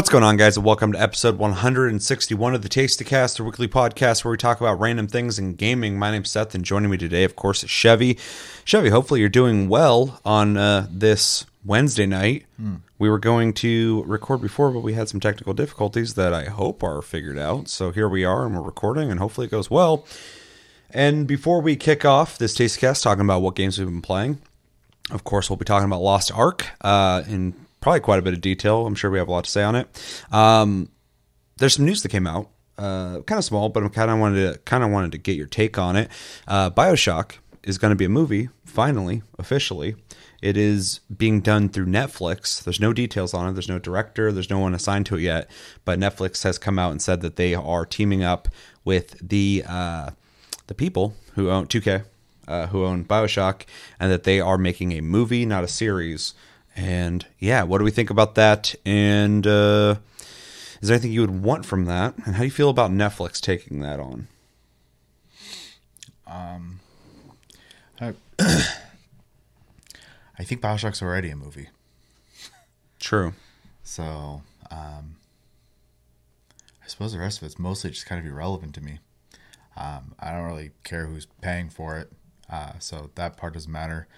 What's going on, guys, and welcome to episode 161 of the Tastecast, a weekly podcast where we talk about random things in gaming. My name's Seth, and joining me today, of course, is Chevy. Chevy, hopefully you're doing well on uh, this Wednesday night. We were going to record before, but we had some technical difficulties that I hope are figured out. So here we are, and we're recording, and hopefully it goes well. And before we kick off this Tastecast, talking about what games we've been playing, of course, we'll be talking about Lost Ark uh, in probably quite a bit of detail. I'm sure we have a lot to say on it. Um, there's some news that came out, uh, kind of small, but I kind of wanted to kind of wanted to get your take on it. Uh, Bioshock is going to be a movie, finally, officially. It is being done through Netflix. There's no details on it. There's no director. There's no one assigned to it yet. But Netflix has come out and said that they are teaming up with the uh, the people who own 2K, uh, who own Bioshock, and that they are making a movie, not a series. And yeah, what do we think about that? And uh, is there anything you would want from that? And how do you feel about Netflix taking that on? I, I think Bioshock's already a movie. True. So, um, I suppose the rest of it's mostly just kind of irrelevant to me. Um, I don't really care who's paying for it. Uh, so that part doesn't matter.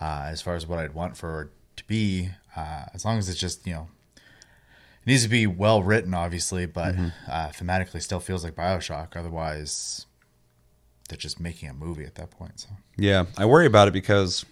Uh, as far as what I'd want for to be, uh, as long as it's just, you know, it needs to be well written, obviously, but uh, thematically still feels like Bioshock. Otherwise, they're just making a movie at that point. So, Yeah, I worry about it because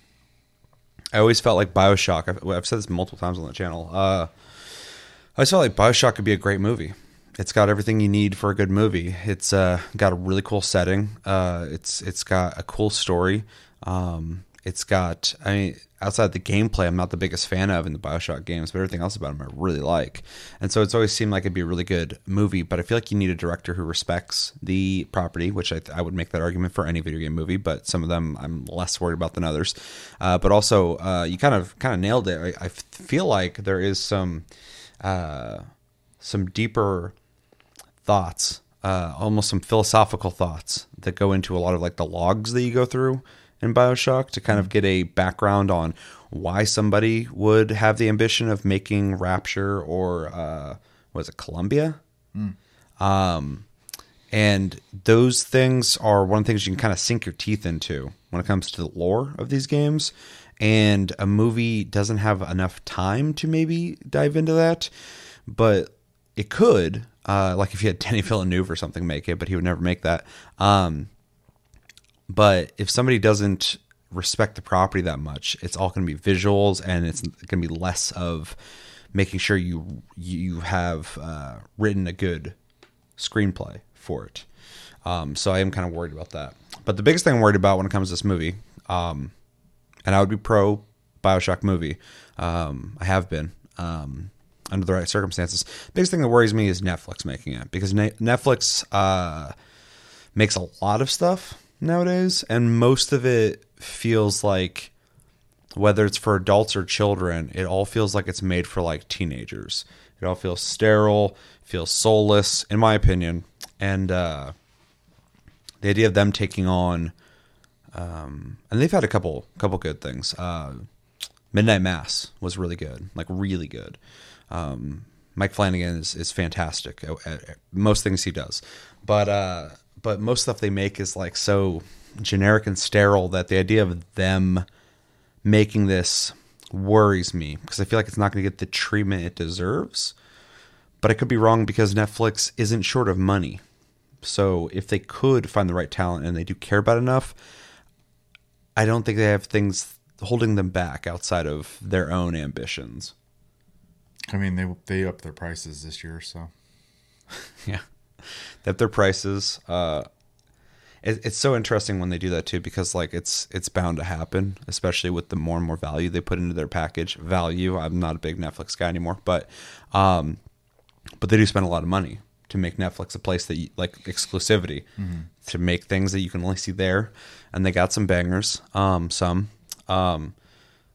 I always felt like Bioshock. I've, I've said this multiple times on the channel. Uh, I always felt like Bioshock could be a great movie. It's got everything you need for a good movie. It's uh, got a really cool setting. Uh, it's it's got a cool story. Um, it's got I mean outside the gameplay, I'm not the biggest fan of in the Bioshock games, but everything else about them I really like. And so it's always seemed like it'd be a really good movie. But I feel like you need a director who respects the property, which I, I would make that argument for any video game movie. But some of them I'm less worried about than others. Uh, but also, uh, you kind of kind of nailed it. I, I feel like there is some uh, some deeper thoughts, uh, almost some philosophical thoughts that go into a lot of like the logs that you go through in Bioshock to kind of get a background on why somebody would have the ambition of making Rapture or uh, was it Columbia? Um, and those things are one of the things you can kind of sink your teeth into when it comes to the lore of these games. And a movie doesn't have enough time to maybe dive into that, but it could. Uh, like if you had Denis Villeneuve or something make it, but he would never make that. Um, but if somebody doesn't respect the property that much, it's all going to be visuals, and it's going to be less of making sure you you have uh, written a good screenplay for it. Um, so I am kind of worried about that. But the biggest thing I'm worried about when it comes to this movie, um, and I would be pro Bioshock movie. Um, I have been um, under the right circumstances. biggest thing that worries me is Netflix making it because Ne- Netflix uh, makes a lot of stuff nowadays, and most of it feels like whether it's for adults or children, it all feels like it's made for like teenagers. It all feels sterile, feels soulless, in my opinion. And uh, the idea of them taking on, um, and they've had a couple couple good things. Uh, Midnight Mass was really good, like really good. Um, Mike Flanagan is, is fantastic at, at most things he does, but uh, but most stuff they make is like so generic and sterile that the idea of them making this worries me because I feel like it's not going to get the treatment it deserves. But I could be wrong because Netflix isn't short of money. So if they could find the right talent and they do care about enough, I don't think they have things holding them back outside of their own ambitions. I mean, they they upped their prices this year, so Yeah. That their prices, uh, it, it's so interesting when they do that too because like it's it's bound to happen, especially with the more and more value they put into their package. Value. I'm not a big Netflix guy anymore, but um, but they do spend a lot of money to make Netflix a place that you, like exclusivity to make things that you can only see there, and they got some bangers, um, some. Um,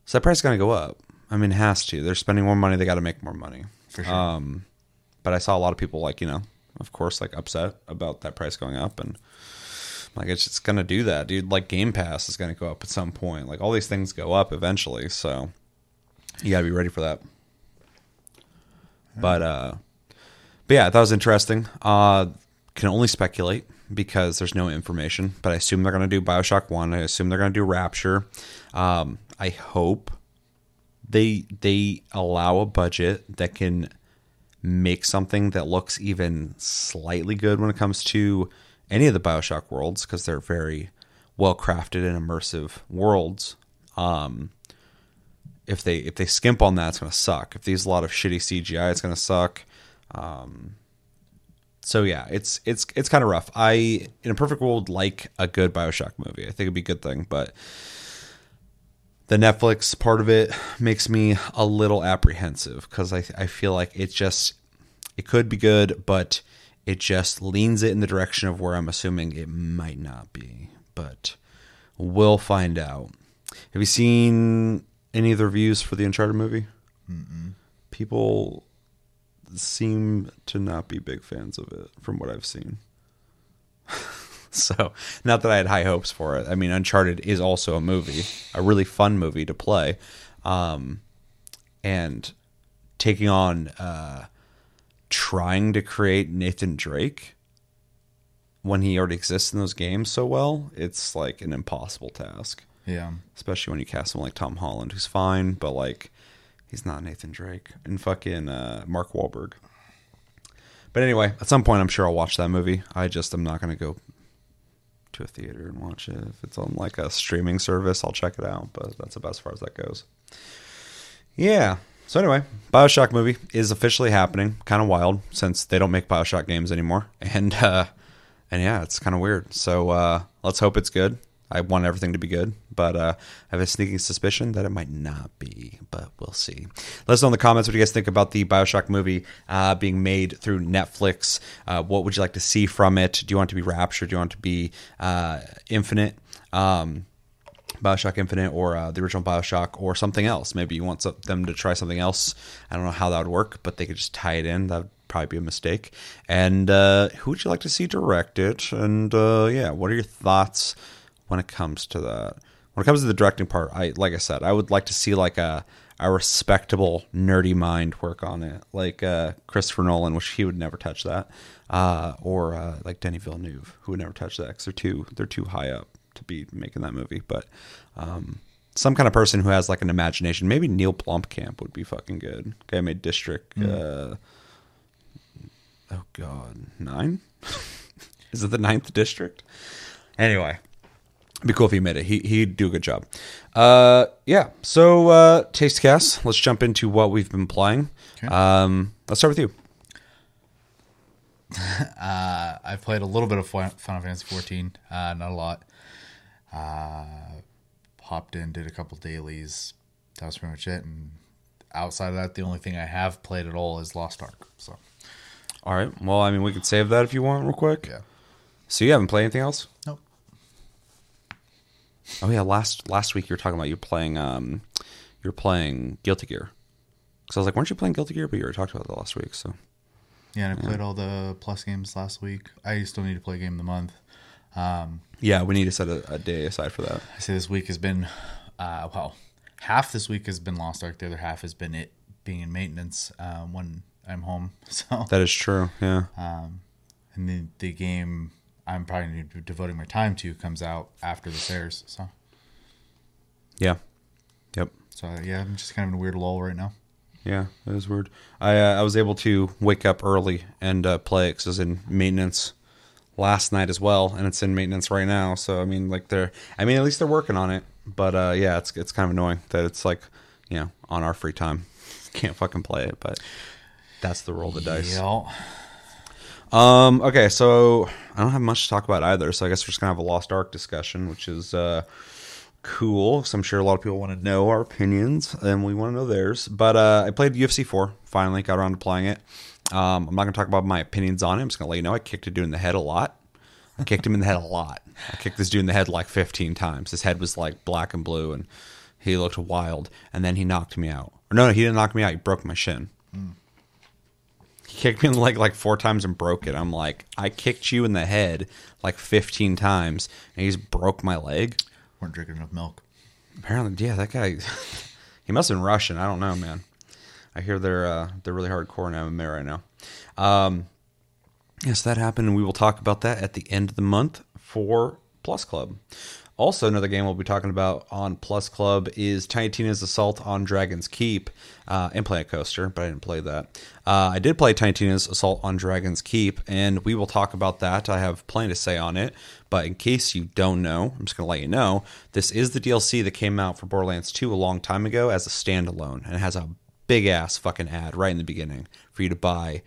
so that price is gonna go up. I mean, it has to. They're spending more money. They got to make more money. for sure. Um, but I saw a lot of people like you know, of course, like upset about that price going up, and like it's just gonna do that, dude. Like Game Pass is gonna go up at some point. Like all these things go up eventually, so you gotta be ready for that. But uh, but yeah, that was interesting. Uh, can only speculate because there's no information. But I assume they're going to do Bioshock One. I assume they're going to do Rapture. Um, I hope they they allow a budget that can make something that looks even slightly good when it comes to any of the Bioshock worlds because they're very well crafted and immersive worlds. Um, if they if they skimp on that, it's gonna suck. If there's a lot of shitty CGI, it's gonna suck. Um, so yeah, it's it's it's kind of rough. I in a perfect world like a good Bioshock movie. I think it'd be a good thing, but the Netflix part of it makes me a little apprehensive because I I feel like it just it could be good, but it just leans it in the direction of where I'm assuming it might not be. But we'll find out. Have you seen any of the reviews for the Uncharted movie? Mm-mm. People seem to not be big fans of it, from what I've seen. so, not that I had high hopes for it. I mean, Uncharted is also a movie, a really fun movie to play, um, and taking on uh, trying to create Nathan Drake when he already exists in those games so well, it's like an impossible task. Yeah. Especially when you cast someone like Tom Holland, who's fine, but like he's not Nathan Drake and fucking uh, Mark Wahlberg. But anyway, at some point, I'm sure I'll watch that movie. I just am not going to go to a theater and watch it. If it's on like a streaming service, I'll check it out. But that's about as far as that goes. Yeah. So anyway, Bioshock movie is officially happening. Kind of wild since they don't make Bioshock games anymore, and uh, and yeah, it's kind of weird. So uh, let's hope it's good. I want everything to be good, but uh, I have a sneaking suspicion that it might not be, but we'll see. Let us know in the comments what you guys think about the Bioshock movie uh, being made through Netflix. Uh, what would you like to see from it? Do you want it to be Rapture? Do you want it to be uh, Infinite? Um, Bioshock Infinite or uh, the original Bioshock or something else. Maybe you want some, them to try something else. I don't know how that would work, but they could just tie it in. That would probably be a mistake. And uh, who would you like to see direct it? And uh, yeah, what are your thoughts when it comes to that? When it comes to the directing part, I like I said, I would like to see like a a respectable nerdy mind work on it, like uh, Christopher Nolan, which he would never touch that, uh, or uh, like Denis Villeneuve, who would never touch that because they're too they're too high up to be making that movie. But um, some kind of person who has like an imagination, maybe Neil Blomkamp would be fucking good. Guy made District. Uh, oh god, nine. Is it the ninth district? Anyway, be cool if he made it. He he'd do a good job. Uh, yeah. So uh, taste cast. Let's jump into what we've been playing. Um, let's start with you. Uh, I played a little bit of Final Fantasy 14, uh, not a lot. Uh, popped in, did a couple dailies. That was pretty much it. And outside of that, the only thing I have played at all is Lost Ark. So All right. Well, I mean, we could save that if you want, real quick. yeah, So you haven't played anything else? nope. Oh yeah. Last last week you were talking about you playing um, you're playing Guilty Gear. Because I was like, weren't you playing Guilty Gear? But you already talked about that last week. So Yeah, and I played all the plus games last week. I still need to play game of the month. Um, yeah, we need to set a, a day aside for that. I say this week has been, uh, well, half this week has been Lost Ark. The other half has been it being in maintenance uh, when I'm home. So That is true. Yeah. Um, and the the game I'm probably devoting my time to comes out after this airs. So Yeah. Yep. so yeah, I'm just kind of in a weird lull right now. Yeah, that is weird. I uh, I was able to wake up early and uh, play it because I was in maintenance last night as well, and it's in maintenance right now. So I mean, like they're, I mean, at least they're working on it. But uh, yeah, it's it's kind of annoying that it's like, you know, on our free time, can't fucking play it. But that's the roll of the dice. Yeah. Um. Okay, so I don't have much to talk about either. So I guess we're just gonna have a Lost Ark discussion, which is uh, cool. So I'm sure a lot of people want to know our opinions, and we want to know theirs. But uh, I played UFC 4. Finally, got around to playing it. Um, I'm not gonna talk about my opinions on it. I'm just gonna let you know I kicked a dude in the head a lot. I kicked him in the head a lot. I kicked this dude in the head like 15 times. His head was like black and blue, and he looked wild. And then he knocked me out. Or no, no, he didn't knock me out. He broke my shin. He kicked me in the leg like four times and broke it. I'm like, I kicked you in the head like 15 times, and he's broke my leg. weren't drinking enough milk. Apparently, yeah, that guy, he must have been Russian. I don't know, man. I hear they're uh, they're really hardcore in MMA right now. Um, yes, that happened, and we will talk about that at the end of the month for Plus Club. Also, another game we'll be talking about on Plus Club is Tiny Tina's Assault on Dragon's Keep uh, and Planet Coaster, but I didn't play that. Uh, I did play Tiny Tina's Assault on Dragon's Keep, and we will talk about that. I have plenty to say on it, but in case you don't know, I'm just going to let you know this is the DLC that came out for Borderlands 2 a long time ago as a standalone, and it has a big ass fucking ad right in the beginning for you to buy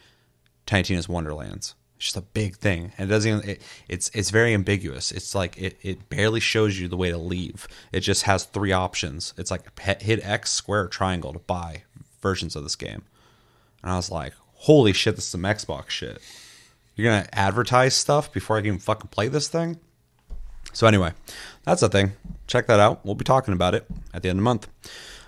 Tiny Tina's Wonderlands. Just a big thing, and it doesn't. Even, it, it's it's very ambiguous. It's like it it barely shows you the way to leave. It just has three options. It's like hit X, square, triangle to buy versions of this game. And I was like, holy shit, this is some Xbox shit. You're gonna advertise stuff before I can even fucking play this thing. So anyway, that's the thing. Check that out. We'll be talking about it at the end of the month.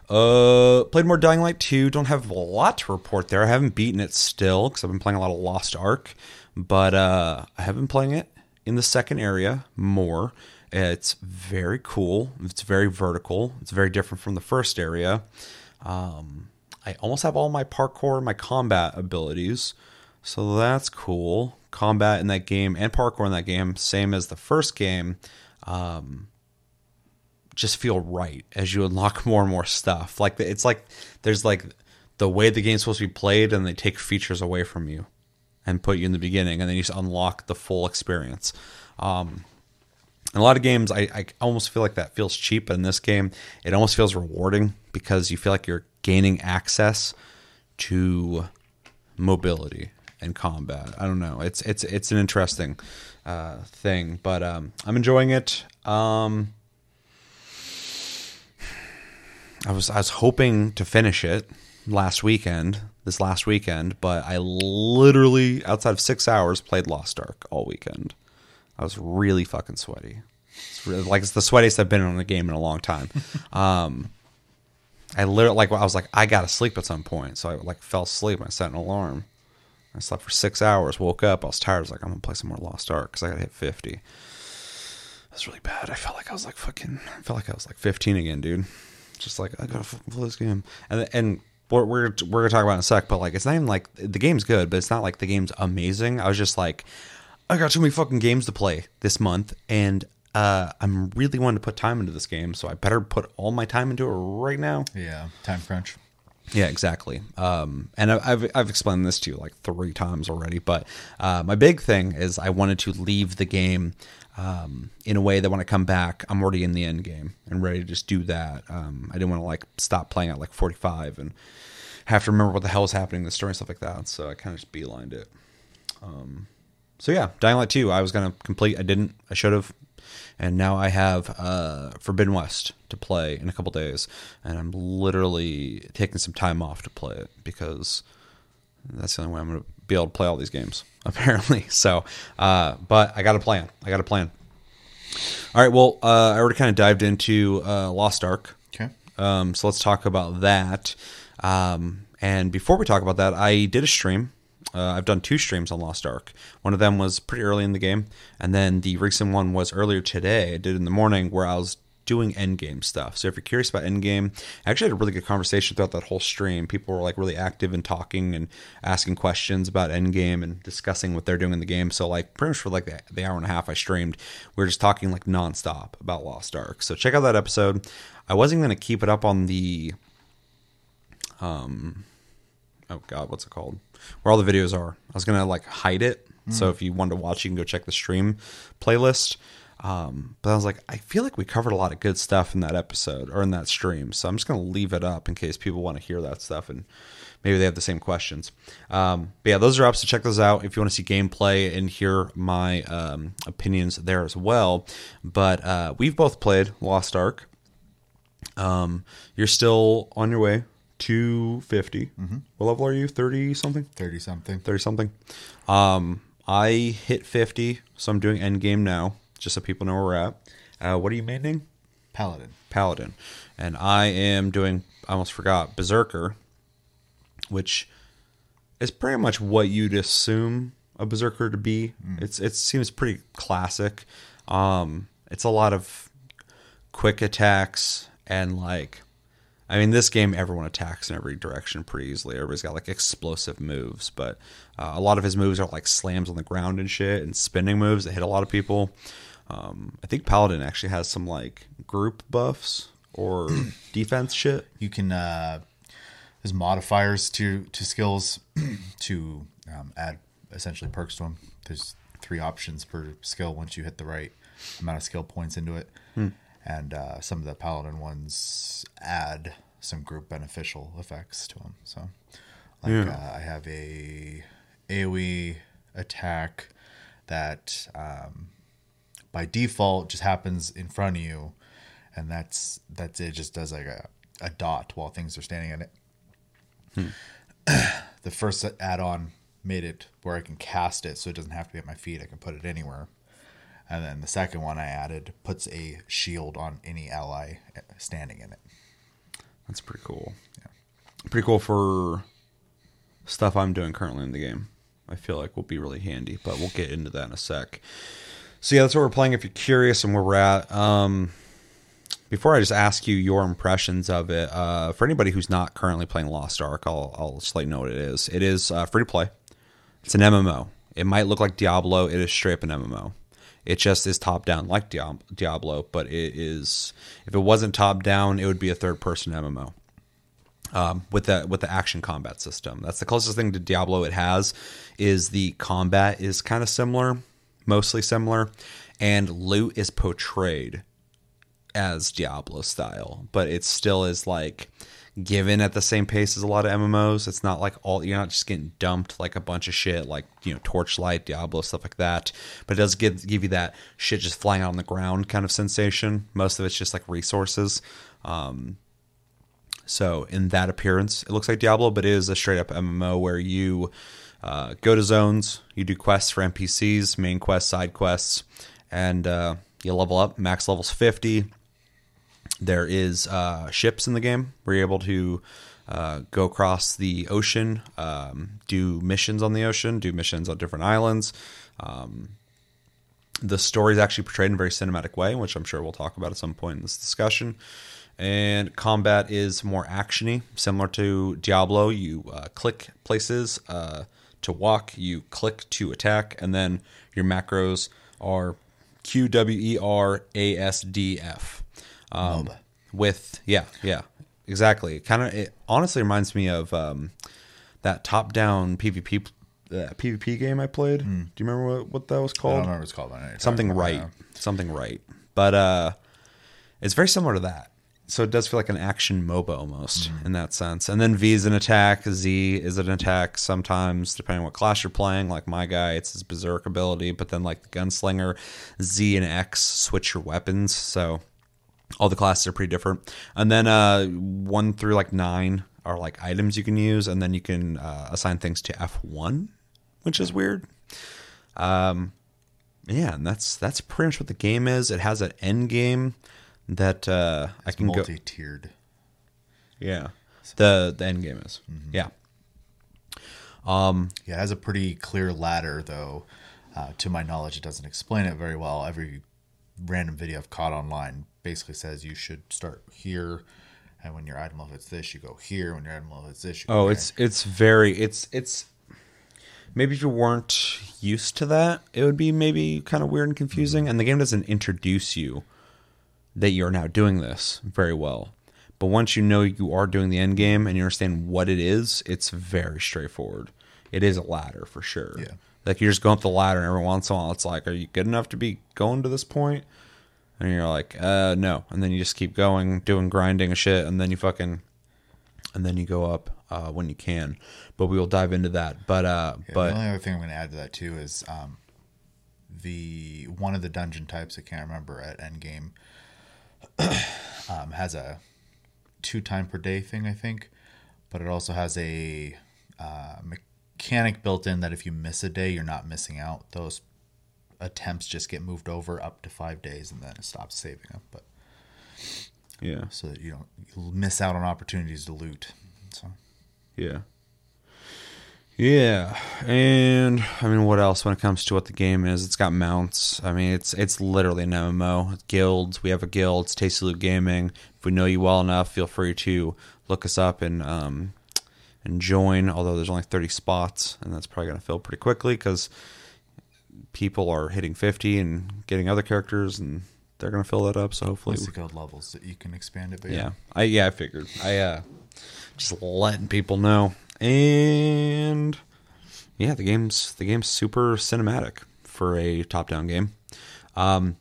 Uh, played more Dying Light 2. Don't have a lot to report there. I haven't beaten it still because I've been playing a lot of Lost Ark, but uh, I have been playing it in the second area more. It's very cool. It's very vertical. It's very different from the first area. Um, I almost have all my parkour, my combat abilities, so that's cool. Combat in that game and parkour in that game, same as the first game. Um, just feel right as you unlock more and more stuff. Like it's like there's like the way the game's supposed to be played, and they take features away from you and put you in the beginning, and then you just unlock the full experience. Um, in a lot of games, I, I almost feel like that feels cheap. In this game, it almost feels rewarding because you feel like you're gaining access to mobility and combat. I don't know. It's it's it's an interesting uh, thing, but um, I'm enjoying it. Um, I was I was hoping to finish it last weekend, this last weekend, but I literally outside of six hours played Lost Ark all weekend. I was really fucking sweaty. It's really, like it's the sweatiest I've been on a game in a long time. um, I literally like I was like I gotta sleep at some point, so I like fell asleep. and I set an alarm. I slept for six hours. Woke up. I was tired. I was like, I'm gonna play some more Lost Ark because I gotta hit fifty. That's really bad. I felt like I was like fucking. I felt like I was like 15 again, dude. Just like I gotta fucking play this game. And and we're we're we're gonna talk about in a sec, but like it's not even like the game's good, but it's not like the game's amazing. I was just like, I got too many fucking games to play this month, and uh, I'm really wanting to put time into this game, so I better put all my time into it right now. Yeah, time crunch. Yeah, exactly. Um, and I've I've explained this to you like three times already, but uh, my big thing is I wanted to leave the game um, in a way that when I come back, I'm already in the end game and ready to just do that. Um, I didn't want to like stop playing at like 45 and have to remember what the hell is happening in the story and stuff like that. So I kind of just beelined it. Um, so yeah, Dying Light 2, I was gonna complete. I didn't. I should have and now I have uh, Forbidden West to play in a couple days, and I'm literally taking some time off to play it because that's the only way I'm going to be able to play all these games apparently. So, uh, but I got a plan. I got a plan. All right. Well, uh, I already kind of dived into uh, Lost Ark. Okay. Um, so let's talk about that. Um, and before we talk about that, I did a stream uh, I've done two streams on Lost Ark. One of them was pretty early in the game, and then the recent one was earlier today. I did in the morning where I was doing endgame stuff. So if you're curious about endgame, I actually had a really good conversation throughout that whole stream. People were like really active and talking and asking questions about endgame and discussing what they're doing in the game. So like pretty much for like the, the hour and a half I streamed, we were just talking like nonstop about Lost Ark. So check out that episode. I wasn't going to keep it up on the um oh god, what's it called? Where all the videos are. I was gonna like hide it, mm. so if you wanted to watch, you can go check the stream playlist. Um, but I was like, I feel like we covered a lot of good stuff in that episode or in that stream, so I'm just gonna leave it up in case people want to hear that stuff and maybe they have the same questions. Um, but yeah, those are up, so check those out if you want to see gameplay and hear my um, opinions there as well. But uh, we've both played Lost Ark. Um, you're still on your way 250. Mm-hmm. What level are you? 30 something? 30 something. 30 something. Um, I hit 50, so I'm doing end game now, just so people know where we're at. Uh, what are you maining? Paladin. Paladin. And I am doing, I almost forgot, Berserker, which is pretty much what you'd assume a Berserker to be. Mm. It's It seems pretty classic. Um, it's a lot of quick attacks and like I mean, this game everyone attacks in every direction pretty easily. Everybody's got like explosive moves, but uh, a lot of his moves are like slams on the ground and shit, and spinning moves that hit a lot of people. Um, I think Paladin actually has some like group buffs or defense shit. You can uh, there's modifiers to to skills to um, add essentially perks to them. There's three options per skill once you hit the right amount of skill points into it, and uh, some of the paladin ones add some group beneficial effects to them. So, like Yeah. uh, I have a AOE attack that um, by default just happens in front of you, and that's that's it. Just does like a, a dot while things are standing in it. Hmm. the first add-on made it where I can cast it, so it doesn't have to be at my feet. I can put it anywhere. And then the second one I added puts a shield on any ally uh, standing in it. That's pretty cool. Pretty cool for stuff I'm doing currently in the game. I feel like will be really handy, but we'll get into that in a sec. So yeah, that's what we're playing. If you're curious and where we're at, um, before I just ask you your impressions of it, uh, for anybody who's not currently playing Lost Ark, I'll I'll just let you know what it is. It is uh, free to play. It's an MMO. It might look like Diablo. It is straight up an MMO. It just is top down like Diablo, but it is. If it wasn't top down, it would be a third person MMO um, with the with the action combat system. That's the closest thing to Diablo it has. Is the combat is kind of similar, mostly similar, and loot is portrayed as Diablo style, but it still is like given at the same pace as a lot of MMOs. It's not like all you're not just getting dumped like a bunch of shit like you know Torchlight, Diablo stuff like that. But it does give give you that shit just flying out on the ground kind of sensation. Most of it's just like resources. Um, so in that appearance, it looks like Diablo, but it is a straight up MMO where you uh, go to zones, you do quests for NPCs, main quests, side quests, and uh, you level up. Max level's fifty. There is uh, ships in the game where you're able to uh, go across the ocean, um, do missions on the ocean, do missions on different islands. Um, the story is actually portrayed in a very cinematic way, which I'm sure we'll talk about at some point in this discussion. And combat is more actiony, similar to Diablo. You uh, click places uh, to walk, you click to attack, and then your macros are Q W E R A S D F. Um, with yeah, yeah, exactly. Kind of, it honestly reminds me of um, that top-down PvP uh, PvP game I played. Do you remember what, what that was called? I don't remember what it's called. I know what you're something right something right but uh it's very similar to that so it does feel like an action moba almost Mm-hmm. in that sense and then v is an attack z is an attack sometimes depending on what class you're playing like my guy it's his berserk ability but then like the gunslinger z and x switch your weapons so all the classes are pretty different and then uh one through like nine are like items you can use and then you can uh, assign things to f1 which is weird Um, yeah, and that's that's pretty much what the game is. It has an end game that uh, I can go. Multi-tiered. Yeah, the the end game is yeah. Yeah, it has a pretty clear ladder, though. Uh, to my knowledge, it doesn't explain it very well. Every random video I've caught online basically says you should start here, and when your item level hits this, you go here. When your item level hits this, you go Oh, here. it's it's very it's it's maybe if you weren't used to that, it would be maybe kind of weird and confusing. And the game doesn't introduce you that you're now doing this very well. But once you know you are doing the end game and you understand what it is, it's very straightforward. It is a ladder for sure. Yeah. Like you're just going up the ladder and every once in a while it's like, Are you good enough to be going to this point? And you're like, uh no. And then you just keep going, doing grinding and shit, and then you fucking and then you go up uh, when you can. But we will dive into that. But uh, Yeah, but the only other thing I'm going to add to that too is um, the one of the dungeon types I can't remember at Endgame um, has a two time per day thing I think, but it also has a uh, mechanic built in that if you miss a day, you're not missing out. Those attempts just get moved over up to five days, and then it stops saving them. But yeah, so that you don't you'll miss out on opportunities to loot. So yeah, Yeah, and I mean, what else when it comes to what the game is? It's got mounts. I mean, it's it's literally an MMO. Guilds. We have a guild. It's Tasty Loot Gaming. If we know you well enough, feel free to look us up and um, and join. Although there's only 30 spots, and that's probably going to fill pretty quickly because people are hitting 50 and getting other characters, and they're going to fill that up. So hopefully, Once you go levels, that you can expand it. But yeah. I yeah, I figured. I uh just letting people know. And yeah, the game's the game's super cinematic for a top-down game. Um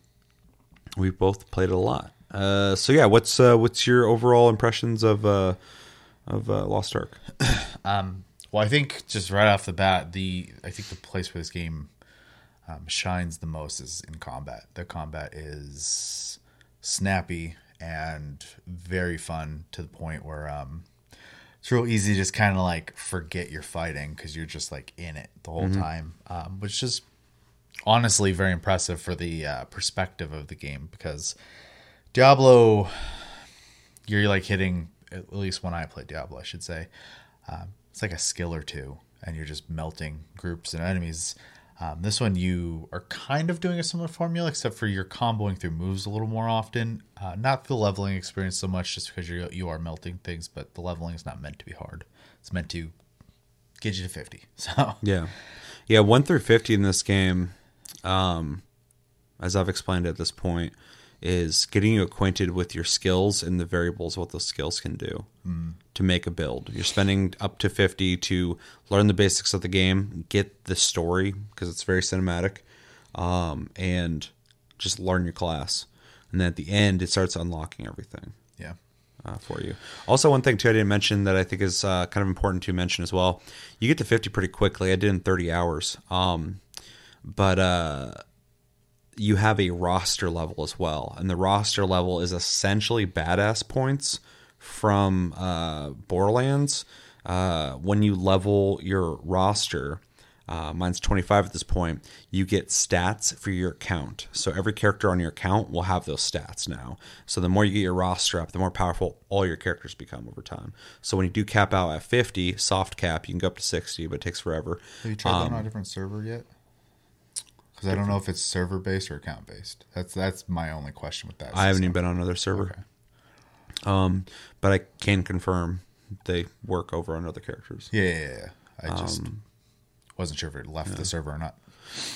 we've both played it a lot. Uh so yeah, what's uh what's your overall impressions of uh of uh, Lost Ark? Um, well, I think just right off the bat, the I think the place where this game um, shines the most is in combat. The combat is snappy and very fun to the point where um, it's real easy to just kind of like forget you're fighting because you're just like in it the whole time, um, which is honestly very impressive for the uh, perspective of the game because Diablo, you're like hitting at least when I play Diablo, I should say, um, it's like a skill or two, and you're just melting groups and enemies. Um, this one, you are kind of doing a similar formula, except for you're comboing through moves a little more often. Uh, not the leveling experience so much, just because you you are melting things, but the leveling is not meant to be hard. It's meant to get you to fifty. So Yeah. Yeah, 1 through 50 in this game um as I've explained at this point is getting you acquainted with your skills and the variables what those skills can do to make a build. You're spending up to 50 to learn the basics of the game, get the story because it's very cinematic, um, and just learn your class. And then at the end, it starts unlocking everything yeah, uh, for you. Also, one thing too I didn't mention that I think is uh, kind of important to mention as well. You get to fifty pretty quickly. I did in thirty hours. Um, but uh, you have a roster level as well, and the roster level is essentially badass points from uh, Borderlands. Uh, when you level your roster, uh, mine's 25 at this point, you get stats for your account. So every character on your account will have those stats now. So the more you get your roster up, the more powerful all your characters become over time. So when you do cap out at 50, soft cap, you can go up to 60, but it takes forever. have you tried that on a different server yet? Because I don't know if it's server based or account based. That's that's my only question with that. I haven't even been on another server. Um, but I can confirm they work over on other characters. Yeah, yeah, yeah. I just Um, wasn't sure if it left the server or not.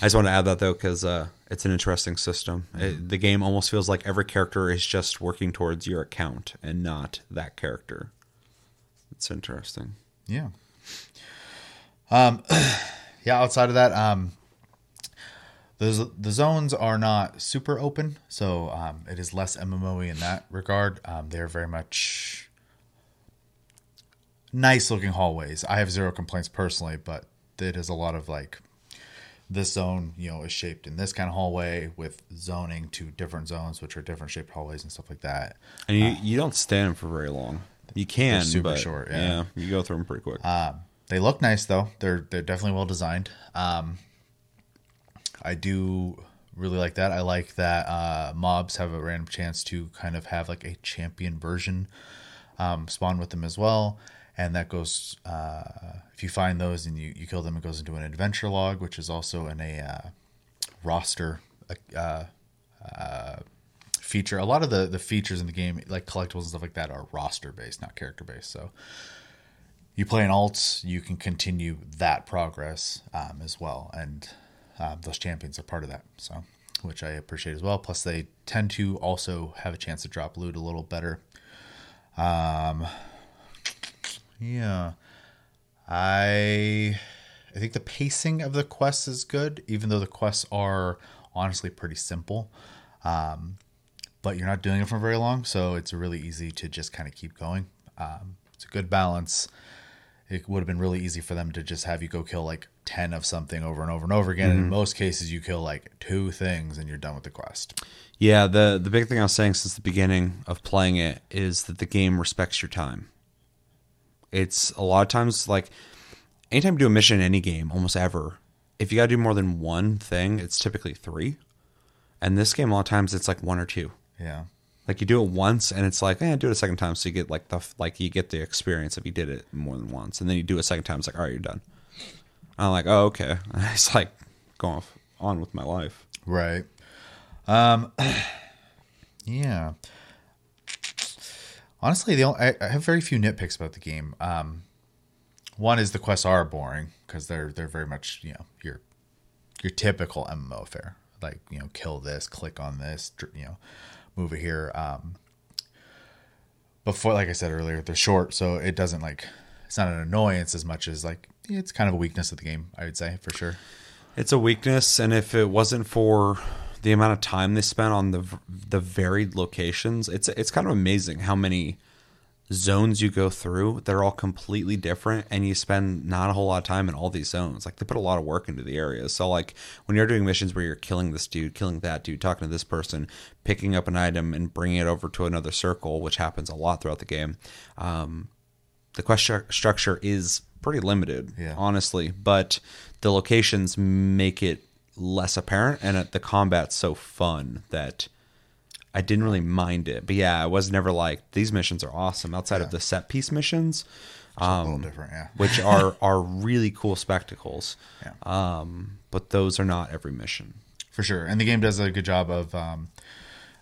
I just want to add that though because uh, it's an interesting system. It, the game almost feels like every character is just working towards your account and not that character. It's interesting. Yeah. Um, yeah. Outside of that, um, the the zones are not super open, so um, it is less MMOE in that regard. Um, they're very much nice looking hallways. I have zero complaints personally, but it is a lot of like this zone, you know, is shaped in this kind of hallway with zoning to different zones, which are different shaped hallways and stuff like that. And you, you don't stand for very long. You can, super but short, yeah. you go through them pretty quick. Um, they look nice though. They're they're definitely well designed. Um, I do really like that. I like that uh, mobs have a random chance to kind of have like a champion version um, spawn with them as well, and that goes uh, if you find those and you, you kill them, it goes into an adventure log, which is also in a uh, roster uh, uh, feature. A lot of the the features in the game, like collectibles and stuff like that, are roster based, not character based. So you play an alt, you can continue that progress um, as well, and um, those champions are part of that. So, which I appreciate as well. Plus, they tend to also have a chance to drop loot a little better. Um, yeah, I I think the pacing of the quests is good, even though the quests are honestly pretty simple. Um, but you're not doing it for very long, so it's really easy to just kind of keep going. Um, it's a good balance. It would have been really easy for them to just have you go kill like 10 of something over and over and over again. And in most cases, you kill like two things and you're done with the quest. Yeah, the the big thing I was saying since the beginning of playing it is that the game respects your time. It's a lot of times like anytime you do a mission in any game, almost ever, if you got to do more than one thing, it's typically three. And this game, a lot of times, it's like one or two. Yeah. Like you do it once, and it's like, eh, do it a second time, so you get like the like you get the experience if you did it more than once, and then you do it a second time, it's like, all right, you're done. I'm like, oh okay. And I just like go off on with my life. Right. Um. yeah. Honestly, the only, I, I have very few nitpicks about the game. Um, one is the quests are boring because they're they're very much you know your your typical MMO affair. Like you know, kill this, click on this, you know, move it here. Um, before, like I said earlier, they're short, so it doesn't like it's not an annoyance as much as like it's kind of a weakness of the game. I would say for sure. It's a weakness, and if it wasn't for the amount of time they spent on the the varied locations, it's it's kind of amazing how many zones you go through. They're all completely different, and you spend not a whole lot of time in all these zones. Like they put a lot of work into the areas. So like when you're doing missions where you're killing this dude, killing that dude, talking to this person, picking up an item and bringing it over to another circle, which happens a lot throughout the game. Um, the quest stru- structure is pretty limited, Yeah. honestly, but the locations make it less apparent, and the combat's so fun that I didn't really mind it. But yeah, I was never like these missions are awesome outside of the set piece missions, a little different, yeah. which are are really cool spectacles. Yeah. Um, but those are not every mission. for sure. And the game does a good job of um,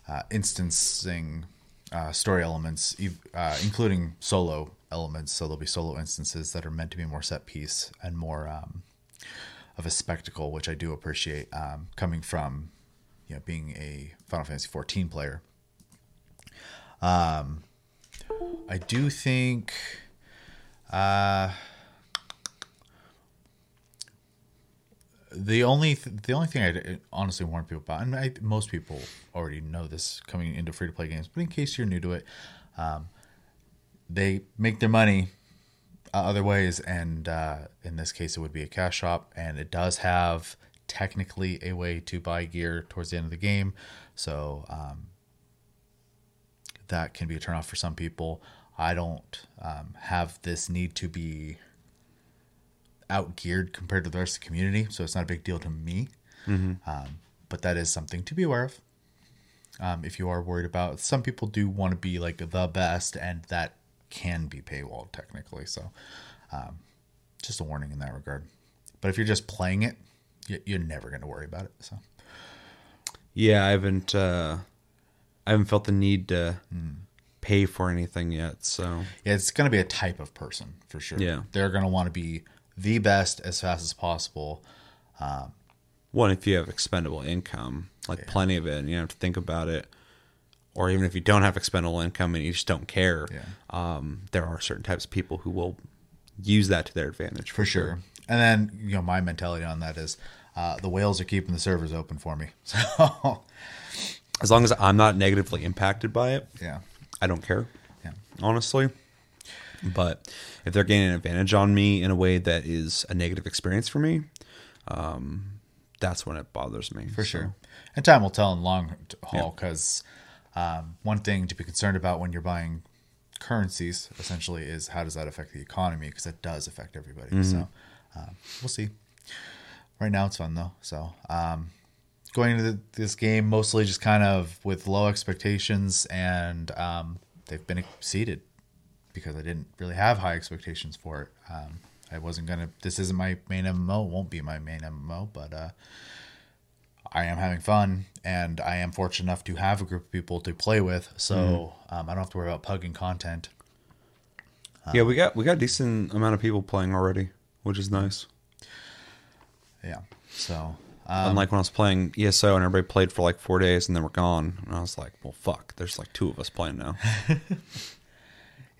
uh, instancing uh, story elements, uh, including solo elements. So there'll be solo instances that are meant to be more set piece and more um, of a spectacle, which I do appreciate um, coming from you know being a Final Fantasy 14 player. Um, I do think. Uh, the only th- the only thing I honestly warn people about, and I, most people already know this coming into free to play games, but in case you're new to it, um, they make their money uh, other ways, and uh, in this case, it would be a cash shop, and it does have technically a way to buy gear towards the end of the game, so um, that can be a turnoff for some people. I don't um, have this need to be out geared compared to the rest of the community, so it's not a big deal to me. Um, but that is something to be aware of. Um, if you are worried about, some people do want to be like the best, and that can be paywalled technically. So, um, just a warning in that regard. But if you're just playing it, you- you're never going to worry about it. So, Yeah, I haven't uh, I haven't felt the need to Hmm. pay for anything yet. So yeah, it's going to be a type of person for sure. Yeah. they're going to want to be the best as fast as possible. Um, one, if you have expendable income, like plenty of it, and you don't have to think about it, or even if you don't have expendable income and you just don't care, Yeah. um, there are certain types of people who will use that to their advantage for sure. And then you know my mentality on that is uh, the whales are keeping the servers open for me. So As long as I'm not negatively impacted by it, yeah, I don't care, yeah, honestly. But if they're gaining an advantage on me in a way that is a negative experience for me, um, that's when it bothers me. for sure. And time will tell in long haul because um, one thing to be concerned about when you're buying currencies essentially is how does that affect the economy because it does affect everybody. So uh, we'll see. Right now it's fun though. So um, going into the, this game mostly just kind of with low expectations and um, they've been exceeded because I didn't really have high expectations for it. Um, I wasn't gonna. This isn't my main MMO. Won't be my main MMO, but uh, I am having fun, and I am fortunate enough to have a group of people to play with. So um, I don't have to worry about pugging content. yeah, we got we got a decent amount of people playing already, which is nice. Yeah. So um, Unlike when I was playing ESO and everybody played for like four days and then we're gone, and I was like, well, fuck. There's like two of us playing now.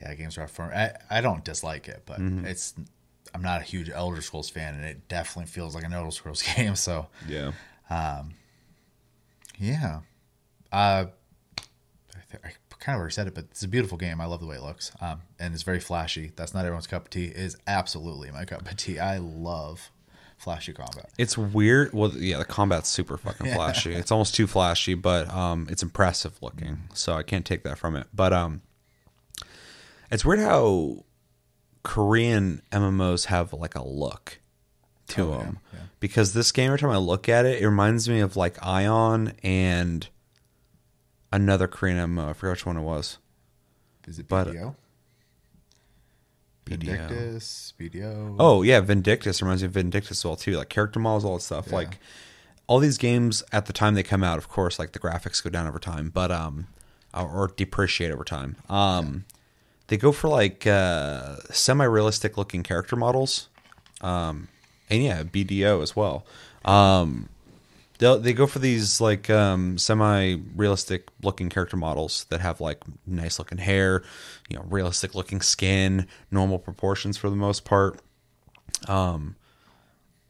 yeah, games are for me. I, I don't dislike it, but it's. I'm not a huge Elder Scrolls fan, and it definitely feels like an Elder Scrolls game. So yeah. Yeah. Uh, I, th- I kind of already said it, but it's a beautiful game. I love the way it looks. Um, and it's very flashy. That's not everyone's cup of tea. It is absolutely my cup of tea. I love flashy combat. It's weird. Well, yeah, the combat's super fucking flashy. It's almost too flashy, but um, it's impressive looking. So I can't take that from it. But um, it's weird how Korean MMOs have like a look to Oh, yeah, them. yeah. Because this game, every time I look at it, it reminds me of like Aion and another Korean MMO. I forgot which one it was. Is it But- BDO? Vindictus, BDO. Oh yeah, Vindictus reminds me of Vindictus as well too. Like character models, all that stuff. Yeah. Like all these games at the time they come out, of course, like the graphics go down over time, but um, or, or depreciate over time. Um, they go for like uh, semi-realistic looking character models. Um, and yeah, BDO as well. Um, they they go for these like um, semi-realistic looking character models that have like nice looking hair, you know, realistic looking skin, normal proportions for the most part. Um,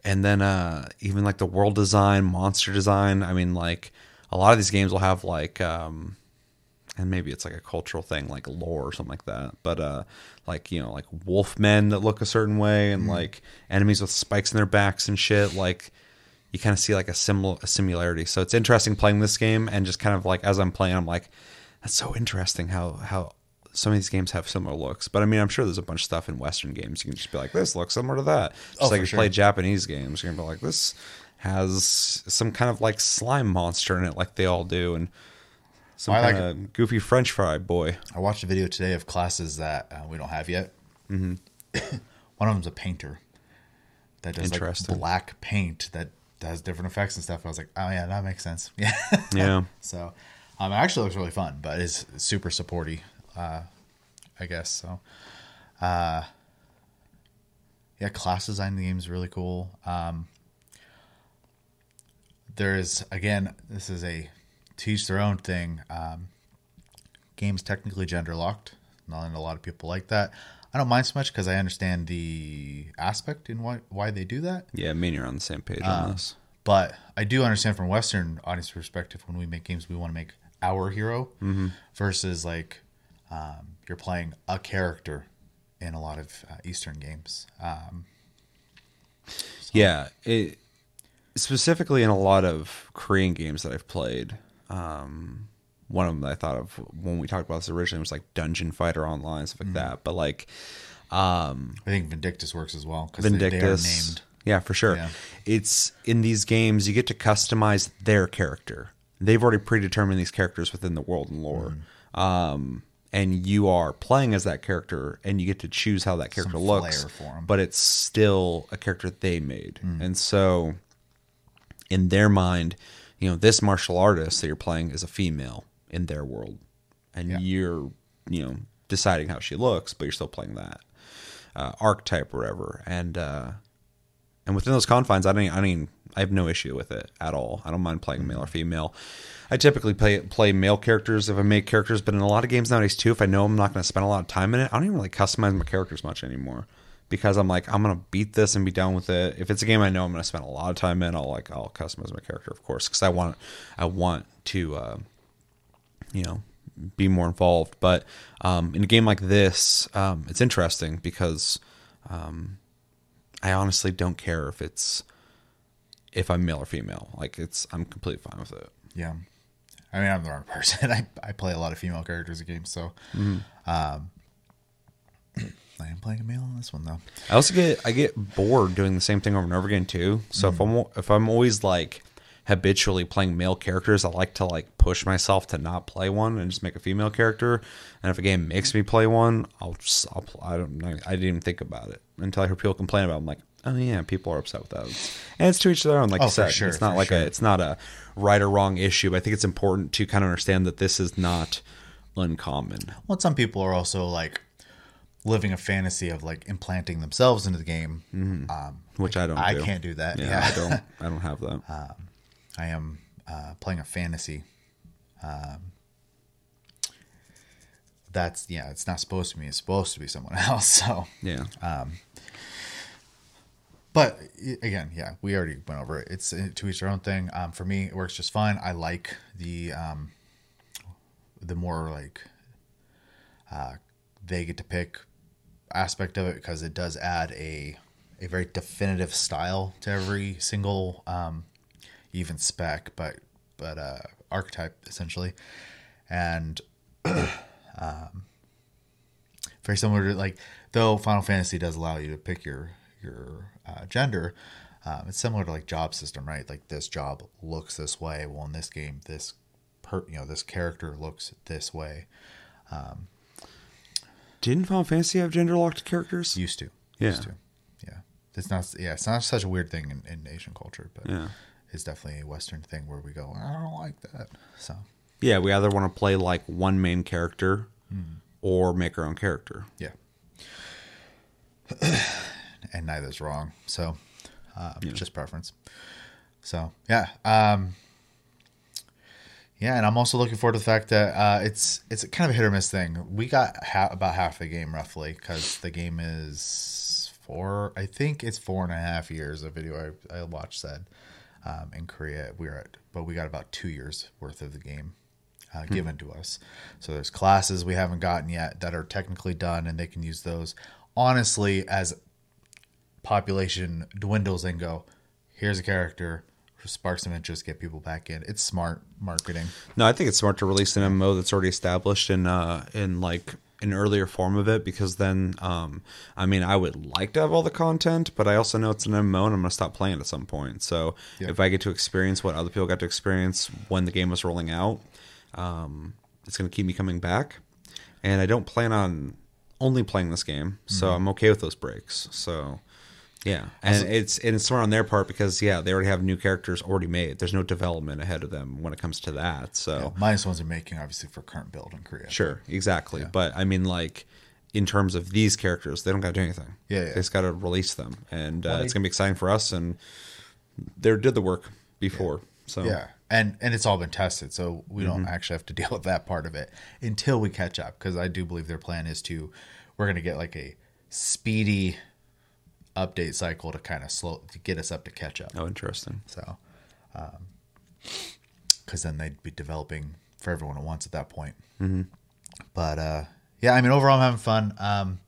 and then uh, even like the world design, monster design. I mean, like a lot of these games will have like, um, and maybe it's like a cultural thing, like lore or something like that. But uh, like you know, like wolf men that look a certain way, and like enemies with spikes in their backs and shit. Like you kind of see like a similar a similarity. So it's interesting playing this game and just kind of like as I'm playing, I'm like, that's so interesting how how some of these games have similar looks. But I mean, I'm sure there's a bunch of stuff in Western games you can just be like, this looks similar to that. Just Oh, like you sure. play Japanese games, you're gonna be like, this has some kind of like slime monster in it, like they all do, and some I like kind of goofy French fry boy. I watched a video today of classes that uh, we don't have yet. Mm-hmm. One of them's a painter that does like black paint that does different effects and stuff. I was like, oh yeah, that makes sense. Yeah. Yeah. so um, it actually looks really fun, but it's super supporty, uh, I guess. So, uh, yeah, class design in the game is really cool. Um, there is again, this is a teach their own thing. Um, game's technically gender locked. Not a lot of people like that. I don't mind so much because I understand the aspect in why why they do that. Yeah, me and you're on the same page on this. But I do understand from Western audience perspective when we make games, we want to make our hero versus like um, you're playing a character in a lot of uh, Eastern games. Um, Yeah, it specifically in a lot of Korean games that I've played. Um, one of them that I thought of when we talked about this originally was like Dungeon Fighter Online stuff like Mm-hmm. that. But like um, I think Vindictus works as well because they, they Vindictus, named. yeah, for sure. Yeah. It's in these games you get to customize their character. They've already predetermined these characters within the world and lore. Mm. Um, and you are playing as that character, and you get to choose how that character Some looks. flair for 'em. But it's still a character they made, Mm. and so in their mind, you know, this martial artist that you're playing is a female in their world, and Yeah. you're, you know, deciding how she looks, but you're still playing that uh, archetype or whatever. And uh, and within those confines, I don't, I mean, I have no issue with it at all. I don't mind playing male or female. I typically play play male characters if I make characters, but in a lot of games nowadays too, if I know I'm not going to spend a lot of time in it, I don't even really customize my characters much anymore because I'm like I'm going to beat this and be done with it. If it's a game I know I'm going to spend a lot of time in, I'll like I'll customize my character, of course, because I want I want to uh, you know be more involved. But um, in a game like this, um, it's interesting because um, I honestly don't care if it's if I'm male or female. Like it's I'm completely fine with it. Yeah. I mean, I'm the wrong person. I, I play a lot of female characters in games, so um, I am playing a male in this one though. I also get I get bored doing the same thing over and over again too. So if mm. I'm if I'm always like habitually playing male characters, I like to like push myself to not play one and just make a female character. And if a game makes me play one, I'll just I'll I don't I didn't even think about it until I hear people complain about. It. I'm like, oh yeah, people are upset with that. and it's to each their own. Like Oh, you said, sure, it's not like sure. a it's not a right or wrong issue. But I think it's important to kind of understand that this is not uncommon. Well, some people are also like living a fantasy of like implanting themselves into the game. Um, Which I don't. I do. can't do that. Yeah, Yeah, I don't. I don't have that. I am uh, playing a fantasy. Um, that's yeah. It's not supposed to be. It's supposed to be someone else. So, yeah. but again, yeah, we already went over it. It's to each their own thing. Um, for me, it works just fine. I like the um, the more like uh, they get to pick aspect of it because it does add a a very definitive style to every single um, even spec, but but uh, archetype essentially, and um, very similar to like though Final Fantasy does allow you to pick your your uh, gender. Um, it's similar to like job system, right? Like this job looks this way. Well, in this game, this per you know this character looks this way. Didn't Final Fantasy have gender locked characters? Used to. Yeah. Used to. Yeah. It's not. Yeah. It's not such a weird thing in, in Asian culture, but Yeah. it's definitely a Western thing where we go. I don't like that. So Yeah, we either want to play like one main character Hmm. or make our own character. yeah. and neither's wrong. So uh, just preference. So yeah. Um, yeah, and I'm also looking forward to the fact that uh, it's it's kind of a hit or miss thing. We got ha- about half the game roughly because the game is four. I think it's four and a half years. A video I, I watched said um, in Korea we were at, but we got about two years worth of the game uh, given to us. So there's classes we haven't gotten yet that are technically done, and they can use those. Honestly, as population dwindles and go, here's a character, spark some interest, get people back in. It's smart marketing. No, I think it's smart to release an MMO that's already established in uh in like an earlier form of it because then um I mean I would like to have all the content, but I also know it's an MMO and I'm gonna stop playing it at some point. So Yeah. if I get to experience what other people got to experience when the game was rolling out, um it's gonna keep me coming back. And I don't plan on only playing this game, so I'm okay with those breaks. So yeah, and it's and it's smart on their part because yeah, they already have new characters already made. There's no development ahead of them when it comes to that. So Minus ones are making obviously for current build in Korea. sure, exactly. But I mean, like in terms of these characters, they don't got to do anything. Yeah, yeah. they just got to release them, and uh, Well, it's gonna be exciting for us. And they did the work before, so Yeah, and and it's all been tested, so we don't actually have to deal with that part of it until we catch up. Because I do believe their plan is to, we're gonna get like a speedy update cycle to kind of slow to get us up to catch up. Oh, interesting. So, because then they'd be developing for everyone at once at that point. Mm-hmm. But uh, yeah, I mean, overall, I'm having fun. Um,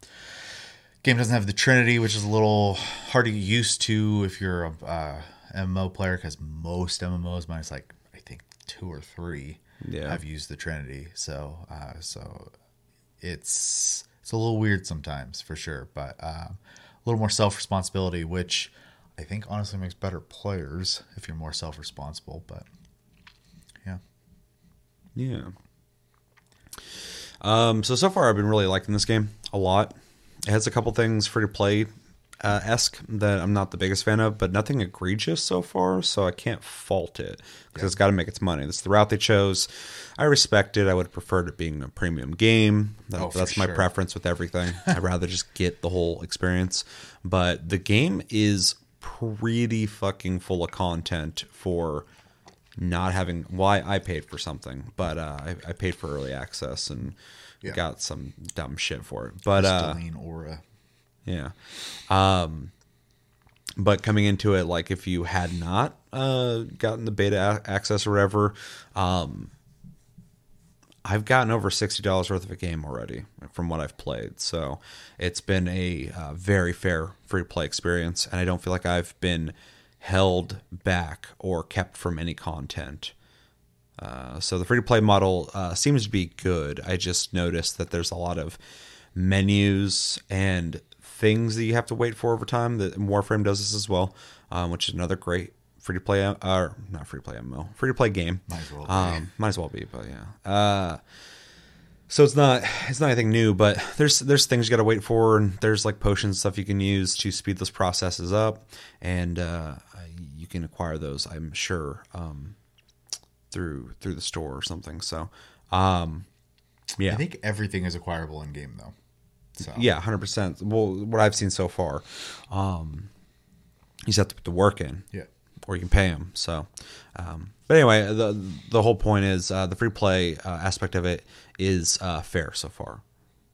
game doesn't have the Trinity, which is a little hard to get used to if you're a uh, MMO player, because most MMOs, minus like I think two or three, Yeah. have used the Trinity. So, uh, so it's it's a little weird sometimes for sure, but uh, little more self responsibility, which I think honestly makes better players if you're more self responsible. But yeah, Yeah. Um, so so far I've been really liking this game a lot. It has a couple things free to play uh, esque that I'm not the biggest fan of, but nothing egregious so far, so I can't fault it because it's got to make its money. That's the route they chose. I respect it. I would have preferred it being a premium game. That, Oh, that's my sure. preference with everything. I'd rather just get the whole experience. But the game is pretty fucking full of content for not having why I paid for something, but uh, I, I paid for early access and Yeah. got some dumb shit for it. But uh, aura. Yeah, um, but coming into it, like if you had not uh, gotten the beta access or whatever, um, I've gotten over sixty dollars worth of a game already from what I've played. So it's been a uh, very fair free play experience, and I don't feel like I've been held back or kept from any content. Uh, so the free to play model uh, seems to be good. I just noticed that there's a lot of menus and things that you have to wait for over time. That Warframe does this as well, um, which is another great free to play, uh, not free to play MMO, free to play game. Might as well be. Um, might as well be, but yeah. Uh, so it's not it's not anything new, but there's there's things you got to wait for, and there's like potions stuff you can use to speed those processes up, and uh, you can acquire those, I'm sure, um, through through the store or something. So, um, yeah, I think everything is acquirable in game though. So yeah, hundred percent. Well, what I've seen so far, um, you just have to put the work in, yeah, or you can pay them. So, um, but anyway, the the whole point is uh, the free play uh, aspect of it is uh, fair so far,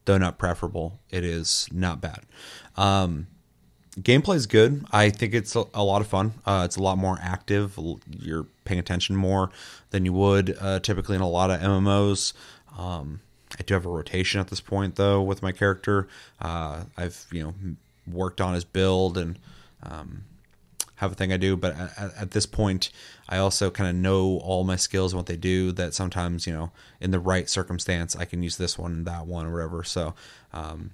though not preferable. It is not bad. Um, gameplay is good. I think it's a, a lot of fun. Uh, it's a lot more active. You're paying attention more than you would uh, typically in a lot of MMOs. Um, I do have a rotation at this point though with my character. Uh, I've you know worked on his build and um, have a thing I do, but at, at this point, I also kind of know all my skills and what they do. That sometimes you know in the right circumstance, I can use this one, and that one, or whatever. So. Um,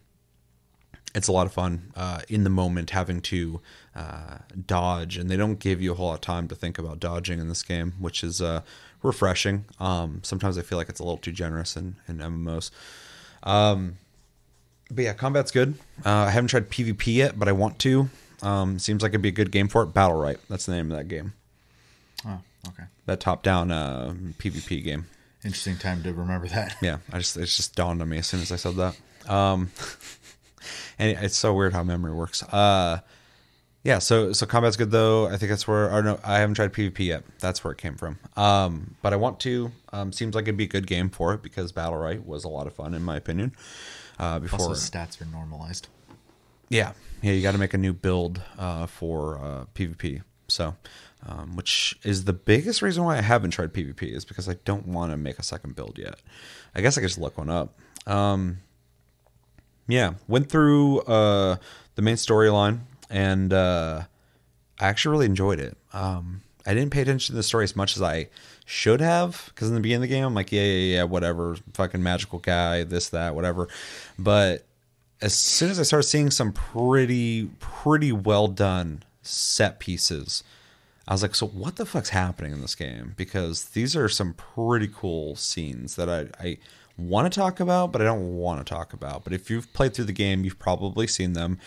it's a lot of fun uh, in the moment having to uh, dodge, and they don't give you a whole lot of time to think about dodging in this game, which is uh, refreshing. Um, sometimes I feel like it's a little too generous in, in MMOs. Um, but yeah, combat's good. Uh, I haven't tried PvP yet, but I want to. Um, seems like it'd be a good game for it. Battlerite, that's the name of that game. Oh, okay. That top-down uh, PvP game. Interesting time to remember that. Yeah, I just it just dawned on me as soon as I said that. Um, and it's so weird how memory works. Uh, yeah, so so combat's good though. I think that's where. Or no, I haven't tried PvP yet. That's where it came from. Um, but I want to. Um, seems like it'd be a good game for it because Battlerite was a lot of fun in my opinion. Uh, before Also, stats are normalized. yeah, yeah, you got to make a new build uh, for uh, PvP. So, um, which is the biggest reason why I haven't tried PvP is because I don't want to make a second build yet. I guess I could just look one up. Um, yeah, went through uh, the main storyline and uh, I actually really enjoyed it. Um, I didn't pay attention to the story as much as I should have because in the beginning of the game, I'm like, yeah, yeah, yeah, whatever, fucking magical guy, this, that, whatever. But as soon as I started seeing some pretty, pretty well done set pieces, I was like, so what the fuck's happening in this game? Because these are some pretty cool scenes that I, I want to talk about, but I don't want to talk about. But if you've played through the game, you've probably seen them.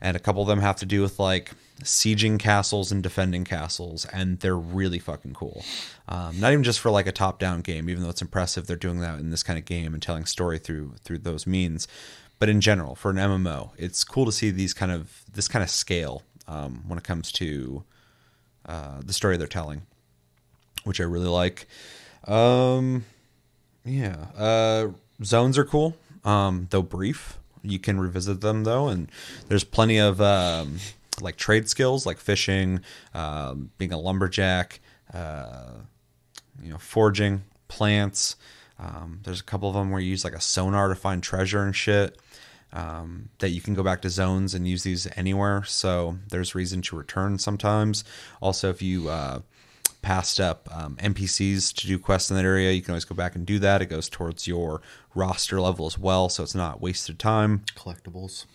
And a couple of them have to do with like sieging castles and defending castles, and they're really fucking cool. Um, not even just for like a top-down game, even though it's impressive they're doing that in this kind of game and telling story through through those means. But in general, for an MMO, it's cool to see these kind of this kind of scale um, when it comes to uh, the story they're telling, which I really like. Um, yeah, uh, zones are cool, um, though brief. You can revisit them though, and there's plenty of um, like trade skills, like fishing, um, being a lumberjack, uh, you know, forging plants. Um, there's a couple of them where you use like a sonar to find treasure and shit. Um, that you can go back to zones and use these anywhere. So there's reason to return sometimes. Also, if you uh, passed up um, NPCs to do quests in that area, you can always go back and do that. It goes towards your roster level as well, so it's not wasted time. Collectibles.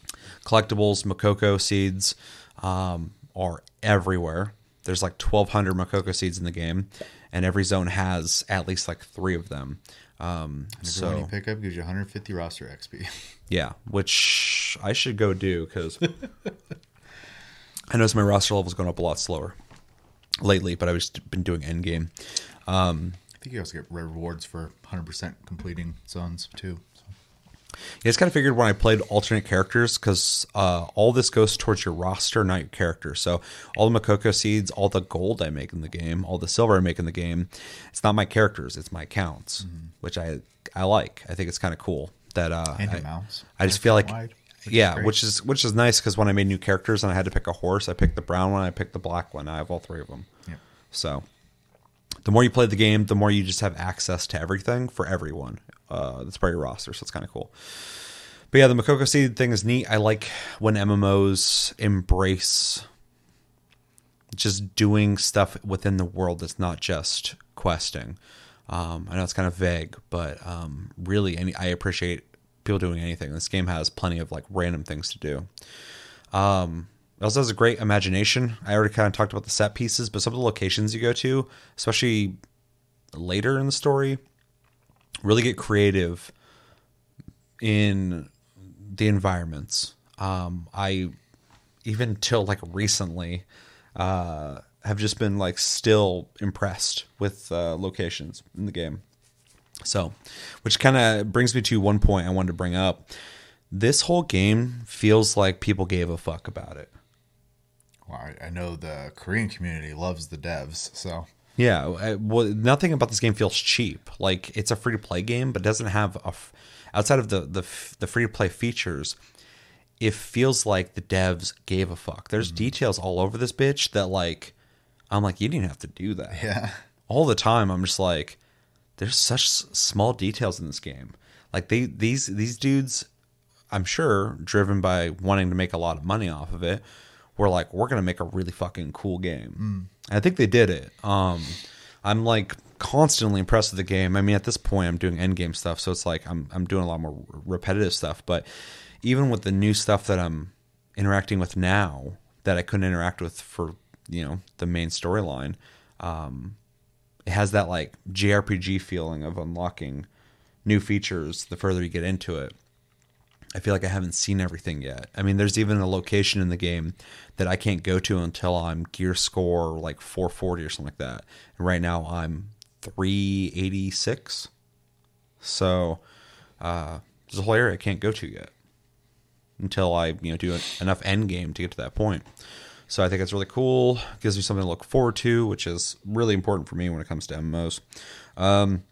Collectibles, Mokoko seeds um, are everywhere. There's like 1,200 Mokoko seeds in the game, and every zone has at least like three of them. Um, Every so you pick up gives you 150 roster XP. yeah, which I should go do because I noticed my roster level's going up a lot slower lately, but I've just been doing endgame. Um, I think you also get rewards for 100% completing zones too. So. Yeah, it's kind of figured when I played alternate characters because uh, all this goes towards your roster, not your character. So all the Mokoko seeds, all the gold I make in the game, all the silver I make in the game, it's not my characters, it's my accounts, which I I like. I think it's kind of cool that uh, I. I just feel like wide, which yeah, great. which is which is nice because when I made new characters and I had to pick a horse, I picked the brown one, I picked the black one. I have all three of them. Yep. So the more you play the game, the more you just have access to everything for everyone. Uh, that's part of your roster, so it's kind of cool. But yeah, the Mokoko Seed thing is neat. I like when MMOs embrace just doing stuff within the world that's not just questing. Um, I know it's kind of vague, but um, really, any I appreciate people doing anything. This game has plenty of like random things to do. Um, it also has a great imagination. I already kind of talked about the set pieces, but some of the locations you go to, especially later in the story, really get creative in the environments. Um, I even till like recently uh, have just been like still impressed with uh, locations in the game. So, which kind of brings me to one point I wanted to bring up. This whole game feels like people gave a fuck about it. Well, I, I know the Korean community loves the devs, so Yeah, I- well, nothing about this game feels cheap. Like it's a free to play game, but doesn't have a f- outside of the the f- the free to play features. It feels like the devs gave a fuck. There's mm-hmm. details all over this bitch that like I'm like you didn't have to do that. yeah. All the time I'm just like there's such s- small details in this game. Like they these these dudes I'm sure driven by wanting to make a lot of money off of it were like we're going to make a really fucking cool game. I think they did it. Um I'm like constantly impressed with the game. I mean at this point I'm doing end game stuff so it's like I'm I'm doing a lot more repetitive stuff, but even with the new stuff that I'm interacting with now that I couldn't interact with for, you know, the main storyline, um it has that like JRPG feeling of unlocking new features the further you get into it. I feel like I haven't seen everything yet. I mean, there's even a location in the game that I can't go to until I'm gear score like 440 or something like that. And right now I'm 386. So uh, there's a whole area I can't go to yet until I you know do enough end game to get to that point. So I think it's really cool. Gives me something to look forward to, which is really important for me when it comes to MMOs. Um,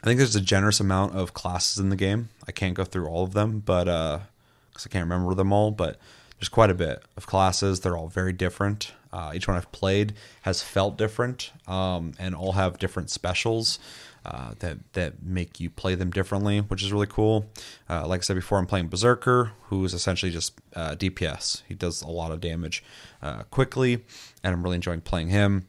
I think there's a generous amount of classes in the game. I can't go through all of them, but because I can't remember them all, but there's quite a bit of classes. They're all very different. Uh, each one I've played has felt different, um, and all have different specials uh, that that make you play them differently, which is really cool. Uh, like I said before, I'm playing Berserker, who is essentially just uh, DPS. He does a lot of damage uh, quickly, and I'm really enjoying playing him.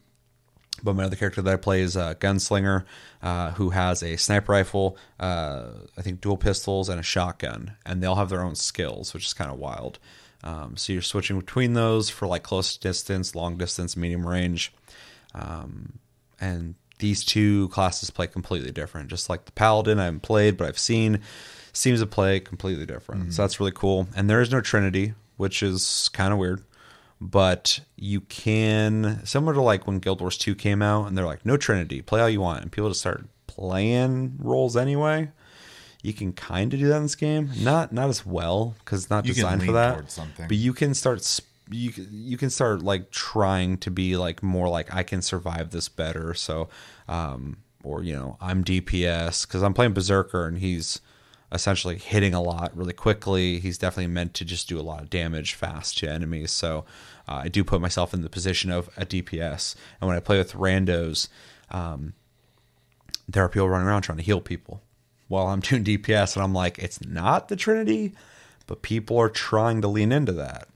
But my other character that I play is a gunslinger uh, who has a sniper rifle, uh, I think dual pistols, and a shotgun. And they all have their own skills, which is kind of wild. Um, so you're switching between those for like close distance, long distance, medium range. Um, and these two classes play completely different. Just like the paladin I haven't played, but I've seen, seems to play completely different. Mm-hmm. So that's really cool. And there is no Trinity, which is kind of weird but you can similar to like when Guild Wars 2 came out and they're like no trinity play all you want and people just start playing roles anyway you can kind of do that in this game not not as well because it's not you designed for that but you can start you you can start like trying to be like more like I can survive this better so um or you know I'm DPS because I'm playing Berserker and he's essentially hitting a lot really quickly. He's definitely meant to just do a lot of damage fast to enemies. So uh, I do put myself in the position of a DPS. And when I play with randos, um, there are people running around trying to heal people while I'm doing DPS. And I'm like, it's not the Trinity, but people are trying to lean into that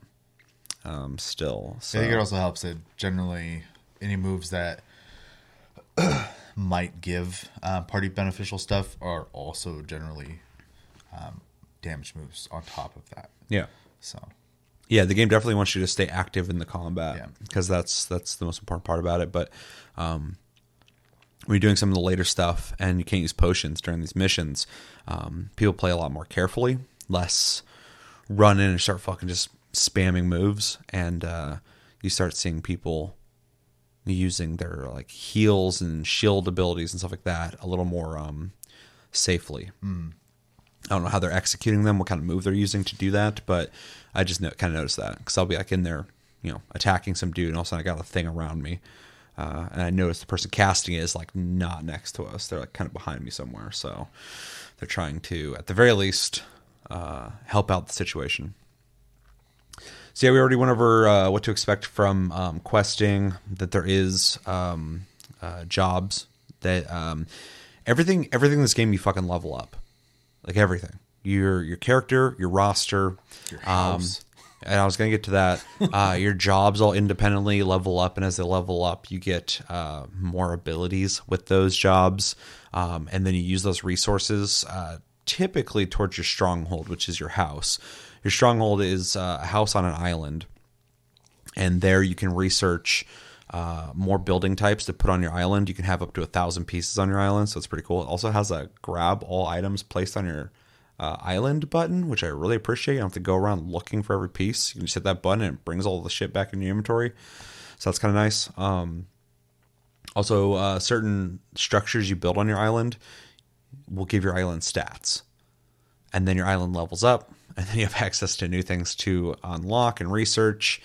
um, still. So. I think it also helps that generally any moves that might give uh, party beneficial stuff are also generally um, damage moves on top of that. Yeah. So. Yeah, the game definitely wants you to stay active in the combat because yeah. that's that's the most important part about it. But um, when you're doing some of the later stuff and you can't use potions during these missions, um, people play a lot more carefully, less run in and start fucking just spamming moves, and uh, you start seeing people using their like heals and shield abilities and stuff like that a little more um, safely. Mm. I don't know how they're executing them, what kind of move they're using to do that, but I just know, kind of noticed that because I'll be like in there, you know, attacking some dude, and all of a sudden I got a thing around me, uh, and I noticed the person casting it is like not next to us; they're like kind of behind me somewhere. So they're trying to, at the very least, uh, help out the situation. So yeah, we already went over uh, what to expect from um, questing. That there is um, uh, jobs that um, everything everything in this game you fucking level up like everything. Your your character, your roster, your um, house. Um, and I was gonna get to that. Uh, your jobs all independently level up, and as they level up, you get uh, more abilities with those jobs, um, and then you use those resources uh, typically towards your stronghold, which is your house. Your stronghold is uh, a house on an island, and there you can research uh, more building types to put on your island. You can have up to a thousand pieces on your island, so it's pretty cool. It also has a grab all items placed on your uh, island button, which I really appreciate. You don't have to go around looking for every piece. You can just hit that button and it brings all the shit back in your inventory. So that's kind of nice. Um, also, uh, certain structures you build on your island will give your island stats. And then your island levels up, and then you have access to new things to unlock and research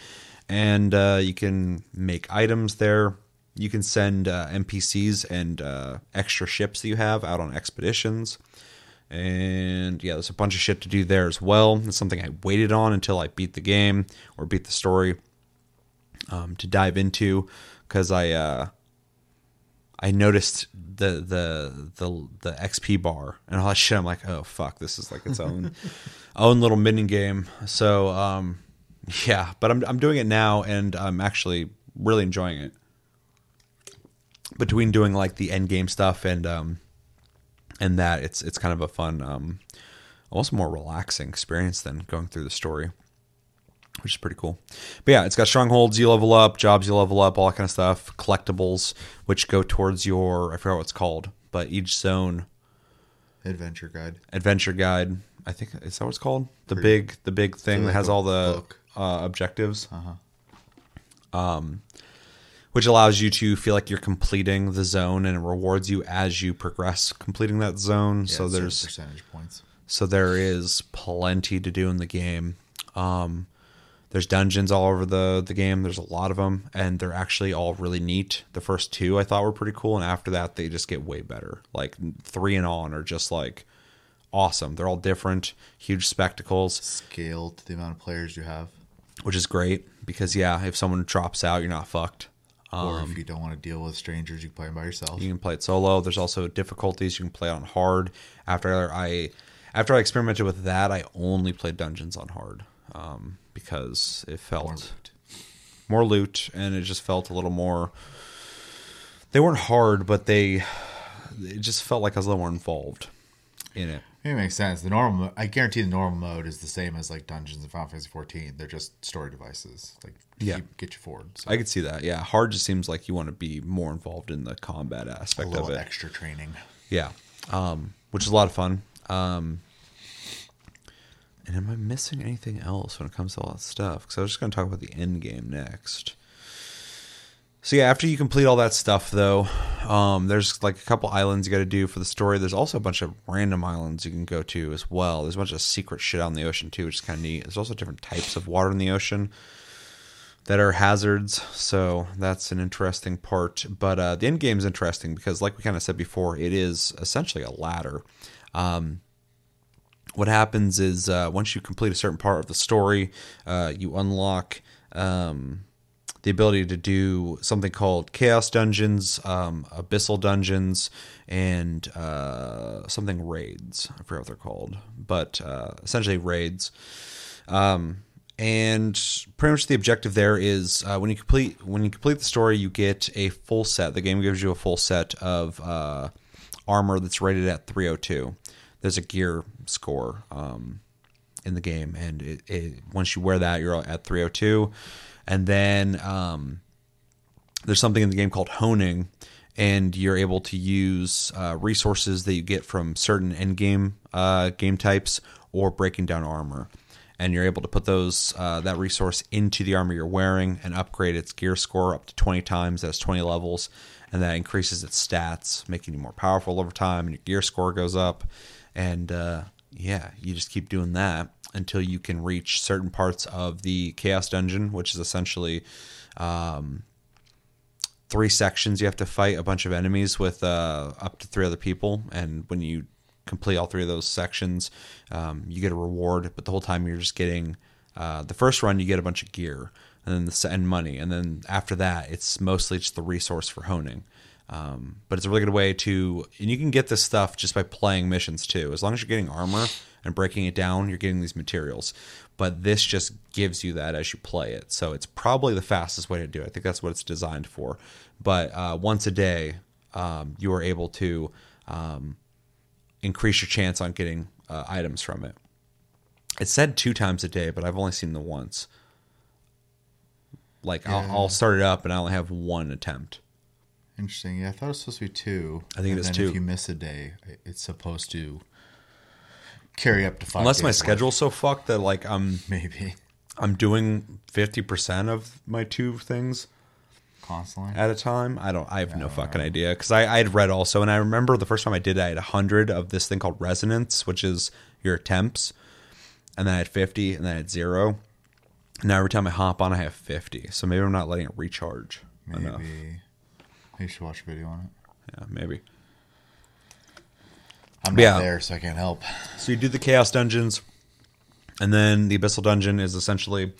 and uh, you can make items there. You can send uh, NPCs and uh, extra ships that you have out on expeditions. And yeah, there's a bunch of shit to do there as well. It's something I waited on until I beat the game or beat the story um, to dive into because I uh, I noticed the the the the XP bar and all that shit. I'm like, oh fuck, this is like its own own little mini game. So um, yeah, but I'm I'm doing it now, and I'm actually really enjoying it. Between doing like the end game stuff and um, and that, it's it's kind of a fun, um, almost more relaxing experience than going through the story, which is pretty cool. But yeah, it's got strongholds you level up, jobs you level up, all that kind of stuff, collectibles which go towards your I forgot what it's called, but each zone Adventure guide. adventure guide. I think is that what it's called. The big the big thing that has all the uh, objectives. Um, which allows you to feel like you're completing the zone and it rewards you as you progress completing that zone. Yeah, so there's percentage points. so there is plenty to do in the game. Um, there's dungeons all over the the game. There's a lot of them, and they're actually all really neat. The first two I thought were pretty cool, and after that they just get way better. Like three and on are just like awesome. They're all different, huge spectacles, Scale to the amount of players you have, which is great because yeah, if someone drops out, you're not fucked. or Um, if you don't want to deal with strangers, you can play them by yourself. You can play it solo. There's also difficulties. You can play it on hard. After I after I experimented with that, I only played dungeons on hard um, because it felt More more loot. loot. and it just felt a little more. They weren't hard, but they it just felt like I was a little more involved in it. It makes sense. The normal, mo- I guarantee, the normal mode is the same as like dungeons and Final Fantasy 14. They're just story devices, like Yeah. keep, get you forward. So I could see that. Yeah, hard just seems like you want to be more involved in the combat aspect of it. extra training. Yeah, um, which is a lot of fun. Um, and am I missing anything else when it comes to all that stuff? Because I was just going to talk about the end game next. So yeah, after you complete all that stuff, though, um, there's like a couple islands you got to do for the story. There's also a bunch of random islands you can go to as well. There's a bunch of secret shit out in the ocean too, which is kind of neat. There's also different types of water in the ocean that are hazards. So that's an interesting part. But uh, the end game is interesting because, like we kind of said before, it is essentially a ladder. Um, what happens is uh, once you complete a certain part of the story, uh, you unlock um, the ability to do something called chaos dungeons, um, abyssal dungeons, and uh, something raids. I forget what they're called, but uh, essentially raids. Um, and pretty much the objective there is uh, when you complete when you complete the story, you get a full set. The game gives you a full set of uh, armor that's rated at 302. There's a gear score um, in the game, and it, it, once you wear that, you're at 302. And then um, there's something in the game called honing, and you're able to use uh, resources that you get from certain end game uh, game types or breaking down armor. And you're able to put those uh, that resource into the armor you're wearing and upgrade its gear score up to 20 times. That's 20 levels, and that increases its stats, making you more powerful over time. And your gear score goes up, and uh, yeah, you just keep doing that until you can reach certain parts of the chaos dungeon, which is essentially um, three sections. You have to fight a bunch of enemies with uh, up to three other people, and when you complete all three of those sections, um, you get a reward. But the whole time you're just getting uh, the first run, you get a bunch of gear and then the and money, and then after that, it's mostly just the resource for honing. Um, but it's a really good way to, and you can get this stuff just by playing missions too. As long as you're getting armor and breaking it down, you're getting these materials. But this just gives you that as you play it. So it's probably the fastest way to do it. I think that's what it's designed for. But uh, once a day, um, you are able to um, increase your chance on getting uh, items from it. It said two times a day, but I've only seen the once. Like I'll, I'll start it up and I only have one attempt. Interesting. Yeah, I thought it was supposed to be two. I think it and is then two. If you miss a day, it's supposed to carry up to five. Unless my days schedule's so fucked that like I'm maybe I'm doing fifty percent of my two things constantly. at a time. I don't. I have no fucking idea because I I had read also, and I remember the first time I did, it, I had hundred of this thing called resonance, which is your attempts, and then I had fifty, and then I had zero. Now every time I hop on, I have fifty. So maybe I'm not letting it recharge maybe. enough. Maybe you should watch a video on it. Yeah, maybe. I'm not Yeah. there, so I can't help. So you do the chaos dungeons, and then the abyssal dungeon is essentially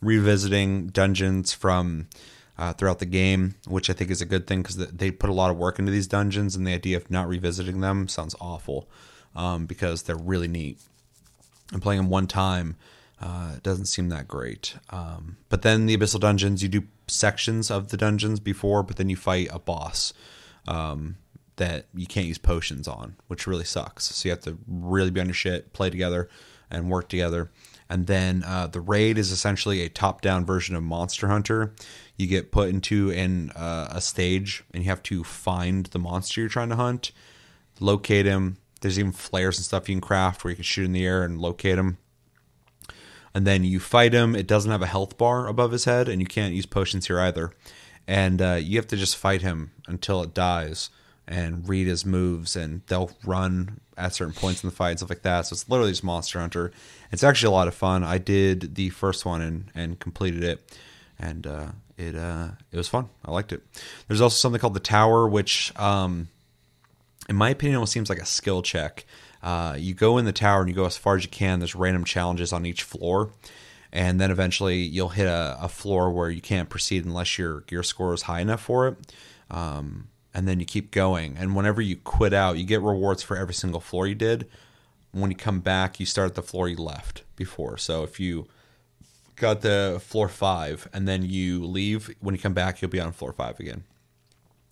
revisiting dungeons from uh, throughout the game, which I think is a good thing because they put a lot of work into these dungeons, and the idea of not revisiting them sounds awful um, because they're really neat. And playing them one time uh, it doesn't seem that great. Um, but then the abyssal dungeons, you do sections of the dungeons before, but then you fight a boss um, that you can't use potions on, which really sucks. So you have to really be on your shit, play together, and work together. And then uh, the raid is essentially a top-down version of Monster Hunter. You get put into an uh, a stage, and you have to find the monster you're trying to hunt, locate him, there's even flares and stuff you can craft where you can shoot in the air and locate him. And then you fight him. It doesn't have a health bar above his head, and you can't use potions here either. And uh, you have to just fight him until it dies and read his moves, and they'll run at certain points in the fight and stuff like that. So it's literally just Monster Hunter. It's actually a lot of fun. I did the first one and, and completed it, and uh, it uh, it was fun. I liked it. There's also something called the Tower, which um, in my opinion, almost seems like a skill check. Uh, you go in the tower and you go as far as you can. There's random challenges on each floor, and then eventually you'll hit a, a floor where you can't proceed unless your gear score is high enough for it. Um, and then you keep going. And whenever you quit out, you get rewards for every single floor you did. When you come back, you start at the floor you left before. So if you got the floor five and then you leave, when you come back, you'll be on floor five again.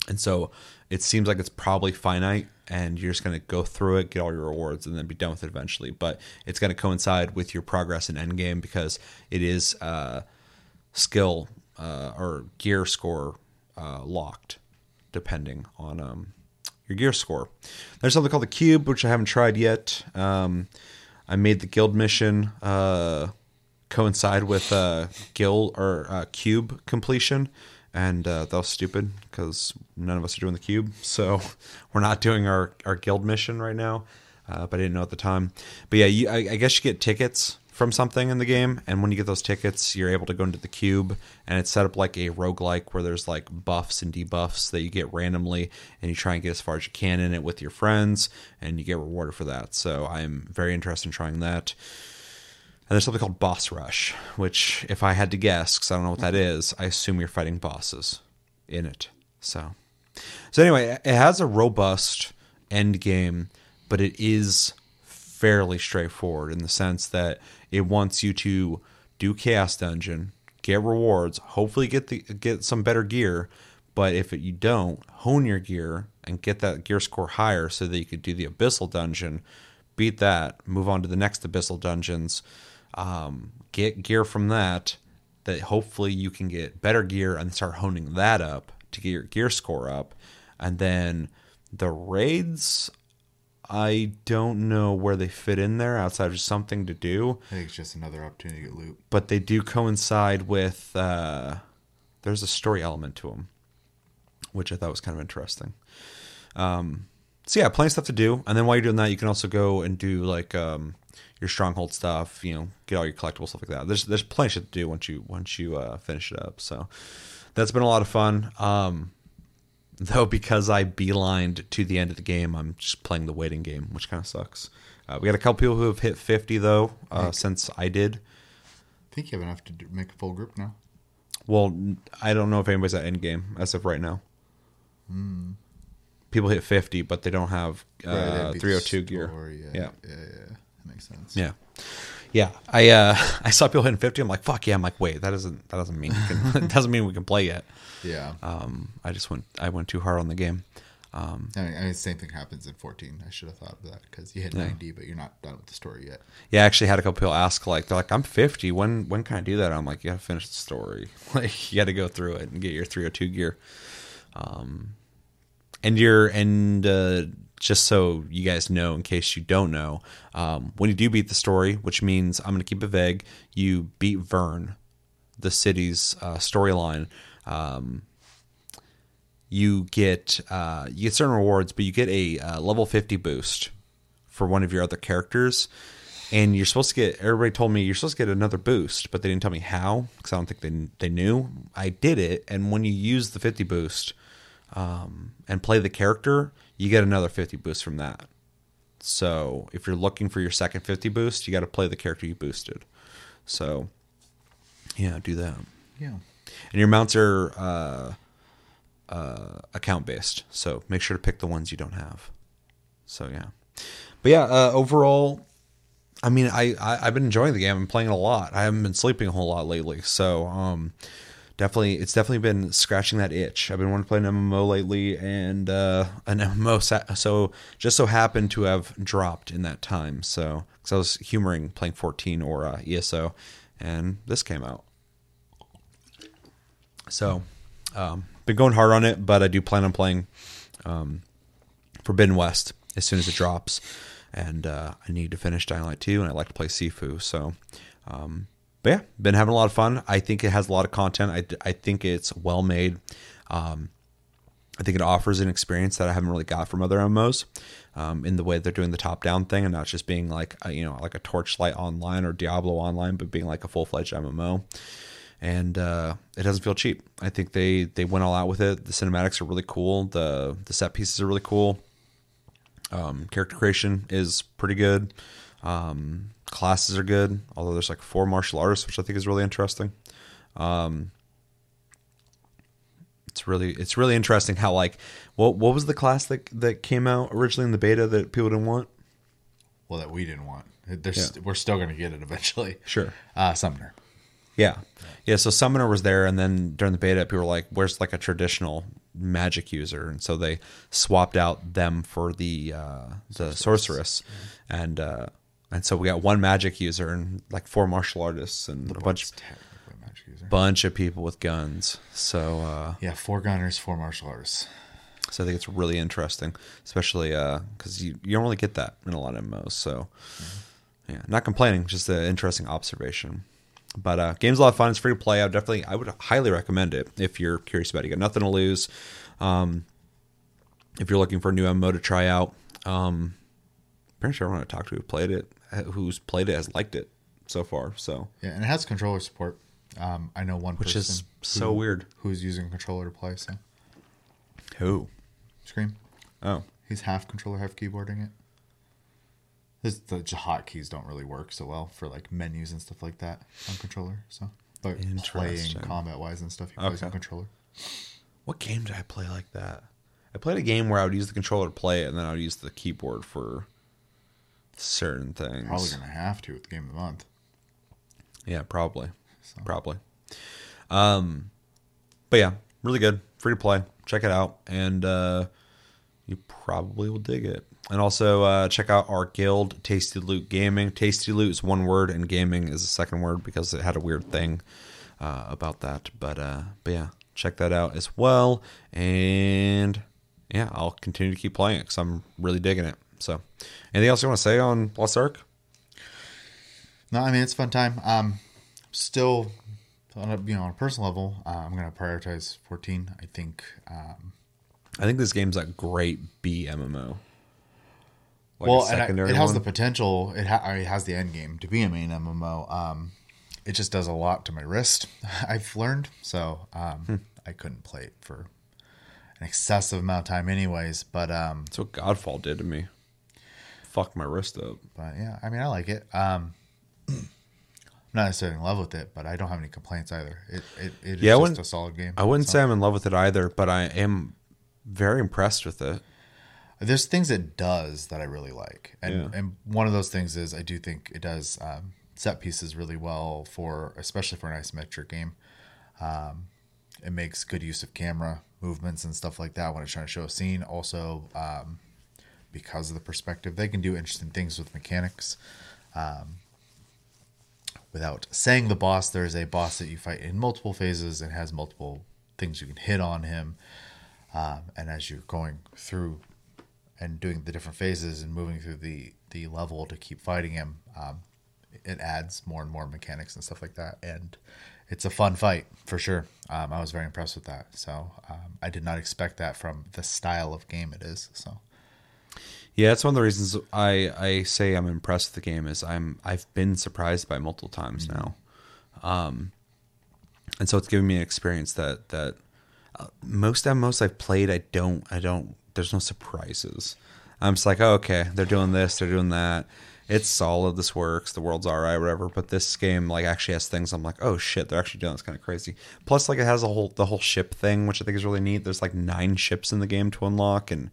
And so it seems like it's probably finite and you're just going to go through it, get all your rewards, and then be done with it eventually. But it's going to coincide with your progress in endgame because it is uh, skill uh, or gear score uh, locked depending on um, your gear score. There's something called the cube, which I haven't tried yet. Um, I made the guild mission uh, coincide with uh, guild or uh, cube completion, and uh, that was stupid because none of us are doing the cube, so we're not doing our our guild mission right now. Uh, but I didn't know at the time. But yeah, you, I, I guess you get tickets from something in the game and when you get those tickets you're able to go into the cube and it's set up like a roguelike where there's like buffs and debuffs that you get randomly and you try and get as far as you can in it with your friends and you get rewarded for that. So i'm very interested in trying that. And there's something called boss rush which if i had to guess because i don't know what that mm-hmm. is i assume you're fighting bosses in it. So so anyway it has a robust end game but it is fairly straightforward in the sense that it wants you to do chaos dungeon, get rewards, hopefully get the get some better gear, but if it, you don't, hone your gear and get that gear score higher so that you could do the abyssal dungeon, beat that, move on to the next abyssal dungeons, um, get gear from that that hopefully you can get better gear and start honing that up to get your gear score up. And then the raids I don't know where they fit in there outside of just something to do. I think it's just another opportunity to get loot. But they do coincide with. Uh, there's a story element to them, which I thought was kind of interesting. Um, so yeah, plenty of stuff to do, and then while you're doing that, you can also go and do like um, your stronghold stuff. You know, get all your collectible stuff like that. There's there's plenty of shit to do once you once you uh, finish it up. So that's been a lot of fun. Um, though because I beelined to the end of the game, I'm just playing the waiting game, which kind of sucks. Uh, we got a couple people who have hit 50 though uh, since I did. I think you have enough to do, make a full group now. Well, I don't know if anybody's at end game as of right now. Hmm. People hit 50, but they don't have uh, Right, 302 the gear. story, Yeah, Yeah. yeah, yeah, That makes sense. Yeah. Yeah, I uh, I saw people hitting fifty. I'm like, fuck yeah. I'm like, wait, that doesn't that doesn't mean we can, it doesn't mean we can play yet. yeah. Um, I just went I went too hard on the game. Um, I mean, I mean, same thing happens in 14. I should have thought of that because you hit 90, but you're not done with the story yet. Yeah, I actually had a couple people ask like they're like I'm 50. When when can I do that? I'm like you got to finish the story. Like you got to go through it and get your 302 gear. Um, and you're and uh, just so you guys know, in case you don't know, um, when you do beat the story, which means I'm going to keep it vague, you beat Vern, the city's uh, storyline. Um, you get uh, you get certain rewards, but you get a uh, level 50 boost for one of your other characters and you're supposed to get everybody told me you're supposed to get another boost but they didn't tell me how because i don't think they, they knew i did it and when you use the 50 boost um, and play the character you get another 50 boost from that so if you're looking for your second 50 boost you got to play the character you boosted so yeah do that Yeah. and your mounts are uh, uh, account based, so make sure to pick the ones you don't have. So yeah, but yeah, uh, overall, I mean, I, I I've been enjoying the game. I'm playing it a lot. I haven't been sleeping a whole lot lately, so um, definitely it's definitely been scratching that itch. I've been wanting to play an MMO lately, and uh, an MMO sa- so just so happened to have dropped in that time. So because I was humoring playing 14 or uh, ESO, and this came out. So, um, been going hard on it, but I do plan on playing um, Forbidden West as soon as it drops. And uh, I need to finish Dying Light 2, and I like to play Sifu. So, um, but yeah, been having a lot of fun. I think it has a lot of content. I, I think it's well made. Um, I think it offers an experience that I haven't really got from other MMOs um, in the way they're doing the top down thing and not just being like a, you know like a Torchlight online or Diablo online, but being like a full fledged MMO. And uh, it doesn't feel cheap. I think they they went all out with it. The cinematics are really cool. the The set pieces are really cool. Um, character creation is pretty good. Um, classes are good, although there's like four martial artists, which I think is really interesting. Um, it's really it's really interesting how like what what was the class that that came out originally in the beta that people didn't want? Well, that we didn't want. There's, yeah. We're still going to get it eventually. Sure. Uh, Summoner. Yeah. Yeah. So Summoner was there, and then during the beta, people were like, "Where's like a traditional magic user?" And so they swapped out them for the uh, the sorceress, sorceress. Yeah. and uh, and so we got one magic user and like four martial artists and the a bunch bunch of people with guns. So uh, yeah, four gunners, four martial artists. So I think it's really interesting, especially because uh, you you don't really get that in a lot of MMOs. So mm-hmm. yeah, not complaining, just an interesting observation. But uh, game's a lot of fun. It's free to play. I would definitely, I would highly recommend it if you're curious about it. You got nothing to lose. Um, if you're looking for a new MMO to try out, um, pretty sure everyone I talked to who played it, who's played it, has liked it so far. So yeah, and it has controller support. Um, I know one which is so who, weird who's using a controller to play. So who Scream? Oh, he's half controller, half keyboarding it. His, the hotkeys don't really work so well for like menus and stuff like that on controller. So, but playing combat wise and stuff, he plays okay. on controller. What game did I play like that? I played a game where I would use the controller to play it, and then I would use the keyboard for certain things. Probably gonna have to with the game of the month. Yeah, probably. So. Probably. Um, but yeah, really good. Free to play. Check it out, and uh, you probably will dig it. And also uh, check out our guild, Tasty Loot Gaming. Tasty Loot is one word, and gaming is a second word because it had a weird thing uh, about that. But uh, but yeah, check that out as well. And yeah, I'll continue to keep playing it because I'm really digging it. So, anything else you want to say on Lost Ark? No, I mean it's fun time. Um, still, on a, you know, on a personal level, uh, I'm going to prioritize 14. I think. Um, I think this game's a great B MMO. Like well, and I, it has one. the potential. It, ha- it, has the end game to be a main MMO. Um, it just does a lot to my wrist. I've learned, so um, hmm. I couldn't play it for an excessive amount of time, anyways. But um, that's what Godfall did to me. Fuck my wrist up. But yeah, I mean, I like it. Um, I'm not necessarily in love with it, but I don't have any complaints either. It it, it yeah, just a solid game. I wouldn't say I'm in love with it either, but I am very impressed with it. There's things it does that I really like, and yeah. and one of those things is I do think it does um, set pieces really well for especially for an isometric game. Um, it makes good use of camera movements and stuff like that when it's trying to show a scene. Also, um, because of the perspective, they can do interesting things with mechanics. Um, without saying the boss, there is a boss that you fight in multiple phases and has multiple things you can hit on him. Um, and as you're going through and doing the different phases and moving through the the level to keep fighting him, um, it adds more and more mechanics and stuff like that. And it's a fun fight for sure. Um, I was very impressed with that. So um, I did not expect that from the style of game it is. So yeah, that's one of the reasons I, I say I'm impressed with the game is I'm I've been surprised by multiple times mm-hmm. now, um, and so it's giving me an experience that that uh, most most I've played I don't I don't there's no surprises. I'm just like oh, okay they're doing this they're doing that. It's solid this works the world's alright whatever. But this game like actually has things I'm like oh shit they're actually doing this kind of crazy. Plus like it has a whole the whole ship thing which I think is really neat. There's like nine ships in the game to unlock and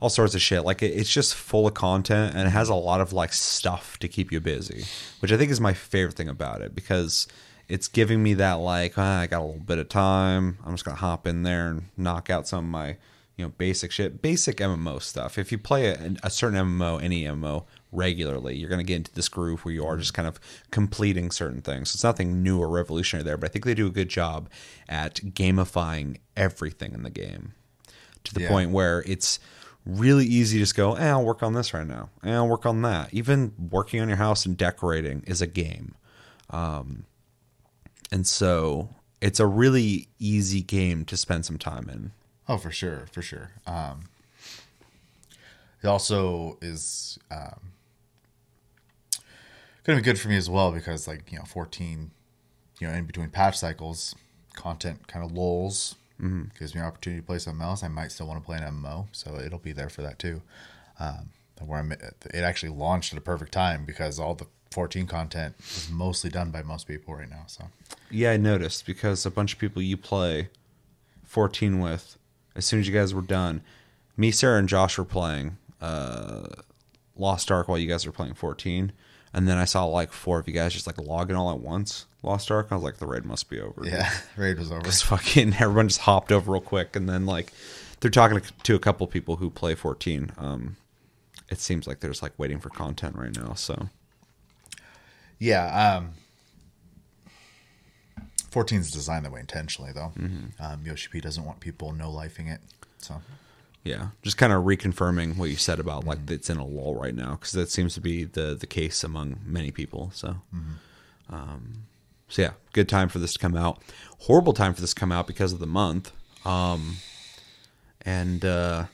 all sorts of shit. Like it, it's just full of content and it has a lot of like stuff to keep you busy, which I think is my favorite thing about it because it's giving me that like oh, I got a little bit of time. I'm just gonna hop in there and knock out some of my you know basic shit, basic MMO stuff. If you play a, a certain MMO, any MMO regularly, you're gonna get into this groove where you are just kind of completing certain things. It's nothing new or revolutionary there, but I think they do a good job at gamifying everything in the game to the yeah. point where it's really easy to just go, eh, I'll work on this right now. Eh, I'll work on that. Even working on your house and decorating is a game. Um, and so it's a really easy game to spend some time in. Oh, for sure, for sure. Um, it also is um, going to be good for me as well because, like, you know, 14, you know, in between patch cycles, content kind of lulls, mm-hmm. gives me an opportunity to play something else. I might still want to play an MMO, so it'll be there for that too. Um, where I'm, it actually launched at a perfect time because all the 14 content is mostly done by most people right now. So, yeah, I noticed because a bunch of people you play 14 with, as soon as you guys were done, me, Sarah, and Josh were playing uh, Lost Ark while you guys were playing 14. And then I saw like four of you guys just like logging all at once. Lost Ark. I was like, the raid must be over. Yeah, raid was over. Just fucking everyone just hopped over real quick, and then like they're talking to a couple people who play 14. Um, it seems like they're just like waiting for content right now. So yeah, um, 14 is designed that way intentionally, though. Mm-hmm. Um, Yoshi P doesn't want people no lifing it, so yeah, just kind of reconfirming what you said about like it's in a lull right now because that seems to be the the case among many people. So, um, so yeah, good time for this to come out. Horrible time for this to come out because of the month. Um, and uh,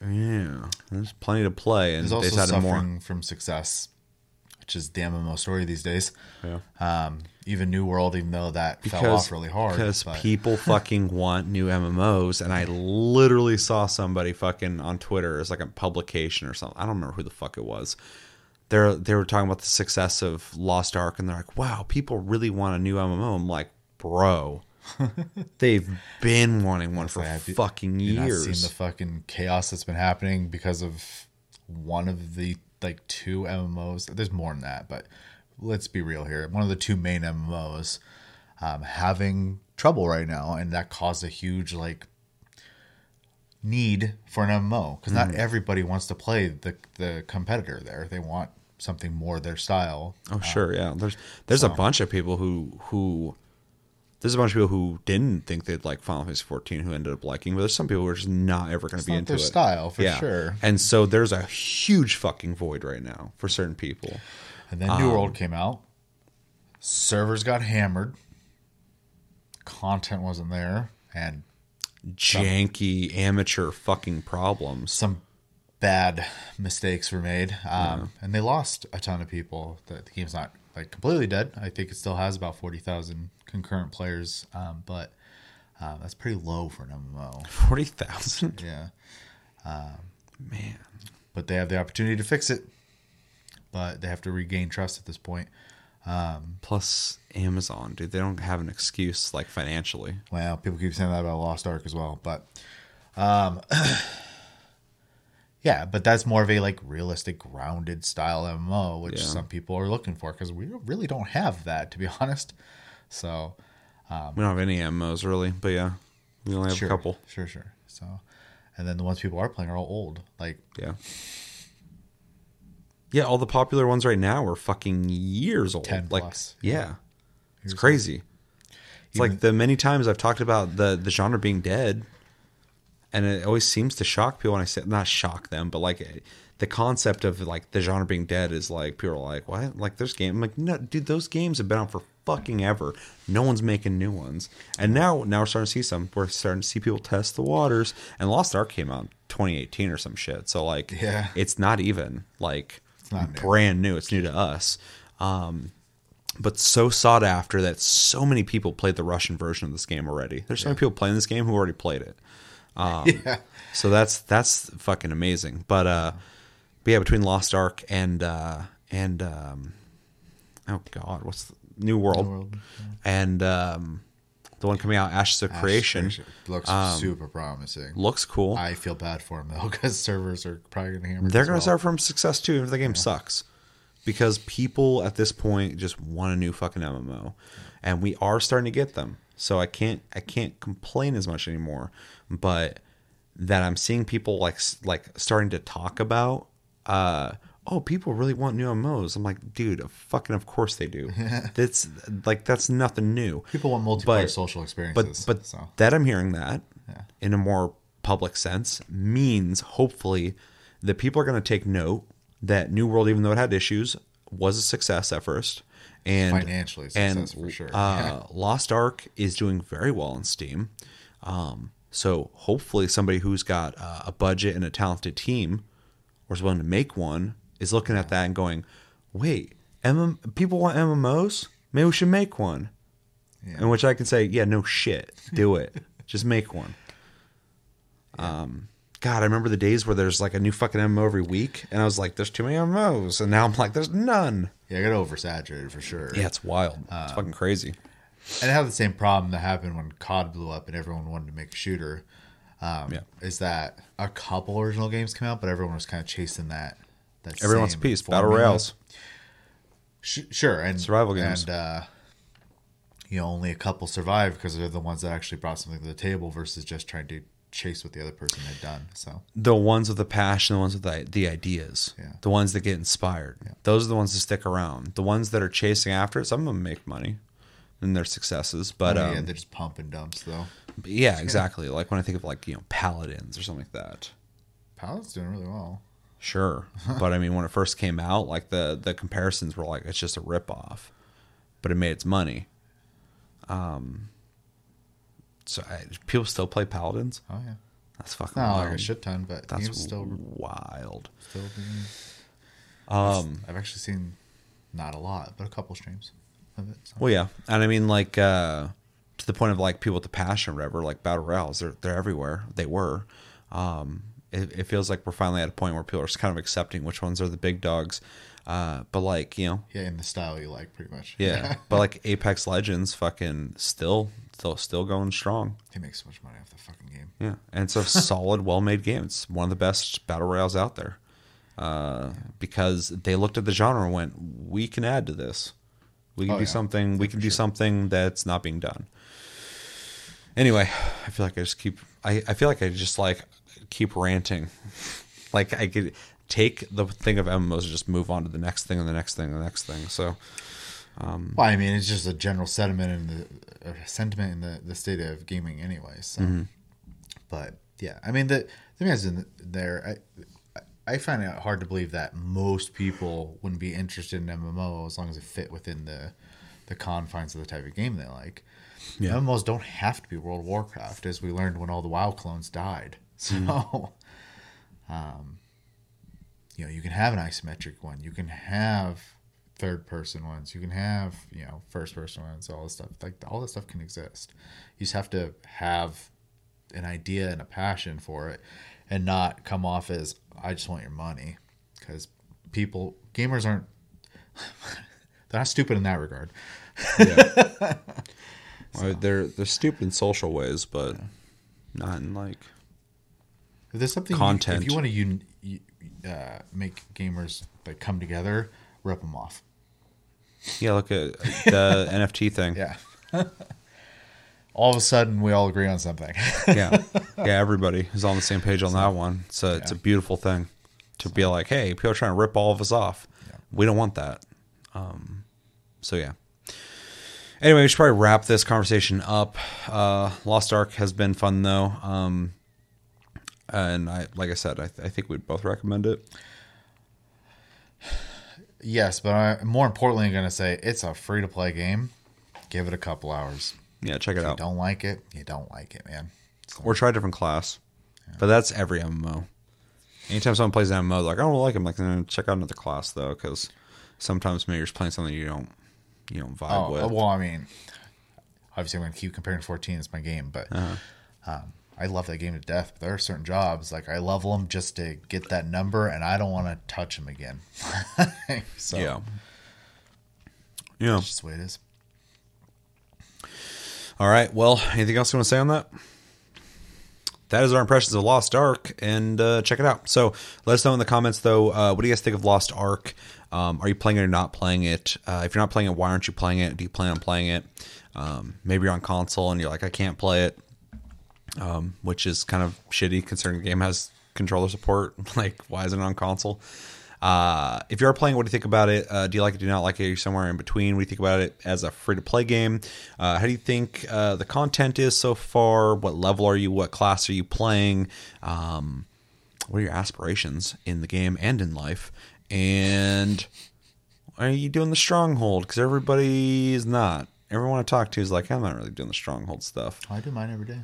yeah, there's plenty to play, and he's they also decided suffering more. from success, which is the MMO story these days. Yeah. Um, even New World, even though that fell off really hard, because but- people fucking want new MMOs, and I literally saw somebody fucking on Twitter as like a publication or something. I don't remember who the fuck it was. They're they were talking about the success of Lost Ark, and they're like, "Wow, people really want a new MMO." I'm like, "Bro, they've been wanting one for Like, fucking not years." seen the fucking chaos that's been happening because of one of the like two MMOs. There's more than that, but let's be real here. One of the two main MMOs um, having trouble right now, and that caused a huge like need for an MMO because not everybody wants to play the the competitor there. They want something more their style. Oh sure, yeah. There's there's a bunch of people who who there's a bunch of people who didn't think they'd like Final Fantasy 14 who ended up liking, but there's some people who are just not ever going to be into their it. style, for sure. And so there's a huge fucking void right now for certain people. And then New World came out. Servers got hammered. Content wasn't there, and Janky amateur fucking problems. some bad mistakes were made, um, and they lost a ton of people. The, the game's not like completely dead. I think it still has about forty thousand concurrent players, um, but uh, that's pretty low for an MMO. 40,000? Yeah, Man. but they have the opportunity to fix it. But they have to regain trust at this point. Plus Amazon, dude, they don't have an excuse like financially. Well, people keep saying that about Lost Ark as well, but um yeah, but that's more of a like realistic grounded style MMO, which Yeah. some people are looking for because we really don't have that to be honest. So um, We don't have any MMOs really, but yeah. We only have sure, a couple. sure, sure. So and then the ones people are playing are all old. Like Yeah. Yeah, all the popular ones right now are fucking years old. 10 like, plus. Yeah. It's crazy. It's like the many times I've talked about the the genre being dead, and it always seems to shock people when I say not shock them, but like the concept of like the genre being dead is like people are like, what? Like there's game. I'm like, no, dude, those games have been out for fucking ever. No one's making new ones, and now now we're starting to see some. We're starting to see people test the waters. And Lost Ark came out in 2018 or some shit. So like, Yeah. it's not even like not new. brand new. It's new to us. Um, but so sought after that so many people played the Russian version of this game already. There's so many people playing this game who already played it. Um, yeah. So that's that's fucking amazing. But uh, but yeah, between Lost Ark and uh, and um, oh god, what's the, New World, World, and um, the one coming out, Ashes of Creation, looks super promising. looks cool. I feel bad for them though because servers are probably going to hammer. They're going well. to start from success too if the game sucks. Because people at this point just want a new fucking MMO. And we are starting to get them. So I can't I can't complain as much anymore. But that I'm seeing people like like starting to talk about uh oh people really want new MMOs. I'm like, dude, fucking of course they do. that's like that's nothing new. People want multiplayer But- social But experiences. but so. that I'm hearing that in a more public sense means hopefully that people are going to take note that New World, even though it had issues, was a success at first. And Financially a success, for sure. Uh, Lost Ark is doing very well on Steam. Um, so hopefully somebody who's got uh, a budget and a talented team or is willing to make one is looking at that and going, wait, MM- people want MMOs? Maybe we should make one. In which I can say, yeah, no shit, do it. Just make one. Um, God, I remember the days where there's like a new fucking MMO every week, and I was like, there's too many MMOs, and now I'm like, there's none. Yeah, I got oversaturated for sure. Yeah, it's wild. it's fucking crazy. And I have the same problem that happened when COD blew up and everyone wanted to make a shooter. Um, Yeah. Is that a couple original games came out, but everyone was kind of chasing that. that Everyone wants a piece. Battle royales. Sh- sure, and Survival games. and uh, you know only a couple survived because they're the ones that actually brought something to the table versus just trying to chase what the other person had done. So the ones with the passion, the ones with the, the ideas, Yeah. the ones that get inspired. Those are the ones that stick around. The ones that are chasing after it, some of them make money and they're successes. But oh, um, yeah, they're just pump and dumps though. yeah, exactly. Like when I think of like you know paladins or something like that. Paladin's doing really well. Sure, but I mean when it first came out, like the the comparisons were like it's just a rip off, but it made its money. Um. So I, people still play paladins. Oh yeah, That's fucking not wild. like a shit ton, but That's still wild. still being. Um. I've actually seen not a lot, but a couple streams of it. So. Well, yeah, and I mean, like uh, to the point of like people with the passion, or whatever. Like battle royals, they're they're everywhere. They were. Um, it, it feels like we're finally at a point where people are just kind of accepting which ones are the big dogs. Uh, but like you know, Yeah, in the style you like, pretty much. yeah. but like Apex Legends, fucking still still still going strong. he makes so much money off the fucking game. Yeah, and it's a solid, well-made game. It's one of the best battle royals out there. Uh, because they looked at the genre and went, "We can add to this. We can Oh, do yeah. something. We can do something that's not being done." Anyway, I feel like I just keep. I, I feel like I just like keep ranting. like I could take the thing of MMOs and just move on to the next thing and the next thing and the next thing. So Well, I mean, it's just a general sentiment in the uh, sentiment in the, the state of gaming, anyway. So, Mm-hmm. but yeah, I mean, the the thing is in there, I I find it hard to believe that most people wouldn't be interested in MMO as long as it fit within the the confines of the type of game they like. Yeah. MMOs don't have to be World of Warcraft, as we learned when all the WoW clones died. So, um, you know, you can have an isometric one. You can have third person ones. You can have, you know, first person ones, all this stuff. Like all this stuff can exist. You just have to have an idea and a passion for it and not come off as I just want your money because people gamers aren't they're not stupid in that regard. Well, they're they're stupid in social ways, but not in like If there's something you- Content. if you want to un, you, uh, make gamers like come together, rip them off. yeah. Look at the NFT thing. Yeah. all of a sudden, we all agree on something. yeah, yeah. Everybody is on the same page on that one. It's a it's a beautiful thing to be like, hey, people are trying to rip all of us off. We don't want that. Um, so yeah. Anyway, we should probably wrap this conversation up. Uh, Lost Ark has been fun though, um, and I like I said, I, th- I think we'd both recommend it. yes, but I, more importantly, I'm gonna say it's a free to play game. Give it a couple hours. Yeah, check it out. If you out, don't like it, you don't like it, man. So, or try a different class. But that's every MMO. Anytime someone plays an MMO, they're like I don't like them. Like, "Eh, check out another class though, because sometimes maybe you're just playing something you don't you don't vibe oh, with. well, I mean, obviously, I'm gonna keep comparing 14. It's my game, but Uh-huh. um, I love that game to death. But there are certain jobs like I level them just to get that number, and I don't want to touch them again. so Yeah. Yeah. that's just the way it is. All right. Well, anything else you want to say on that? That is our impressions of Lost Ark, and uh, check it out. So let us know in the comments, though. Uh, what do you guys think of Lost Ark? Um, are you playing it or not playing it? Uh, if you're not playing it, why aren't you playing it? Do you plan on playing it? Um, maybe you're on console and you're like, I can't play it, um, which is kind of shitty considering the game has controller support. like, why isn't it on console? Uh, if you are playing, what do you think about it? Uh, do you like it? Do you not like it? Are you somewhere in between? What do you think about it as a free to play game? Uh, how do you think uh, the content is so far? What level are you? What class are you playing? Um, what are your aspirations in the game and in life? And are you doing the stronghold? Because everybody is not. Everyone I talk to is like, I'm not really doing the stronghold stuff. I do mine every day.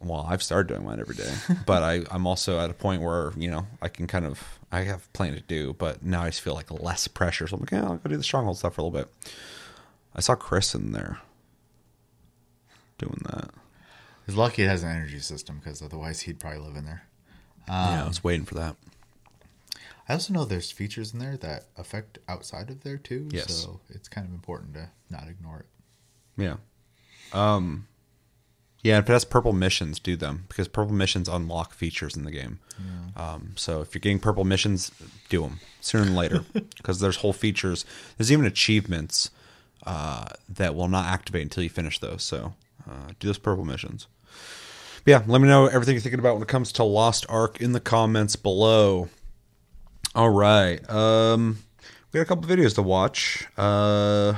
Well, I've started doing mine every day, but I, I'm also at a point where you know I can kind of I have plenty to do, but now I just feel like less pressure. So I'm like, yeah, I'll go do the stronghold stuff for a little bit. I saw Chris in there doing that. He's lucky it has an energy system because otherwise he'd probably live in there. yeah, I was waiting for that. I also know there's features in there that affect outside of there too. Yes. So it's kind of important to not ignore it. Yeah. Um yeah, if it has purple missions, do them because purple missions unlock features in the game. Um, so if you're getting purple missions, do them sooner than later because there's whole features. There's even achievements uh, that will not activate until you finish those. So uh, do those purple missions. But yeah, let me know everything you're thinking about when it comes to Lost Ark in the comments below. All right. Um, we got a couple videos to watch. Uh,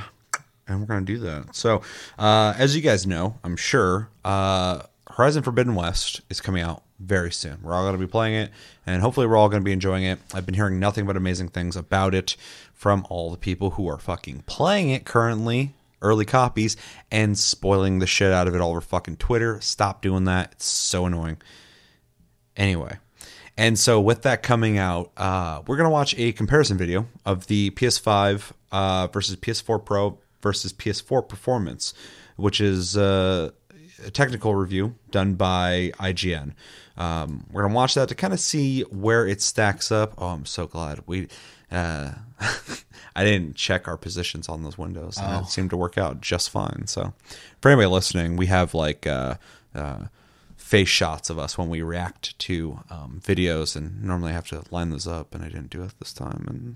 and we're going to do that. So, uh, as you guys know, I'm sure, uh, Horizon Forbidden West is coming out very soon. We're all going to be playing it, and hopefully, we're all going to be enjoying it. I've been hearing nothing but amazing things about it from all the people who are fucking playing it currently, early copies, and spoiling the shit out of it all over fucking Twitter. Stop doing that. It's so annoying. Anyway, and so with that coming out, uh, we're gonna watch a comparison video of the PS5 uh, versus PS4 Pro versus PS4 performance, which is uh, a technical review done by IGN. Um, we're gonna watch that to kind of see where it stacks up. Oh, I'm so glad we. Uh, I didn't check our positions on those windows, and it seemed to work out just fine. So, for anybody listening, we have like. Uh, uh, face shots of us when we react to um, videos, and normally I have to line those up, and I didn't do it this time, and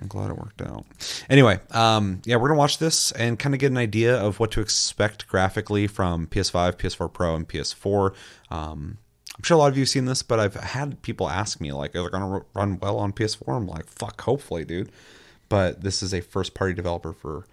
I'm glad it worked out. Anyway, um, yeah, we're gonna watch this and kind of get an idea of what to expect graphically from PS5, PS4 Pro, and PS4. Um, I'm sure a lot of you have seen this, but I've had people ask me like, "Are they gonna run well on PS4?" I'm like, "Fuck, hopefully, dude." But this is a first-party developer for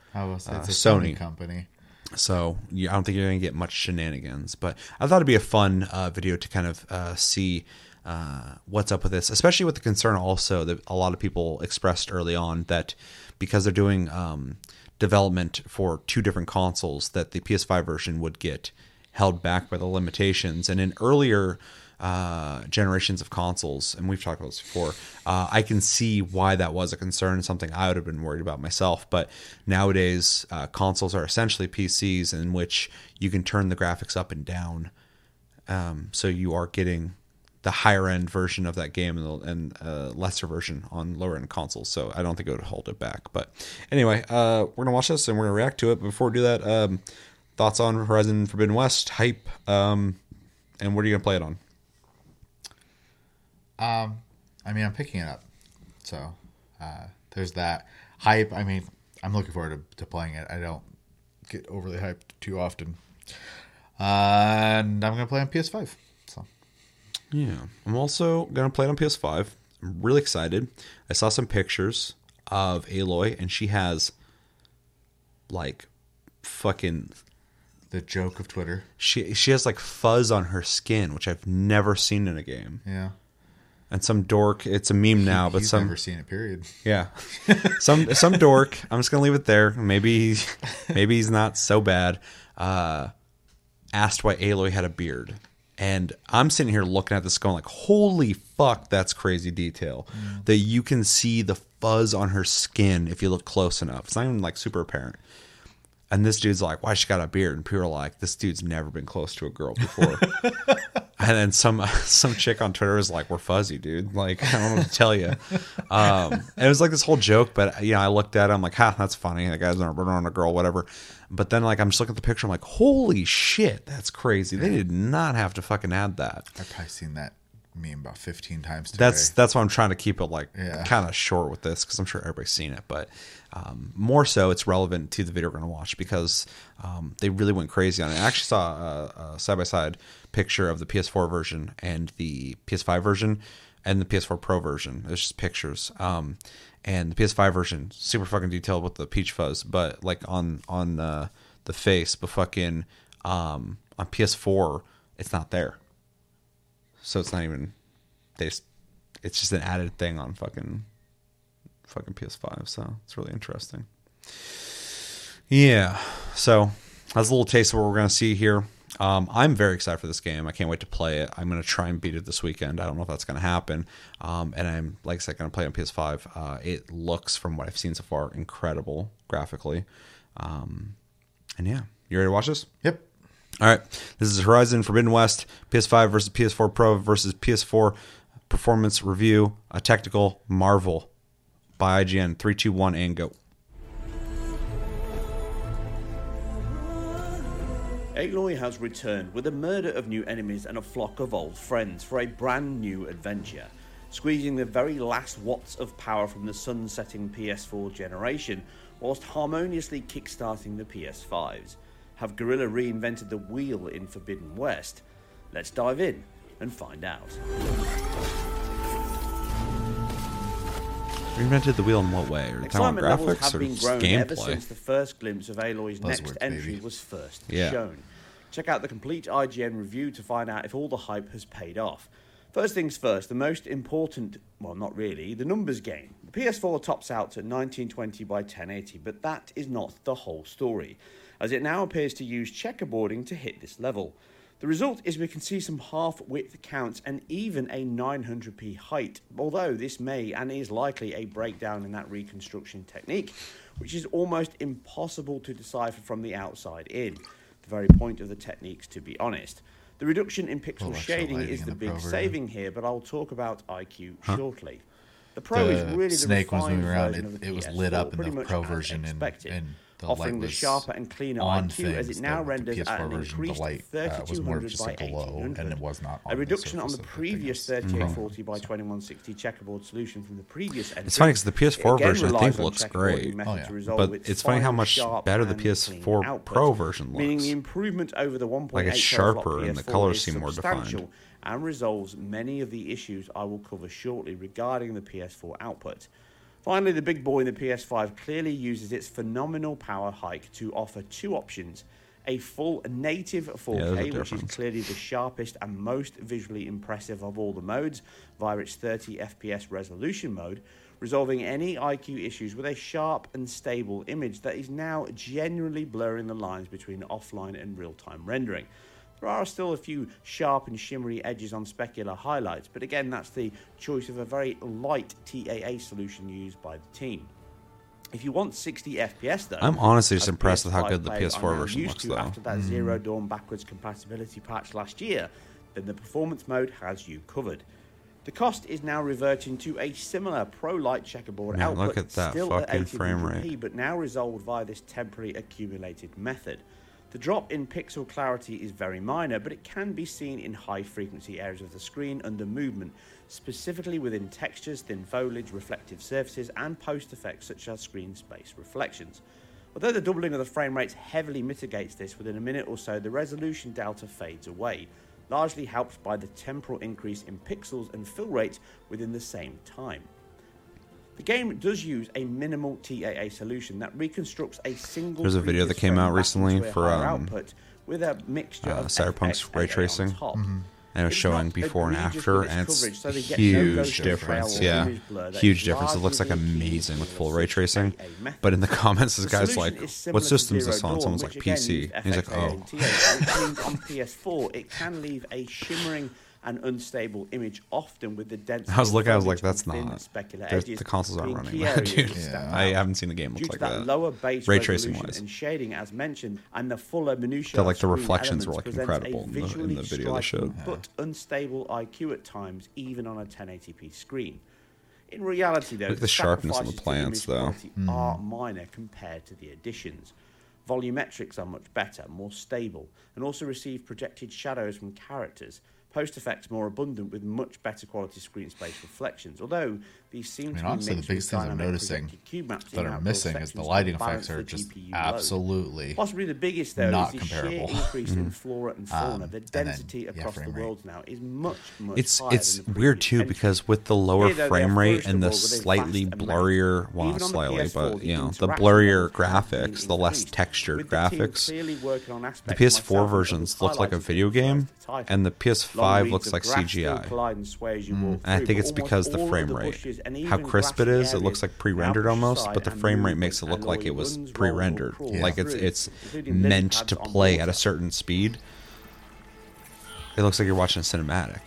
uh, it's a Sony Sony. company. So you, I don't think you're going to get much shenanigans, but I thought it'd be a fun uh, video to kind of uh, see uh, what's up with this, especially with the concern also that a lot of people expressed early on that because they're doing um, development for two different consoles, that the PS5 version would get held back by the limitations. And in earlier uh, generations of consoles, and we've talked about this before, uh, I can see why that was a concern, something I would have been worried about myself. But nowadays, uh, consoles are essentially PCs in which you can turn the graphics up and down. Um, so you are getting the higher end version of that game and, the, and uh, lesser version on lower end consoles. So I don't think it would hold it back. But anyway, uh, we're gonna watch this and we're gonna react to it. But before we do that, um, thoughts on Horizon Forbidden West hype, um, and what are you gonna play it on? Um, I mean, I'm picking it up, so uh, there's that hype. I mean, I'm looking forward to, to playing it. I don't get overly hyped too often, and I'm gonna play on PS5. Yeah, I'm also gonna play it on PS5. I'm really excited. I saw some pictures of Aloy, and she has like fucking the joke of Twitter. she she has like fuzz on her skin, which I've never seen in a game. Yeah, And some dork, it's a meme now, but He's some never seen it. Period. yeah, some some dork. I'm just gonna leave it there. Maybe he's, maybe he's not so bad. Uh, asked why Aloy had a beard, and I'm sitting here looking at this, going like, "Holy fuck, that's crazy detail." Mm. That you can see the fuzz on her skin if you look close enough. It's not even like super apparent. And this dude's like, "Why she got a beard?" And people are like, "This dude's never been close to a girl before." and then some some chick on Twitter was like, "We're fuzzy, dude." Like, I don't know what to tell you. Um, and it was like this whole joke, but you know, I looked at it, I'm like, "Ha, that's funny." That guy's not running on a girl, whatever. But then, like, I'm just looking at the picture, I'm like, "Holy shit, that's crazy!" They did not have to fucking add that. I've probably seen that meme about 15 times today. That's that's why I'm trying to keep it like Yeah. kind of short with this because I'm sure everybody's seen it, but um, more so it's relevant to the video we're going to watch because um, they really went crazy on it. I actually saw a side by side picture of the PS4 version and the PS5 version and the PS4 Pro version. It's just pictures. Um, and the PS5 version super fucking detailed with the peach fuzz, but like on on uh, the face, but fucking um, on PS4 it's not there. So it's not even they just it's just an added thing on fucking fucking PS5. So it's really interesting. Yeah. So that's a little taste of what we're gonna see here. Um, I'm very excited for this game. I can't wait to play it. I'm gonna try and beat it this weekend. I don't know if that's gonna happen. Um, and I'm like I said, gonna play on PS5. Uh, it looks, from what I've seen so far, incredible graphically. Um, and yeah, you ready to watch this? Yep. All right, this is Horizon Forbidden West, PS5 versus PS4 Pro versus PS4 performance review, a technical marvel by IGN. Three, two, one, and go. Aloy has returned with a murder of new enemies and a flock of old friends for a brand new adventure, squeezing the very last watts of power from the sun-setting PS4 generation, whilst harmoniously kickstarting the PS5s. Have Guerrilla reinvented the wheel in Forbidden West? Let's dive in and find out. Reinvented the wheel in what way? Are talking Excitement about levels graphics have or been grown ever gameplay? since the first glimpse of Aloy's next entry was first Yeah. shown. Check out the complete IGN review to find out if all the hype has paid off. First things first, the most important, well, not really, the numbers game. The PS4 tops out at 1920 by 1080, but that is not the whole story, as it now appears to use checkerboarding to hit this level. The result is we can see some half width counts and even a 900p height, although this may and is likely a breakdown in that reconstruction technique, which is almost impossible to decipher from the outside in. The very point of the techniques, to be honest. The reduction in pixel extra shading is the the big Pro version. saving here, but I'll talk about IQ shortly. The Pro is The really the snake was moving around. It- it was lit up in the Pro version and- and the offering the sharper and cleaner on IQ as it now the renders at PS4 an increased light, uh, was more 3200 just by a glow, and it was not a on the reduction on the surface of the thing previous it's 3840 by 2160 checkerboard solution from the previous entry. It's funny because the PS4 version, I think, looks great. Oh, yeah. But its it's funny how much better the PS4 output, Pro version looks. Meaning the improvement over the 1.8 Like it's sharper and the colors seem more defined. substantial and resolves many of the issues I will cover shortly regarding the PS4 output. Finally, the big boy in the PS5 clearly uses its phenomenal power hike to offer two options. A full native 4K, which is clearly the sharpest and most visually impressive of all the modes via its 30 FPS resolution mode, resolving any IQ issues with a sharp and stable image that is now genuinely blurring the lines between offline and real time rendering. There are still a few sharp and shimmery edges on specular highlights, but again, that's the choice of a very light TAA solution used by the team. If you want 60 FPS though, I'm honestly just impressed with how good the PS4 version used looks, to though. After that hmm. Zero Dawn backwards compatibility patch last year, then the performance mode has you covered. The cost is now reverting to a similar Pro Light checkerboard Man, output, look at that still fucking frame 1800p, rate. but now resolved via this temporary accumulated method. The drop in pixel clarity is very minor, but it can be seen in high frequency areas of the screen under movement, specifically within textures, thin foliage, reflective surfaces, and post effects such as screen space reflections. Although the doubling of the frame rates heavily mitigates this, within a minute or so the resolution delta fades away, largely helped by the temporal increase in pixels and fill rate within the same time. The game does use a minimal TAA solution that reconstructs a single. There's a video previous that came out recently for, higher um, output with a mixture uh, of Cyberpunk's FX ray AA on tracing. and it was It's showing before and after, and it's coverage, so they get no huge difference. Yeah, image blur that huge difference. It looks like amazing with full ray tracing. But in the comments, this The guy's like, "What system is this on?" Someone's like, "PC." And he's like, "Oh." and TAA, which means on PS4 it can leave a shimmering and unstable image, often with the dense. I was looking, I was like, "That's not." specular edges The consoles aren't running key that, areas dude. that stand I haven't seen the game Due look to like that, that. lower base Ray tracing resolution wise. and shading, as mentioned, and the fuller minutiae The, of like, the reflections were, like, incredible a in the- in the video they showed. but unstable IQ at times, even on a 1080p screen. In reality, though, Look at the sharpness of the sacrifices plants, image though. quality hmm. are minor compared to the additions. Volumetrics are much better, more stable, and also receive projected shadows from characters. Post effects more abundant with much better quality screen space reflections. Although these seem I mean, to be honestly, the mixed biggest things I'm noticing projected cube maps that are missing is the lighting effects are just absolutely Possibly the biggest though not is the sheer comparable. increase in flora and fauna. Um, the and then, density yeah, across the frame rate. world now is much much It's higher it's than the weird too century. because with the lower Here, though, frame rate and the first of all, slightly within fast and blurrier, well, not slightly, PS4, but you know, the blurrier levels have been graphics, the less textured the graphics. on The PS4 versions look like a video game, and the PS5 looks like CGI. collide and sway as you walk And I think it's because the frame rate, bushes and how even crisp it is. it looks like pre-rendered almost, but the frame rate makes it look like it was runs, rolls, or pre-rendered, crawls like it's it's meant to play at a certain speed. It looks like you're watching a cinematic.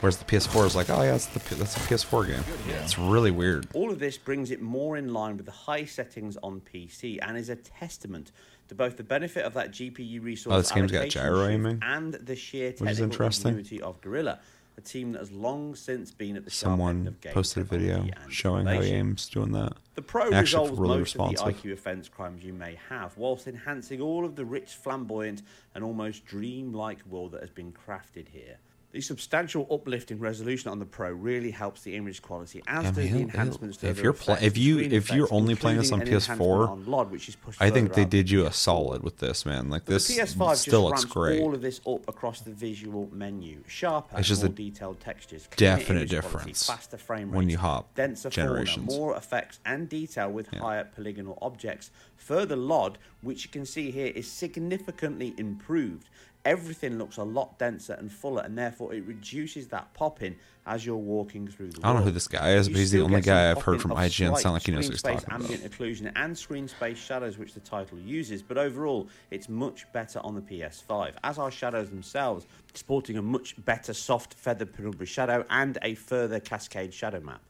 Whereas the PS4 is like, oh yeah, that's the that's a PS4 game. Yeah. It's really weird. All of this brings it more in line with the high settings on PC and is a testament to both the benefit of that GPU resource Oh, this game's got gyro aiming? and the sheer Which is technical ingenuity of Guerrilla, a team that has long since been at the Someone of game posted a video showing how he aims doing that. The Pro Actually, resolves really most of the IQ offense crimes you may have, whilst enhancing all of the rich, flamboyant, and almost dreamlike world that has been crafted here. The substantial uplift in resolution on the Pro really helps the image quality, as Yeah, do man, the enhancements to if you're effects if you- if you're only playing this on PS4, on LOD, which is pushed I think they out did you a solid with this, man. Like But this the PS5 still just looks ramps great. all of this up across the visual menu. Sharper, It's just more a detailed textures, definite image quality, difference faster frame rates, when you hop denser generations. fauna, more effects and detail with Yeah. higher polygonal objects. Further LOD, which you can see here, is significantly improved. Everything looks a lot denser and fuller, and therefore it reduces that pop-in as you're walking through the I don't know who this guy is, but he's the only guy I've heard from IGN sound like he knows what he's space talking about. ambient occlusion and screen space shadows, which the title uses, but overall, it's much better on the PS5, as are shadows themselves, sporting a much better soft feathered penumbra shadow and a further cascade shadow map.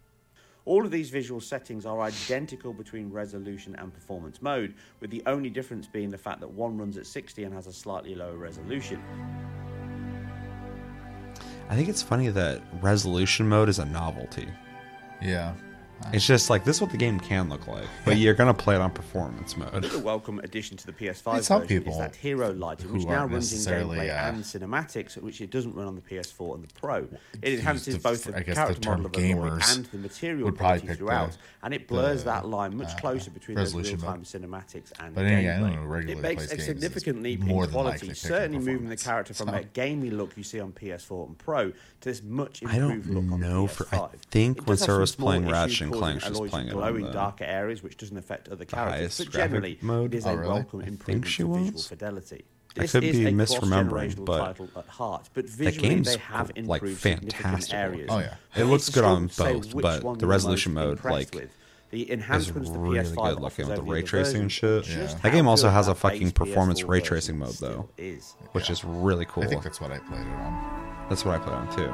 All of these visual settings are identical between resolution and performance mode, with the only difference being the fact that one runs at 60 and has a slightly lower resolution. I think it's funny that resolution mode is a novelty. Yeah. It's just like this is what the game can look like, but you're gonna play it on performance mode. Another welcome addition to the PS5 some version people is that hero lighting, which who now aren't runs in necessarily, gameplay uh, and cinematics, which it doesn't run on the PS4 and the Pro. It enhances the- both the I guess the character term model of Aloy gamers and the material would probably quality pick throughout, the- and it blurs the, that line much uh, closer between those resolution real-time mode. cinematics and But then again, gameplay. anyone who regularly it makes plays a games significant is leap more in quality, certainly moving the character from So- that gamey look you see on PS4 and Pro to this much I improved don't look on know the for- PS5. I think when does Sarah was playing issues Ratchet and causing Clank, she was Aloy playing it glow on in the darker areas, which doesn't affect other characters. highest But graphic generally, mode. it is Oh, a really? welcome I think improvement she to visual was. fidelity. I could is be a misremembering, but title at heart, but the game's they have like improved significant fantastic. areas. Oh, yeah. It looks good on struggle to say both, but the resolution mode, like, with. The is enhancements the really PS5 good offers looking with over the the ray tracing and shit. Yeah. That game also has a fucking performance ray tracing mode though, Is. which Yeah. is really cool. I think that's what I played it on. That's what I played on too.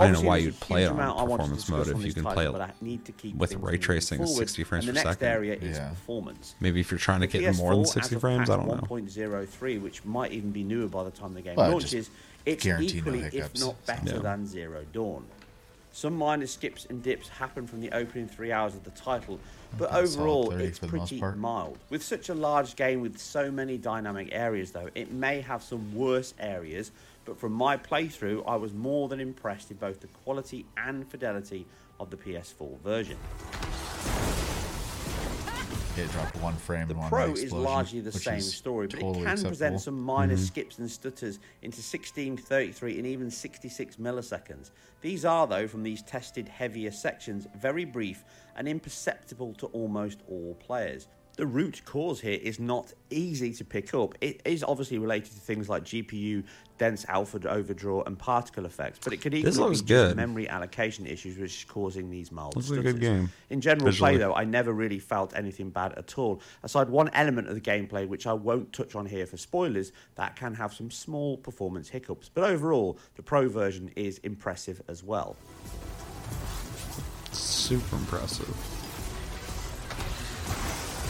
I don't know why you'd play it on amount I want to performance mode if you can title, play it but I need to keep with ray tracing at 60 frames and per the next second. area is Yeah. performance. Maybe if you're trying to The get more than PS4 60 as of frames, I don't know. 1.03, which might even be newer by the time the game Well, launches, it's guarantee no equally, if not better Yeah. than Zero Dawn. Some minor skips and dips happen from the opening three hours of the title, but About a solid overall it's for the most pretty mild. With such a large game with so many dynamic areas, though, it may have some worse areas, but from my playthrough, I was more than impressed with both the quality and fidelity of the PS4 version. It dropped one frame The Pro is largely the same story, but totally it can acceptable. present some minor Mm-hmm. skips and stutters into 16, 33, and even 66 milliseconds. These are, though, from these tested heavier sections, very brief and imperceptible to almost all players. The root cause here is not easy to pick up. It is obviously related to things like GPU, dense alpha overdraw, and particle effects, but it could equally looks be good. just memory allocation issues which is causing these mild Looks like a good game, In general visually. play, though, I never really felt anything bad at all. Aside one element of the gameplay, which I won't touch on here for spoilers, that can have some small performance hiccups. But overall, the Pro version is impressive as well. Super impressive.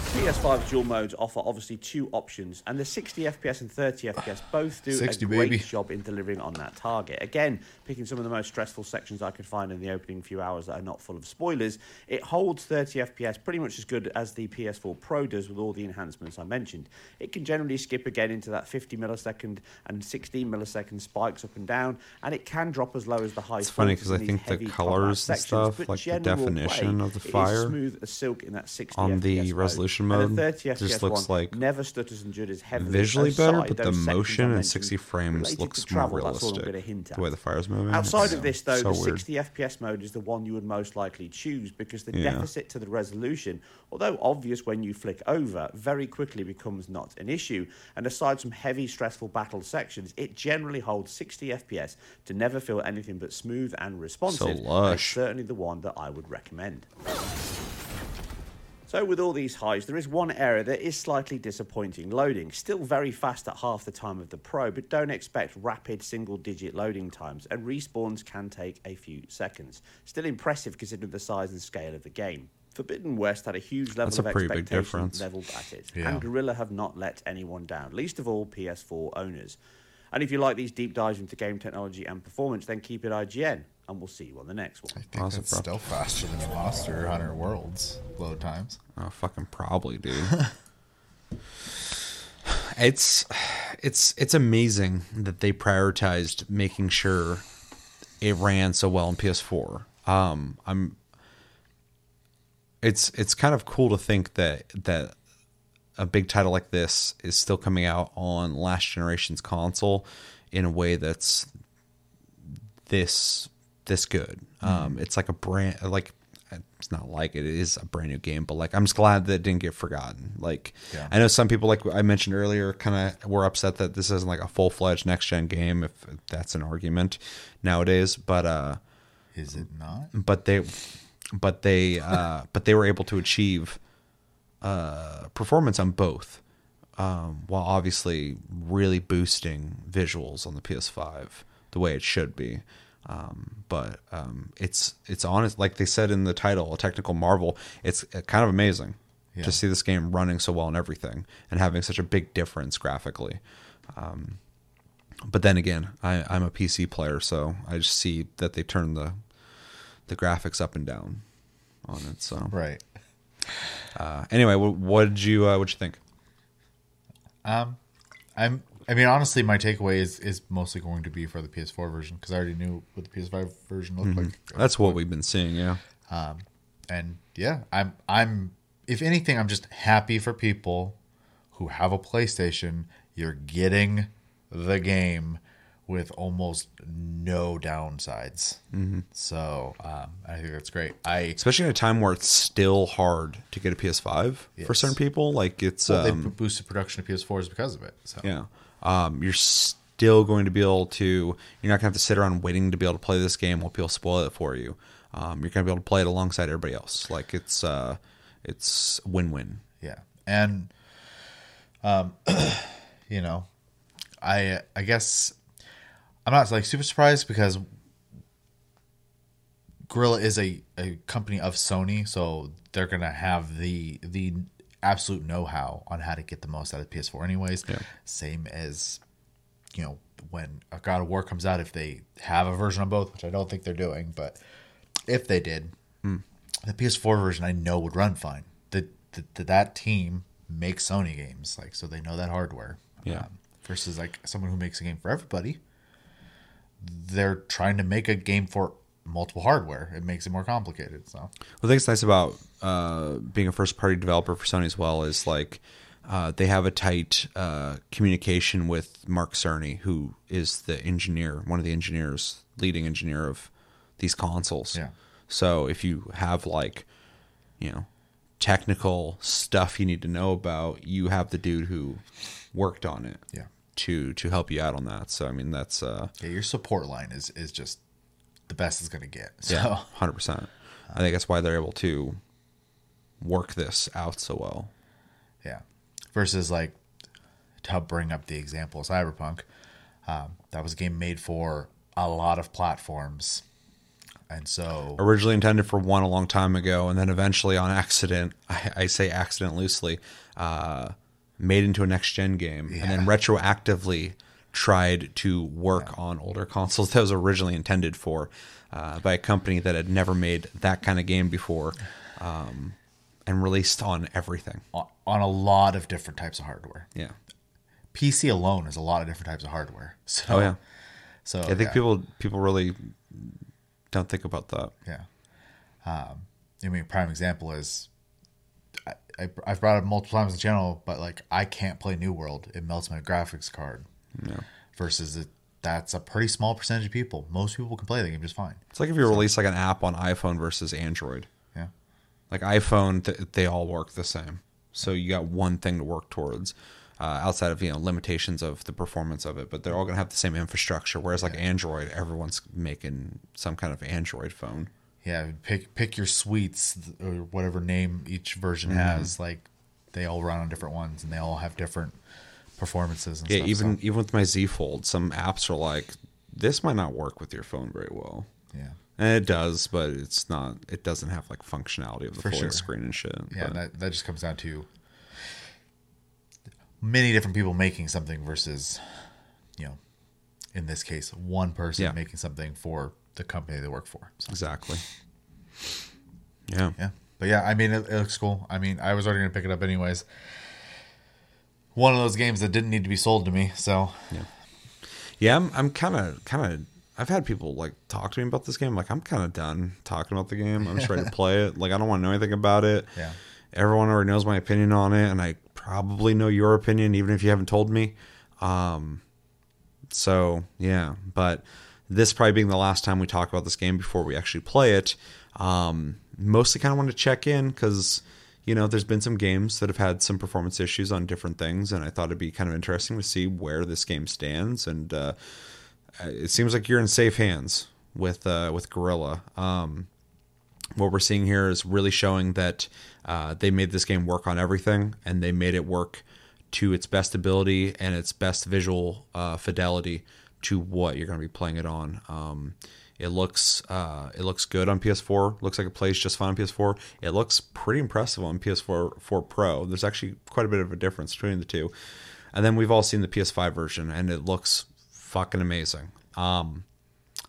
PS5's dual modes offer obviously two options, and the 60 FPS and 30 FPS both do 60, a great baby. job in delivering on that target. Again, picking some of the most stressful sections I could find in the opening few hours that are not full of spoilers, it holds 30 FPS pretty much as good as the PS4 Pro does with all the enhancements I mentioned. It can generally skip again into that 50 millisecond and 16 millisecond spikes up and down, and it can drop as low as the high. It's funny 40s 'cause I think the colors and sections, stuff, like the definition play, of the fire smooth as silk in that 60 on the FPS mode. resolution the mode 30 just looks like never stutters and judders heavily. visually better, but the those sections I motion in mentioned 60 frames looks travel, more that's all I'm realistic. The way the fire's moving. Outside it's of this, though, so the weird. 60 FPS mode is the one you would most likely choose because the Yeah. deficit to the resolution, although obvious when you flick over, very quickly becomes not an issue. And aside from heavy, stressful battle sections, it generally holds 60 FPS to never feel anything but smooth and responsive. and it's lush. certainly the one that I would recommend. So, with all these highs, there is one area that is slightly disappointing loading. Still very fast at half the time of the Pro, but don't expect rapid single digit loading times, and respawns can take a few seconds. Still impressive considering the size and scale of the game. Forbidden West had a huge level That's a of expectation leveled at it, Yeah. and Guerrilla have not let anyone down, least of all PS4 owners. And if you like these deep dives into game technology and performance, then keep it IGN, and we'll see you on the next one. I think Awesome, that's bro. still faster than Monster Hunter Worlds load times. Oh, fucking probably, dude. it's it's it's amazing that they prioritized making sure it ran so well on PS4. Um, I'm. It's it's kind of cool to think that that a big title like this is still coming out on last generation's console in a way that's this this good. Um, it's like a brand like it's not like it, it is a brand new game, but like I'm just glad that it didn't get forgotten. Like Yeah. I know some people like I mentioned earlier kind of were upset that this isn't like a full fledged next gen game if that's an argument nowadays, but uh Is it not? but they but they uh but they were able to achieve uh performance on both um while obviously really boosting visuals on the PS5 the way it should be um but um it's it's honest like they said in the title a technical marvel it's uh, kind of amazing Yeah. to see this game running so well and everything and having such a big difference graphically um but then again I, i'm a pc player so i just see that they turn the the graphics up and down on it. So Right. Uh, anyway, what, what did you uh, what you think? Um, I'm. I mean, honestly, my takeaway is is mostly going to be for the PS4 version because I already knew what the PS5 version looked like. That's what we've been seeing. Yeah, Um, and yeah, I'm. I'm. If anything, I'm just happy for people who have a PlayStation. You're getting the game with almost no downsides. Mm-hmm. So um, I think that's great. I especially in a time where it's still hard to get a PS5 for certain people. Like it's well, they um, b- boosted production of PS4s because of it. So yeah, um, you're still going to be able to. You're not going to have to sit around waiting to be able to play this game while people spoil it for you. Um, you're going to be able to play it alongside everybody else. Like it's uh, it's win win. Yeah, and um, you know, I I guess I'm not like super surprised because Guerrilla is a, a company of Sony, so they're gonna have the the absolute know how on how to get the most out of PS4, anyways. Yeah. Same as you know when a God of War comes out, if they have a version on both, which I don't think they're doing, but if they did, the PS4 version I know would run fine. The, the, the that team makes Sony games, like so they know that hardware. Yeah. Um, versus like someone who makes a game for everybody, they're trying to make a game for multiple hardware. It makes it more complicated. So What I think is nice about uh, being a first party developer for Sony as well is like uh, they have a tight uh, communication with Mark Cerny, who is the engineer, one of the engineers, leading engineer of these consoles. Yeah. So if you have like, you know, technical stuff you need to know about, you have the dude who worked on it. Yeah. To to help you out on that. So I mean that's uh yeah, your support line is is just the best it's gonna get. So yeah, hundred percent. I think that's why they're able to work this out so well. Yeah. Versus like to help bring up the example, Cyberpunk. Um, that was a game made for a lot of platforms. and so originally intended for one a long time ago, and then eventually on accident, I, I say accident loosely, uh, made into a next gen game, and then retroactively tried to work on older consoles that was originally intended for uh, by a company that had never made that kind of game before, um, and released on everything. on on a lot of different types of hardware. Yeah. PC alone is a lot of different types of hardware. So, Oh yeah. So I think yeah, people people really don't think about that. Yeah. Um, I mean, prime example is I, I've brought it up multiple times on the channel, but like I can't play New World. It melts my graphics card. Yeah. Versus it, that's a pretty small percentage of people. Most people can play the game just fine. It's like if you release like an app on iPhone versus Android. Yeah. Like iPhone, th- they all work the same. So you got one thing to work towards, uh, outside of you know limitations of the performance of it. But they're all gonna have the same infrastructure. Whereas like Android, everyone's making some kind of Android phone. Yeah. Pick pick your suites or whatever name each version Mm-hmm. has. Like they all run on different ones and they all have different performances and Yeah, stuff. even so, even with my Z Fold, some apps are like, this might not work with your phone very well. yeah. And it does, but it's not. It doesn't have like functionality of the For full sure. screen and shit. Yeah, but- that that just comes down to many different people making something versus, you know, in this case, one person Yeah. making something for the company they work for. So, exactly. Yeah. yeah, but yeah, I mean, it, it looks cool. I mean, I was already gonna pick it up anyways. One of those games that didn't need to be sold to me. So Yeah, I'm I'm kind of kind of I've had people like talk to me about this game. Like I'm kind of done talking about the game. I'm just ready to play it. Like I don't want to know anything about it. Yeah. Everyone already knows my opinion on it, and I probably know your opinion, even if you haven't told me. Um, so yeah, but this probably being the last time we talk about this game before we actually play it. Um, mostly kind of want to check in because you know there's been some games that have had some performance issues on different things, and I thought it'd be kind of interesting to see where this game stands. And uh, it seems like you're in safe hands with uh, with Guerrilla. Um, what we're seeing here is really showing that uh, they made this game work on everything and they made it work to its best ability and its best visual uh, fidelity to what you're going to be playing it on. Um, it looks uh, it looks good on PS4. Looks like it plays just fine on PS4. It looks pretty impressive on PS4 4 Pro. There's actually quite a bit of a difference between the two. And then we've all seen the PS5 version, and it looks fucking amazing. Um,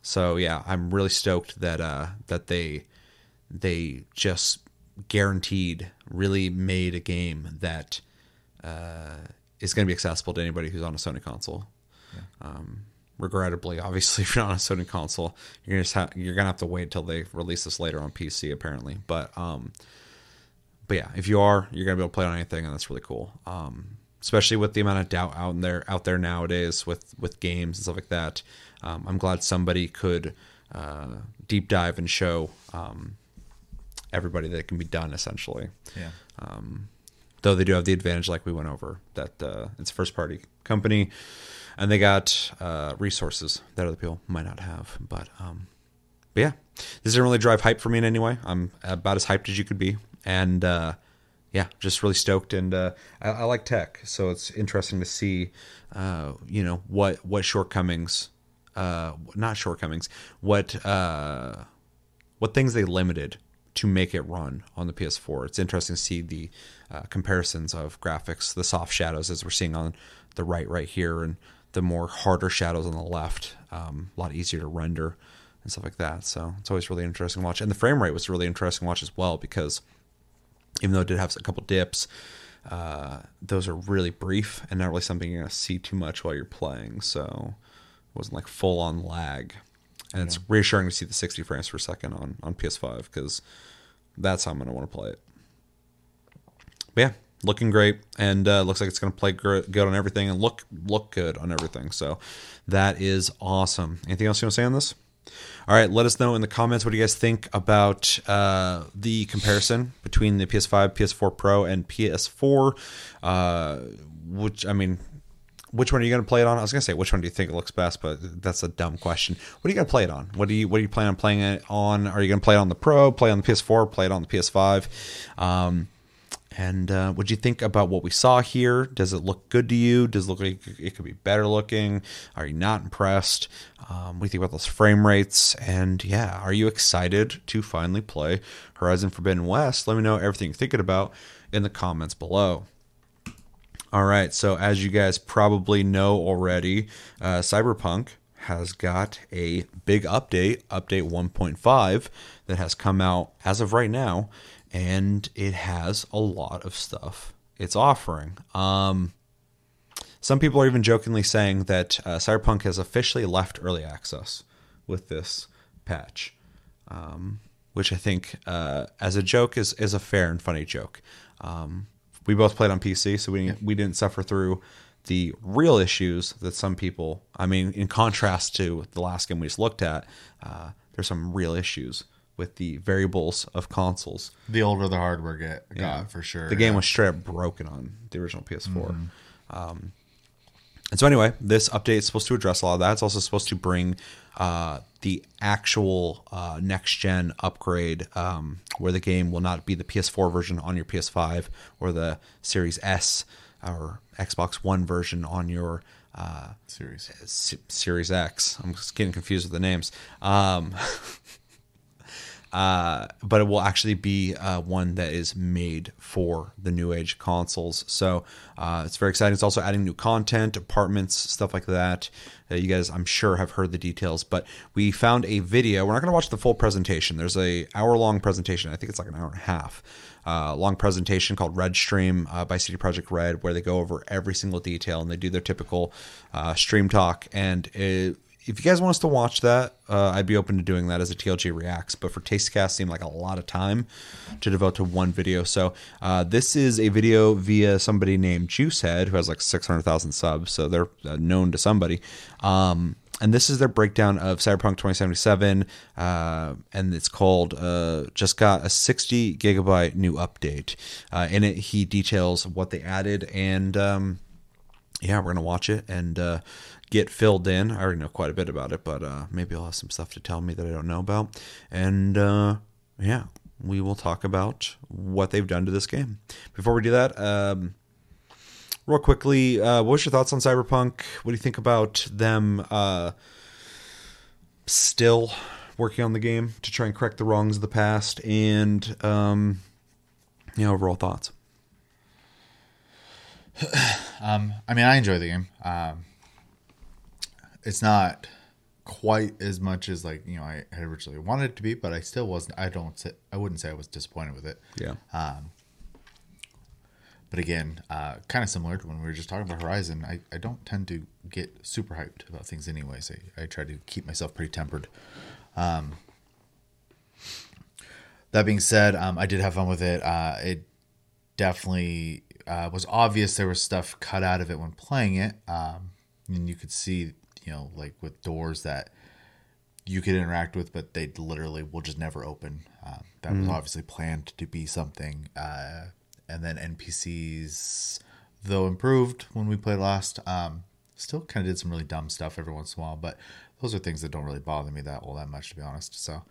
so yeah, I'm really stoked that uh, that they they just guaranteed really made a game that uh, is going to be accessible to anybody who's on a Sony console. Um, regrettably, obviously, if you're not on a Sony console, you're gonna just ha- you're gonna have to wait till they release this later on PC, apparently. But um, but yeah, if you are, you're gonna be able to play on anything, and that's really cool. Um, especially with the amount of doubt out in there out there nowadays with with games and stuff like that. Um, I'm glad somebody could uh, deep dive and show um, everybody that it can be done essentially. yeah, Though they do have the advantage, like we went over, that uh, it's a first party company, and they got uh, resources that other people might not have. But um, but yeah, this didn't really drive hype for me in any way. I'm about as hyped as you could be, and uh, yeah, just really stoked. And uh, I, I like tech, so it's interesting to see, uh, you know, what what shortcomings, uh, not shortcomings, what uh, what things they limited to make it run on the PS4. It's interesting to see the uh, comparisons of graphics, the soft shadows as we're seeing on the right right here, and the more harder shadows on the left. Um, a lot easier to render and stuff like that. So it's always really interesting to watch. And the frame rate was really interesting to watch as well because even though it did have a couple dips, uh, those are really brief and not really something you're going to see too much while you're playing. So it wasn't like full on lag. And it's reassuring to see the 60 frames per second on, on PS5 because that's how I'm going to want to play it. But yeah, looking great, and uh, looks like it's going to play good on everything and look look good on everything. So that is awesome. Anything else you want to say on this? All right, let us know in the comments what do you guys think about uh, the comparison between the PS5, PS4 Pro, and PS4. Uh, which I mean, which one are you going to play it on? I was going to say which one do you think looks best, but that's a dumb question. What are you going to play it on? What do you What do you plan on playing it on? Are you going to play it on the Pro? Play on the PS4? Play it on the PS5? Um, And uh, what do you think about what we saw here? Does it look good to you? Does it look like it could be better looking? Are you not impressed? Um, you think about those frame rates? And yeah, are you excited to finally play Horizon Forbidden West? Let me know everything you're thinking about in the comments below. All right, so as you guys probably know already, uh, Cyberpunk has got a big update, update 1.5, that has come out as of right now, and it has a lot of stuff it's offering. Um, some people are even jokingly saying that uh, Cyberpunk has officially left early access with this patch, um, which I think, uh, as a joke, is is a fair and funny joke. Um, we both played on PC, so we yeah. we didn't suffer through the real issues that some people. I mean, in contrast to the last game we just looked at, uh, there's some real issues with the variables of consoles. The older the hardware get got yeah. for sure. The game yeah. was straight up broken on the original PS4. Mm-hmm. Um, and so anyway, this update is supposed to address a lot of that. It's also supposed to bring uh, the actual uh, next gen upgrade, um, where the game will not be the PS4 version on your PS5 or the Series S or Xbox One version on your uh, Series S- Series X. I'm just getting confused with the names. Um, Uh, but it will actually be uh, one that is made for the new age consoles. So uh, it's very exciting. It's also adding new content, apartments, stuff like that. you guys, I'm sure, have heard the details. But we found a video. We're not going to watch the full presentation. There's a hour long presentation. I think it's like an hour and a half. Uh, long presentation called Red Stream uh, by CD Projekt Red, where they go over every single detail and they do their typical uh, stream talk. And it, if you guys want us to watch that, uh, I'd be open to doing that as a TLG reacts. But for Tastecast, seemed like a lot of time to devote to one video. So uh, this is a video via somebody named Juicehead who has like 600,000 subs, so they're uh, known to somebody. Um, and this is their breakdown of Cyberpunk 2077, uh, and it's called uh, "Just Got a 60 Gigabyte New Update." Uh, in it, he details what they added, and um, yeah, we're gonna watch it and uh, get filled in. I already know quite a bit about it, but uh, maybe I'll have some stuff to tell me that I don't know about. And uh, yeah, we will talk about what they've done to this game. Before we do that, um, real quickly, uh, what's your thoughts on Cyberpunk? What do you think about them uh, still working on the game to try and correct the wrongs of the past? And um, yeah, overall thoughts. um, I mean, I enjoy the game. Um, it's not quite as much as like you know I had originally wanted it to be, but I still wasn't. I don't. Say, I wouldn't say I was disappointed with it. Yeah. Um, but again, uh, kind of similar to when we were just talking about Horizon, I, I don't tend to get super hyped about things anyways. I, I try to keep myself pretty tempered. Um, that being said, um, I did have fun with it. Uh, it definitely uh, was obvious there was stuff cut out of it when playing it. Um, and you could see you know, like with doors that you could interact with, but they literally will just never open. Um, that mm. was obviously planned to be something. Uh, and then NPCs, though improved when we played last, um, still kind of did some really dumb stuff every once in a while. But those are things that don't really bother me that all that much, to be honest. So,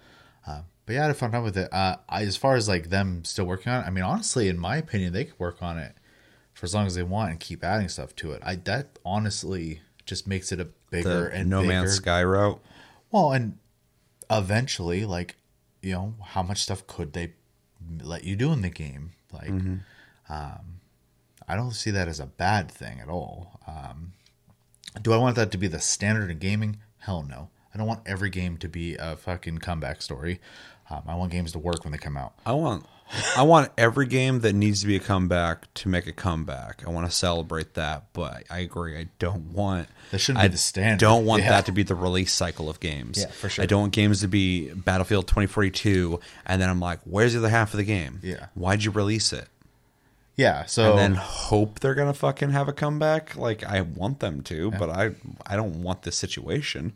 uh, but yeah, I had a fun time with it. Uh, I, as far as like them still working on it, I mean, honestly, in my opinion, they could work on it for as long as they want and keep adding stuff to it. I that honestly just makes it a bigger the and No bigger. Man's Sky route. Well, and eventually, like you know, how much stuff could they let you do in the game? Like, mm-hmm. um, I don't see that as a bad thing at all. Um, do I want that to be the standard in gaming? Hell no. I don't want every game to be a fucking comeback story. Um, I want games to work when they come out. I want I want every game that needs to be a comeback to make a comeback. I want to celebrate that, but I agree. I don't want that shouldn't be the standard. Don't want yeah. that to be the release cycle of games. Yeah, for sure. I don't want games to be Battlefield 2042, and then I'm like, "Where's the other half of the game? Yeah, why'd you release it? Yeah, so and then hope they're gonna fucking have a comeback. Like I want them to, yeah. but I I don't want this situation.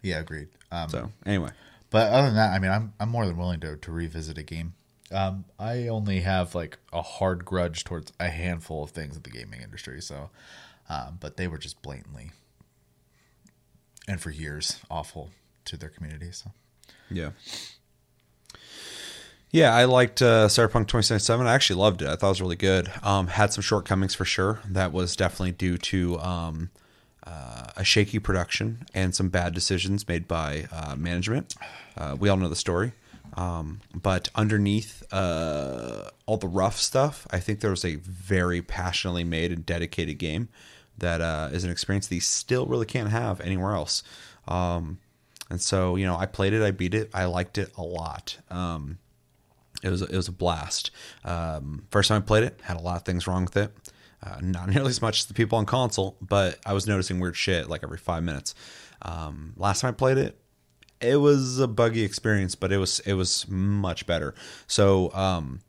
Yeah, agreed. Um, so anyway, but other than that, I mean, I'm I'm more than willing to to revisit a game. Um, I only have like a hard grudge towards a handful of things in the gaming industry. So, um, but they were just blatantly and for years awful to their community. So, yeah. Yeah, I liked uh, Cyberpunk 2077. I actually loved it. I thought it was really good. Um, had some shortcomings for sure. That was definitely due to um, uh, a shaky production and some bad decisions made by uh, management. Uh, we all know the story. Um, but underneath uh, all the rough stuff, I think there was a very passionately made and dedicated game that uh, is an experience that you still really can't have anywhere else. Um, and so, you know, I played it, I beat it, I liked it a lot. Um, it was it was a blast. Um, first time I played it, had a lot of things wrong with it. Uh, not nearly as much as the people on console, but I was noticing weird shit like every five minutes. Um, last time I played it, it was a buggy experience, but it was it was much better. So um,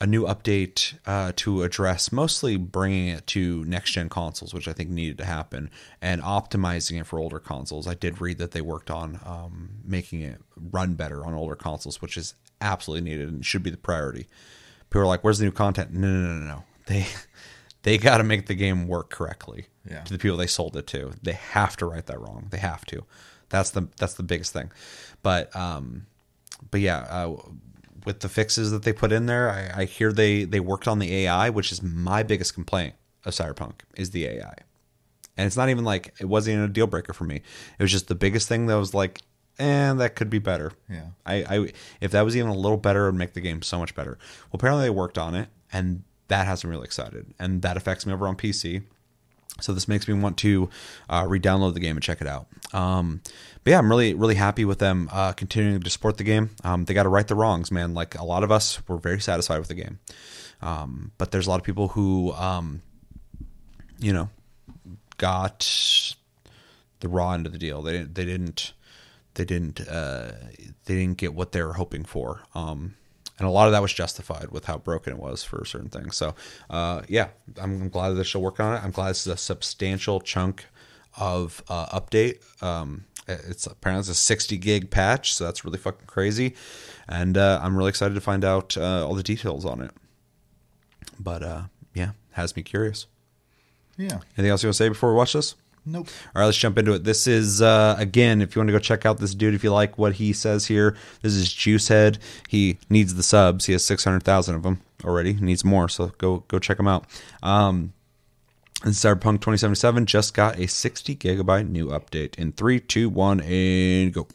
a new update uh, to address mostly bringing it to next gen consoles, which I think needed to happen, and optimizing it for older consoles. I did read that they worked on um, making it run better on older consoles, which is absolutely needed and should be the priority. People are like, "Where's the new content?" No, no, no, no, no. They they got to make the game work correctly Yeah. to the people they sold it to. They have to right that wrong. They have to. That's the that's the biggest thing. But um, but yeah, uh, with the fixes that they put in there, I, I hear they they worked on the AI, which is my biggest complaint of Cyberpunk is the AI. And it's not even like it wasn't even a deal breaker for me. It was just the biggest thing that was like, and that could be better. Yeah. I, I if that was even a little better, it would make the game so much better. Well, apparently they worked on it, and that has me really excited, and that affects me over on PC. So this makes me want to uh, re-download the game and check it out. Um, but yeah, I'm really really happy with them uh, continuing to support the game. Um, they got to right the wrongs, man. Like a lot of us were very satisfied with the game, um, but there's a lot of people who, um, you know, got the raw end of the deal. They they didn't they didn't uh, they didn't get what they were hoping for. Um, and a lot of that was justified with how broken it was for certain things. So uh, yeah, I'm, I'm glad that they're still working on it. I'm glad this is a substantial chunk of uh, update. Um, it's apparently it's a 60 gig patch, so that's really fucking crazy. And uh, I'm really excited to find out uh, all the details on it. But uh, yeah, has me curious. Yeah. Anything else you want to say before we watch this? Nope. All right, let's jump into it. This is uh, again, if you want to go check out this dude, if you like what he says here, this is Juicehead. He needs the subs. He has six hundred thousand of them already. He needs more, so go go check him out. Um, and Cyberpunk 2077 just got a 60 gigabyte new update in three, two, one, and go.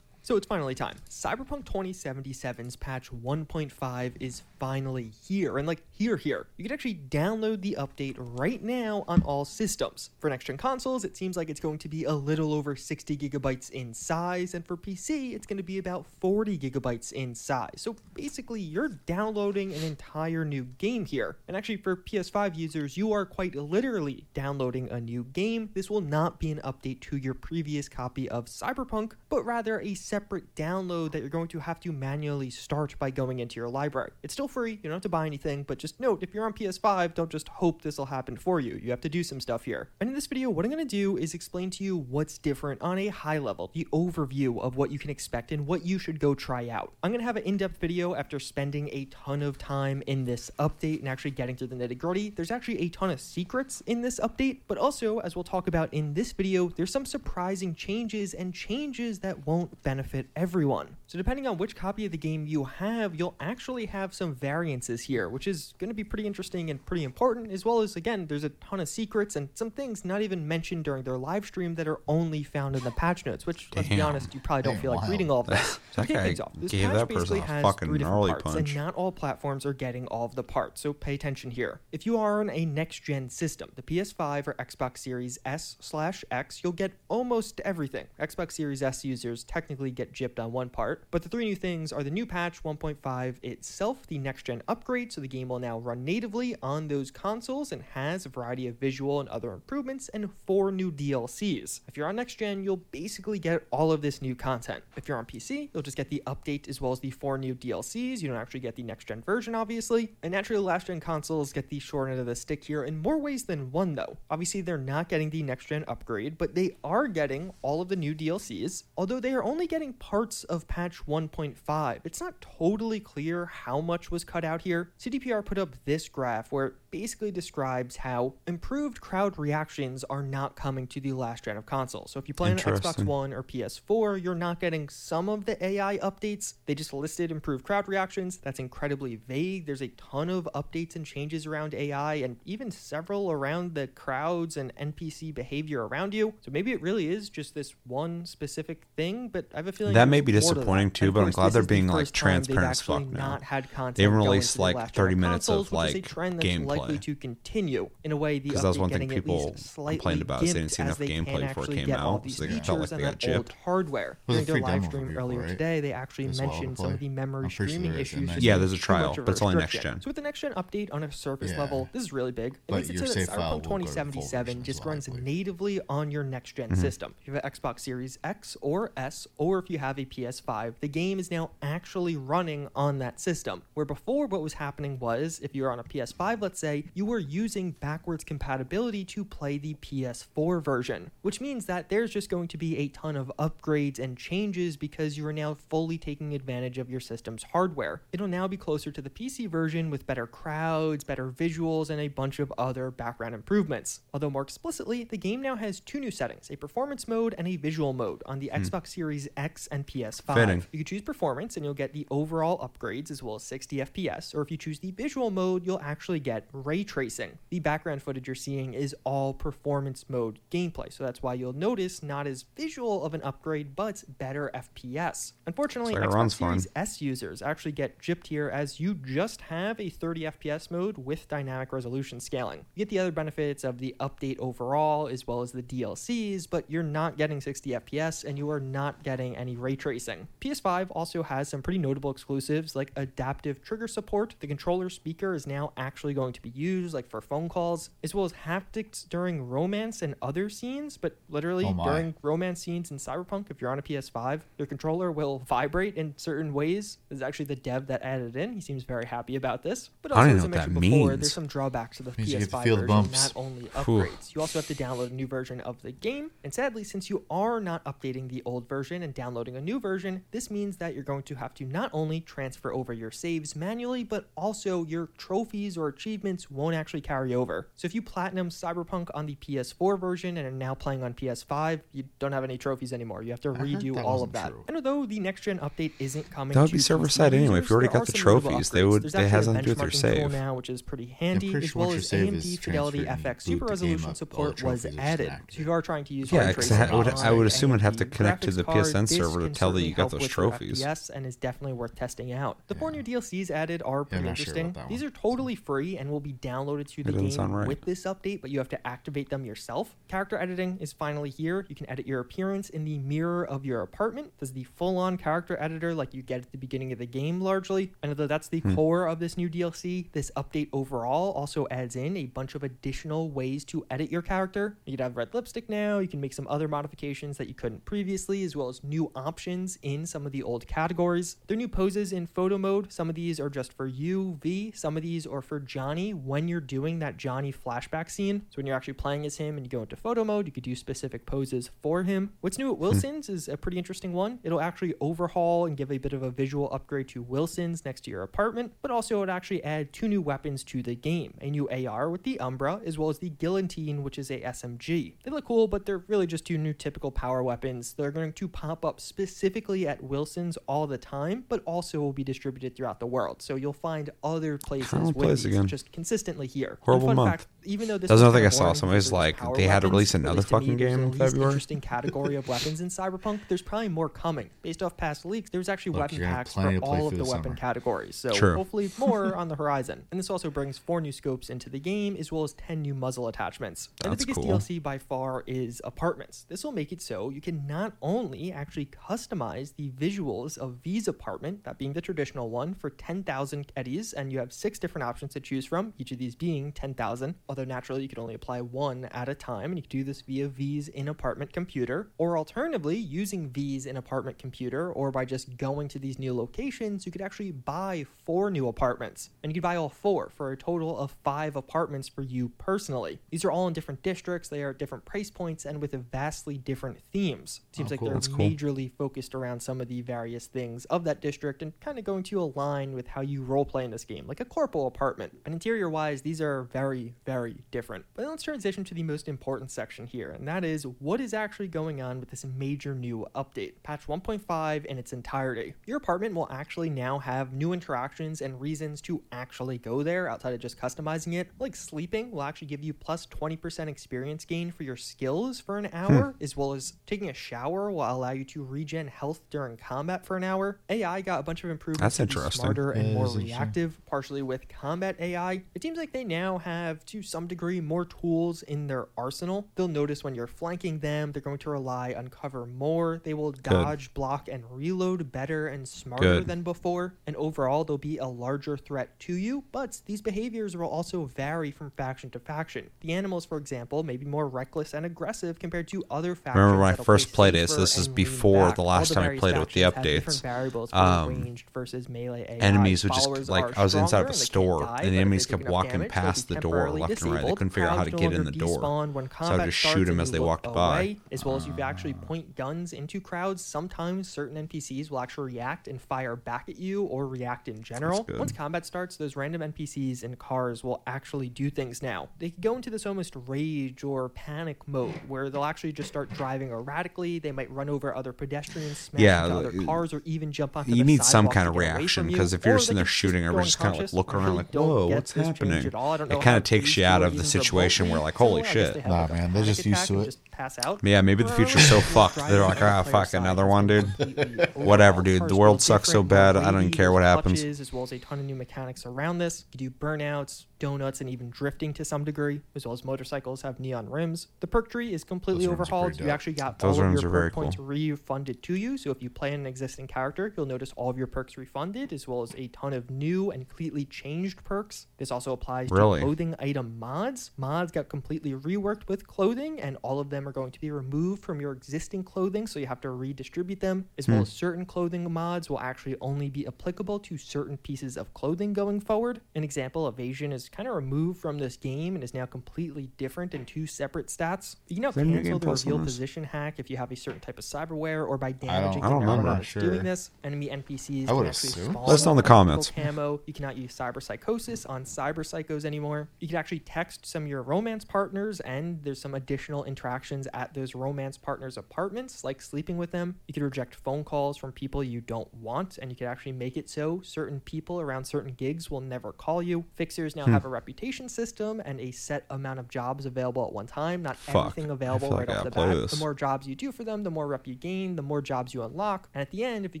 So it's finally time. Cyberpunk 2077's patch 1.5 is finally here. And like here here, you can actually download the update right now on all systems. For next gen consoles, it seems like it's going to be a little over 60 gigabytes in size, and for PC, it's going to be about 40 gigabytes in size. So basically, you're downloading an entire new game here. And actually, for PS5 users, you are quite literally downloading a new game. This will not be an update to your previous copy of Cyberpunk, but rather a separate download that you're going to have to manually start by going into your library. It's still free, you don't have to buy anything, but just note if you're on PS5, don't just hope this will happen for you. You have to do some stuff here. And in this video, what I'm going to do is explain to you what's different on a high level, the overview of what you can expect and what you should go try out. I'm going to have an in depth video after spending a ton of time in this update and actually getting through the nitty gritty. There's actually a ton of secrets in this update, but also, as we'll talk about in this video, there's some surprising changes and changes that won't benefit everyone. So, depending on which copy of the game you have, you'll actually have some variances here, which is going to be pretty interesting and pretty important, as well as, again, there's a ton of secrets and some things not even mentioned during their live stream that are only found in the patch notes, which, let's be honest, you probably don't Damn, feel like reading all of this. So, That to kick things off, this patch basically a has fucking three different gnarly parts, punch. and not all platforms are getting all of the parts, so pay attention here. If you are on a next gen system, the PS5 or Xbox Series S slash X, you'll get almost everything. Xbox Series S users technically get gypped on one part, but the three new things are the new patch 1.5 itself, the next gen upgrade, so the game will now run natively on those consoles and has a variety of visual and other improvements, and four new DLCs. If you're on next gen, you'll basically get all of this new content. If you're on PC, you'll just get the update as well as the four new DLCs. You don't actually get the next gen version, obviously. And naturally, last gen consoles get the short end of the stick here in more ways than one, though. Obviously, they're not getting the next gen upgrade, but they are getting all of the new DLCs, although they are only getting parts of patch 1.5. It's not totally clear how much was cut out here. CDPR put up this graph where it basically describes how improved crowd reactions are not coming to the last gen of consoles. So if you play on Xbox One or PS4, you're not getting some of the AI updates. They just listed improved crowd reactions. That's incredibly vague. There's a ton of updates and changes around AI and even several around the crowds and NPC behavior around you. So maybe it really is just this one specific thing, but I have a feeling That may be more to that. disappointing And too, of but I'm glad they're is the being, like, first time they've transparent as fuck now. Not had They haven't released, like, 30 minutes consoles, of, which is a like, trend that's gameplay. likely to continue in a way the Because that was one thing people complained about, is they didn't see enough gameplay before it came out, these so they felt like they that got old gypped. hardware. During a their live stream review, earlier right? today, they actually As well mentioned some of the memory I'm pretty sure streaming issues. and Yeah, there's a trial, but it's only next gen. So with the next gen update on a surface level, this is really big. It But makes it your so that save file Cyberpunk will go to the full 2077 just as well, I runs natively on your next gen Mm-hmm. system. If you have an Xbox Series X or S, or if you have a PS5, the game is now actually running on that system. Where before, what was happening was if you're on a PS5, let's say, you were using backwards compatibility to play the PS4 version, which means that there's just going to be a ton of upgrades and changes because you are now fully taking advantage of your system's hardware. It'll now be closer to the PC version with better crowds, better visuals, and a bunch of other background improvements. Although more explicitly, the game now has two new settings a performance mode and a visual mode on the hmm. Xbox Series X and PS5. You can choose performance and you'll get the overall upgrades as well as 60 FPS, or if you choose the visual mode, you'll actually get ray tracing. The background footage you're seeing is all performance mode gameplay, so that's why you'll notice not as visual of an upgrade, but better FPS. Unfortunately, Xbox Series. S users actually get gypped here as you just have a 30 FPS mode with dynamic resolution scaling. You get the other benefits of the update overall as well as the DLCs, but you're not getting 60 FPS and you are not getting any ray tracing. PS5 also has some pretty notable exclusives like adaptive trigger support. The controller speaker is now actually going to be used like for phone calls, as well as haptics during romance and other scenes, but literally Oh during romance scenes in Cyberpunk, if you're on a PS5, your controller will vibrate in certain ways. This is actually the dev that added it in. He seems very happy about this. But also, as I even know what that mentioned before, means. there's some drawbacks to the Means you get to PS5 feel the version, not only Whew. upgrades. You also have to download a new version of the game. And sadly, since you are not updating the old version and downloading a new version, this means that you're going to have to not only transfer over your saves manually, but also your trophies or achievements won't actually carry over. So if you platinum Cyberpunk on the PS4 version and are now playing on PS5, you don't have any trophies anymore. You have to heard redo that all of that. true. And although the next gen update isn't coming, That would be server-side anyway. If you already got the trophies, they would- There's they actually has a nothing to do with your benchmarking tool save. now, which is pretty handy, pretty as well as save AMD is Fidelity transferred and FX Super the game Resolution up, support was trophies are just added. So if you are trying to use Yeah, ray 'cause tracing I would- I would assume it'd have to connect to the PSN server to can tell that you got help those your trophies. FPS and is definitely worth testing out. The four new DLCs added are pretty sure interesting. that These are totally free and will be downloaded to the game right. with this update, but you have to activate them yourself. Character editing is finally here. You can edit your appearance in the mirror of your apartment. This is the full-on character editor like you get at the beginning of the game largely. And although that's the Hmm. core of this new DLC, this update overall also adds in a bunch of additional ways to edit your character. You can have red lipstick now, you can make some other modifications that you couldn't previously, as well as new options in some of the old categories. There are new poses in photo mode. Some of these are just for you, V. Some of these are for Johnny when you're doing that Johnny flashback scene. So when you're actually playing as him and you go into photo mode, you could do specific poses for him. What's new at hmm. Wilson's is a pretty interesting one. It'll actually overhaul and give a bit of a visual upgrade to Wilson's next to your apartment, but also it would actually add two new weapons to the game a new AR with the Umbra, as well as the Guillotine, which is a SMG. They look cool, but they're really just two new typical power weapons. They're going to pop up specifically at Wilson's all the time, but also will be distributed throughout the world. So you'll find other places wanna with play this these again. just consistently here. Horrible month. fact, even though this That's was another thing kinda I saw. boring Somebody's was like, power they had to release another least me, fucking game in least February. Interesting category of weapons in Cyberpunk. There's probably more coming. Based off past leaks, there's actually Look, weapon you're gonna have packs plenty for all of the the weapon summer. categories. So True. hopefully more on the horizon. And this also brings four new scopes into the game, as well as 10 new muzzle attachments. and the biggest cool. DLC by far is apartments. This will make it so you can not only actually customize the visuals of V's apartment, that being the traditional one, for 10,000 eddies, and you have six different options to choose from, each of these being 10,000. Although naturally you could only apply one at a time, and you could do this via V's in apartment computer, or alternatively, using V's in apartment computer, or by just going to these new locations, you could actually buy four new apartments, and you could buy all four for a total of five apartments for you personally. These are all in different districts, they are at different price points, and with vastly different themes. Seems Oh, like they're cool. majorly focused around some of the various things of that district and kind of going to align with how you roleplay in this game, like a corporal apartment. And interior wise, these are very, very different. But let's transition to the most important section here, and that is what is actually going on with this major new update, patch 1.5 in its entirety. Your apartment will actually now have new interactions and reasons to actually go there outside of just customizing it. Like sleeping will actually give you plus 20% experience gain for your skills for an hmm. hour, as well as taking a shower will allow you to regen health during combat for an hour. AI got a bunch of improvements That's to interesting. smarter and Yeah, more reactive, partially with combat AI. It seems like they now have, to some degree, more tools in their arsenal. They'll notice when you're flanking them. They're going to rely on cover more. They will dodge, block, and reload better and smarter Good. than before. And overall, they'll be a larger threat to you. But these behaviors will also vary from faction to faction. The animals, for example, may be more reckless and aggressive compared to other factions. Remember when I first play played it, so this is before back. the last time I played it with the factions have different updates. variables Um, versus melee AI. enemies would just like I was inside of a and store die, and the enemies kept walking damage, past the door temporarily left and right. They couldn't figure out how to get in the door. despawn when So I combat just shoot them as they look walked by. As well as you actually point guns into crowds, sometimes certain NPCs will actually react and fire back at you or react in general. Once combat starts, those random NPCs in cars will actually do things now. They can go into this almost rage or panic mode where they'll actually just start driving erratically. They might run over other pedestrians, smash Yeah, into other uh, cars, or even jump onto you the side. You need some kind of reaction from you, because if you're or just sitting there shooting, go everybody's just kind of like unconscious. looking around really like, whoa, what's happening? at all. I don't know It kind of takes you out two of the situation where remotely, like, holy shit. they Nah, man, they're just used to it. pass out. Yeah, maybe the future's so fucked. They're like, the ah, fuck, another one, dude. Whatever, dude. The world sucks so bad, I don't wavy, care what happens. As well as a ton of new mechanics around this. You do burnouts, donuts, and even drifting to some degree, as well as motorcycles have neon rims. The perk tree is completely Those rims are overhauled. pretty You dope. actually got Those all of rims your are very perk points cool. refunded to you. So if you play an existing character, you'll notice all of your perks refunded, as well as a ton of new and completely changed perks. This also applies Really? to clothing item mods. Mods got completely reworked with clothing, and all of them are going to be removed from your existing clothing, so you have to redistribute them. As Hmm. well as certain clothing mods will actually only be applicable to certain pieces of clothing going forward. An example, evasion is kind of removed from this game and is now completely different in two separate stats. You can now cancel the reveal position hack if you have a certain type of cyberware or by don't- damaging I don't I'm that's not doing sure. this. Enemy NPCs I can would actually assume. spawn Let us know in the comments. Camo. You cannot use cyber psychosis on cyber psychos anymore. You can actually text some of your romance partners, and there's some additional interactions at those romance partners' apartments, like sleeping with them. You can reject phone calls from people you don't want, and you can actually make it so certain people around certain gigs will never call you. Fixers Hmm. now have a reputation system and a set amount of jobs available at one time. Not Fuck. everything available right like off the bat. The more jobs you do for them, the more rep you gain, the more jobs you unlock. And at the end, if you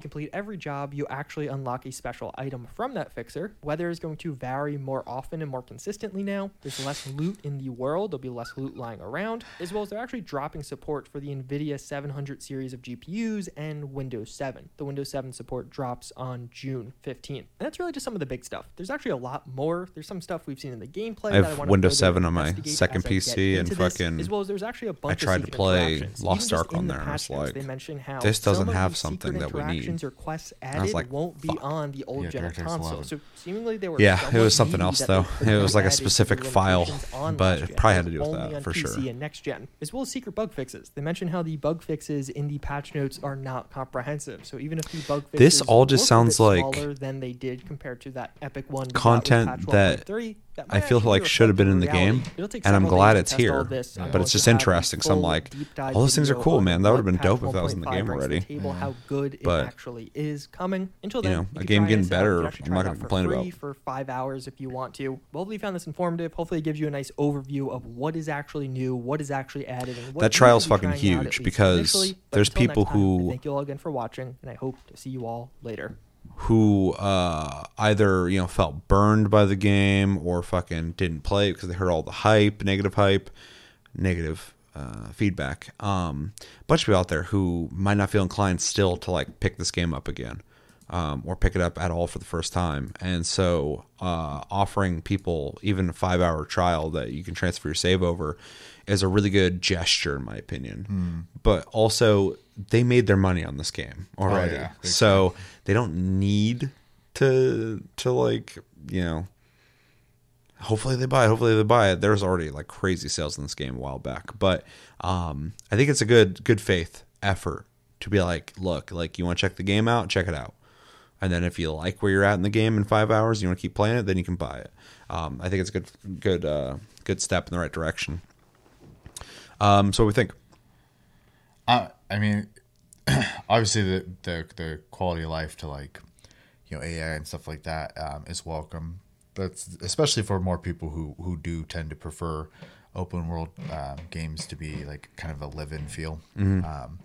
complete every job, you actually unlock a special item from that fixer. Weather is going to vary more often and more consistently now. There's less loot in the world, there'll be less loot lying around, as well as they're actually dropping support for the NVIDIA 700 series of GPUs and Windows 7. The Windows 7 support drops on June 15th. And that's really just some of the big stuff. There's actually a lot more. There's some stuff we've seen in the gameplay. I have that I Windows further 7 on my second as I get PC and this, fucking- as well as there's actually a bunch I tried to play. Lost Ark on in the there, and it's like, they mention how this doesn't have something that we need. or quests I was added like, won't be fuck. on the old Yeah, gen console. 11. So seemingly they were Yeah, it was something else, though. It was like a add into the specific file, on but it probably had to do with that, for PC sure. and next gen, as well as secret bug fixes. They mention how the bug fixes in the patch notes are not comprehensive. So even if the bug fixes This all just sounds like smaller than they did compared to that epic one we got with content that 1.3, that I feel like should have been in the reality. game, and I'm glad it's here. this. But it's just interesting, so I'm like, all those things are cool, man. That would've been dope if that was in the game to already. Table, how good it But, actually is coming. Until you then, know, you a game getting better, you're not gonna complain free about. for five hours if you want to. Hopefully, found this informative. Hopefully, it gives you a nice overview of what is actually new, what is actually added, That should be fucking trying out, at huge because there's people who- thank you all again for watching, and I hope to see you all later. Who uh, either you know felt burned by the game or fucking didn't play it because they heard all the hype, negative hype, negative uh, feedback. Um, a bunch of people out there who might not feel inclined still to like pick this game up again. um, or pick it up at all for the first time. And so, uh, offering people even a five hour trial that you can transfer your save over is a really good gesture, in my opinion. But also, they made their money on this game already, yeah, big so they don't need to to like you know. Hopefully they buy it. Hopefully they buy it. There's already like crazy sales in this game a while back, but um, I think it's a good good faith effort to be like, look, like you want to check the game out, check it out, and then if you like where you're at in the game in five hours, you want to keep playing it, then you can buy it. Um, I think it's a good good uh, good step in the right direction. Um, so we think. Uh, I mean, obviously the, the the quality of life to like, you know, AI and stuff like that um, is welcome. That's especially for more people who who do tend to prefer open world um, games to be like kind of a live in feel. Um,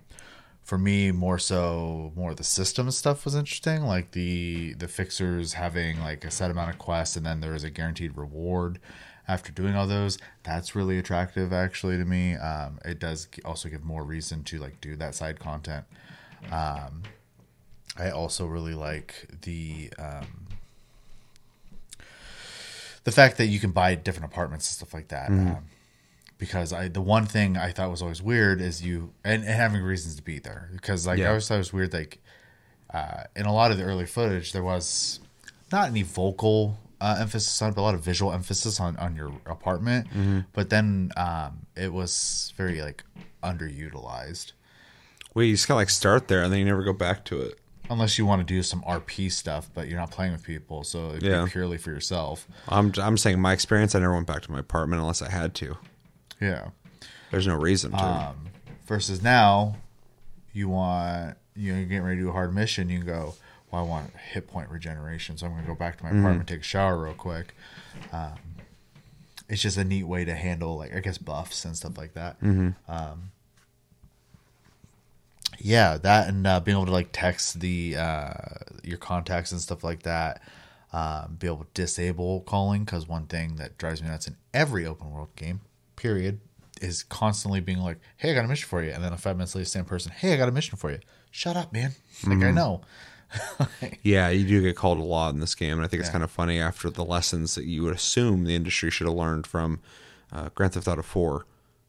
for me, more so, more of the system stuff was interesting. Like the the fixers having like a set amount of quests, and then there is a guaranteed reward after doing all those. That's really attractive, actually, to me. Um, it does also give more reason to like do that side content. Um, I also really like the um, the fact that you can buy different apartments and stuff like that. Um, because I the one thing I thought was always weird is you and, and having reasons to be there. Because like I always thought it was weird like uh, in a lot of the early footage there was not any vocal uh, emphasis on a lot of visual emphasis on on your apartment. But then um, it was very like underutilized. Well, you just kind of like start there and then you never go back to it. Unless you want to do some RP stuff, but you're not playing with people, so it'd Yeah. be purely for yourself. I'm I'm saying my experience. I never went back to my apartment unless I had to. Yeah. There's no reason to. Um, versus now, you want you know, you're getting ready to do a hard mission. You can go, well, I want hit point regeneration, so I'm going to go back to my apartment, take a shower real quick. Um, it's just a neat way to handle like I guess buffs and stuff like that. Um, yeah, that and uh, being able to like text the uh, your contacts and stuff like that. Um, be able to disable calling because one thing that drives me nuts in every open world game, period, is constantly being like, "Hey, I got a mission for you," and then a five minutes later, same person, "Hey, I got a mission for you." Shut up, man. Like I know. Yeah, you do get called a lot in this game, and I think it's Yeah. kind of funny after the lessons that you would assume the industry should have learned from uh, Grand Theft Auto 4.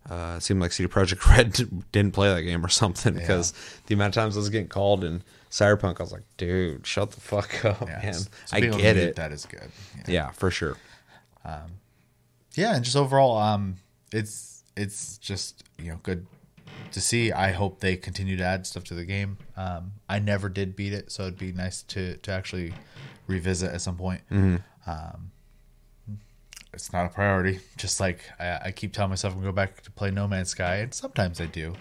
Uh, it seemed like CD Projekt Red didn't play that game or something because the amount of times I was getting called in Cyberpunk, I was like, dude, shut the fuck up, Yeah, man. so I being able to get it. That is good. Yeah. Yeah, for sure. yeah and just overall um it's it's just you know good to see. I hope they continue to add stuff to the game. Um i never did beat it so it'd be nice to to actually revisit at some point. Um it's not a priority. Just like I, I keep telling myself i'm gonna go back to play no man's sky and sometimes i do.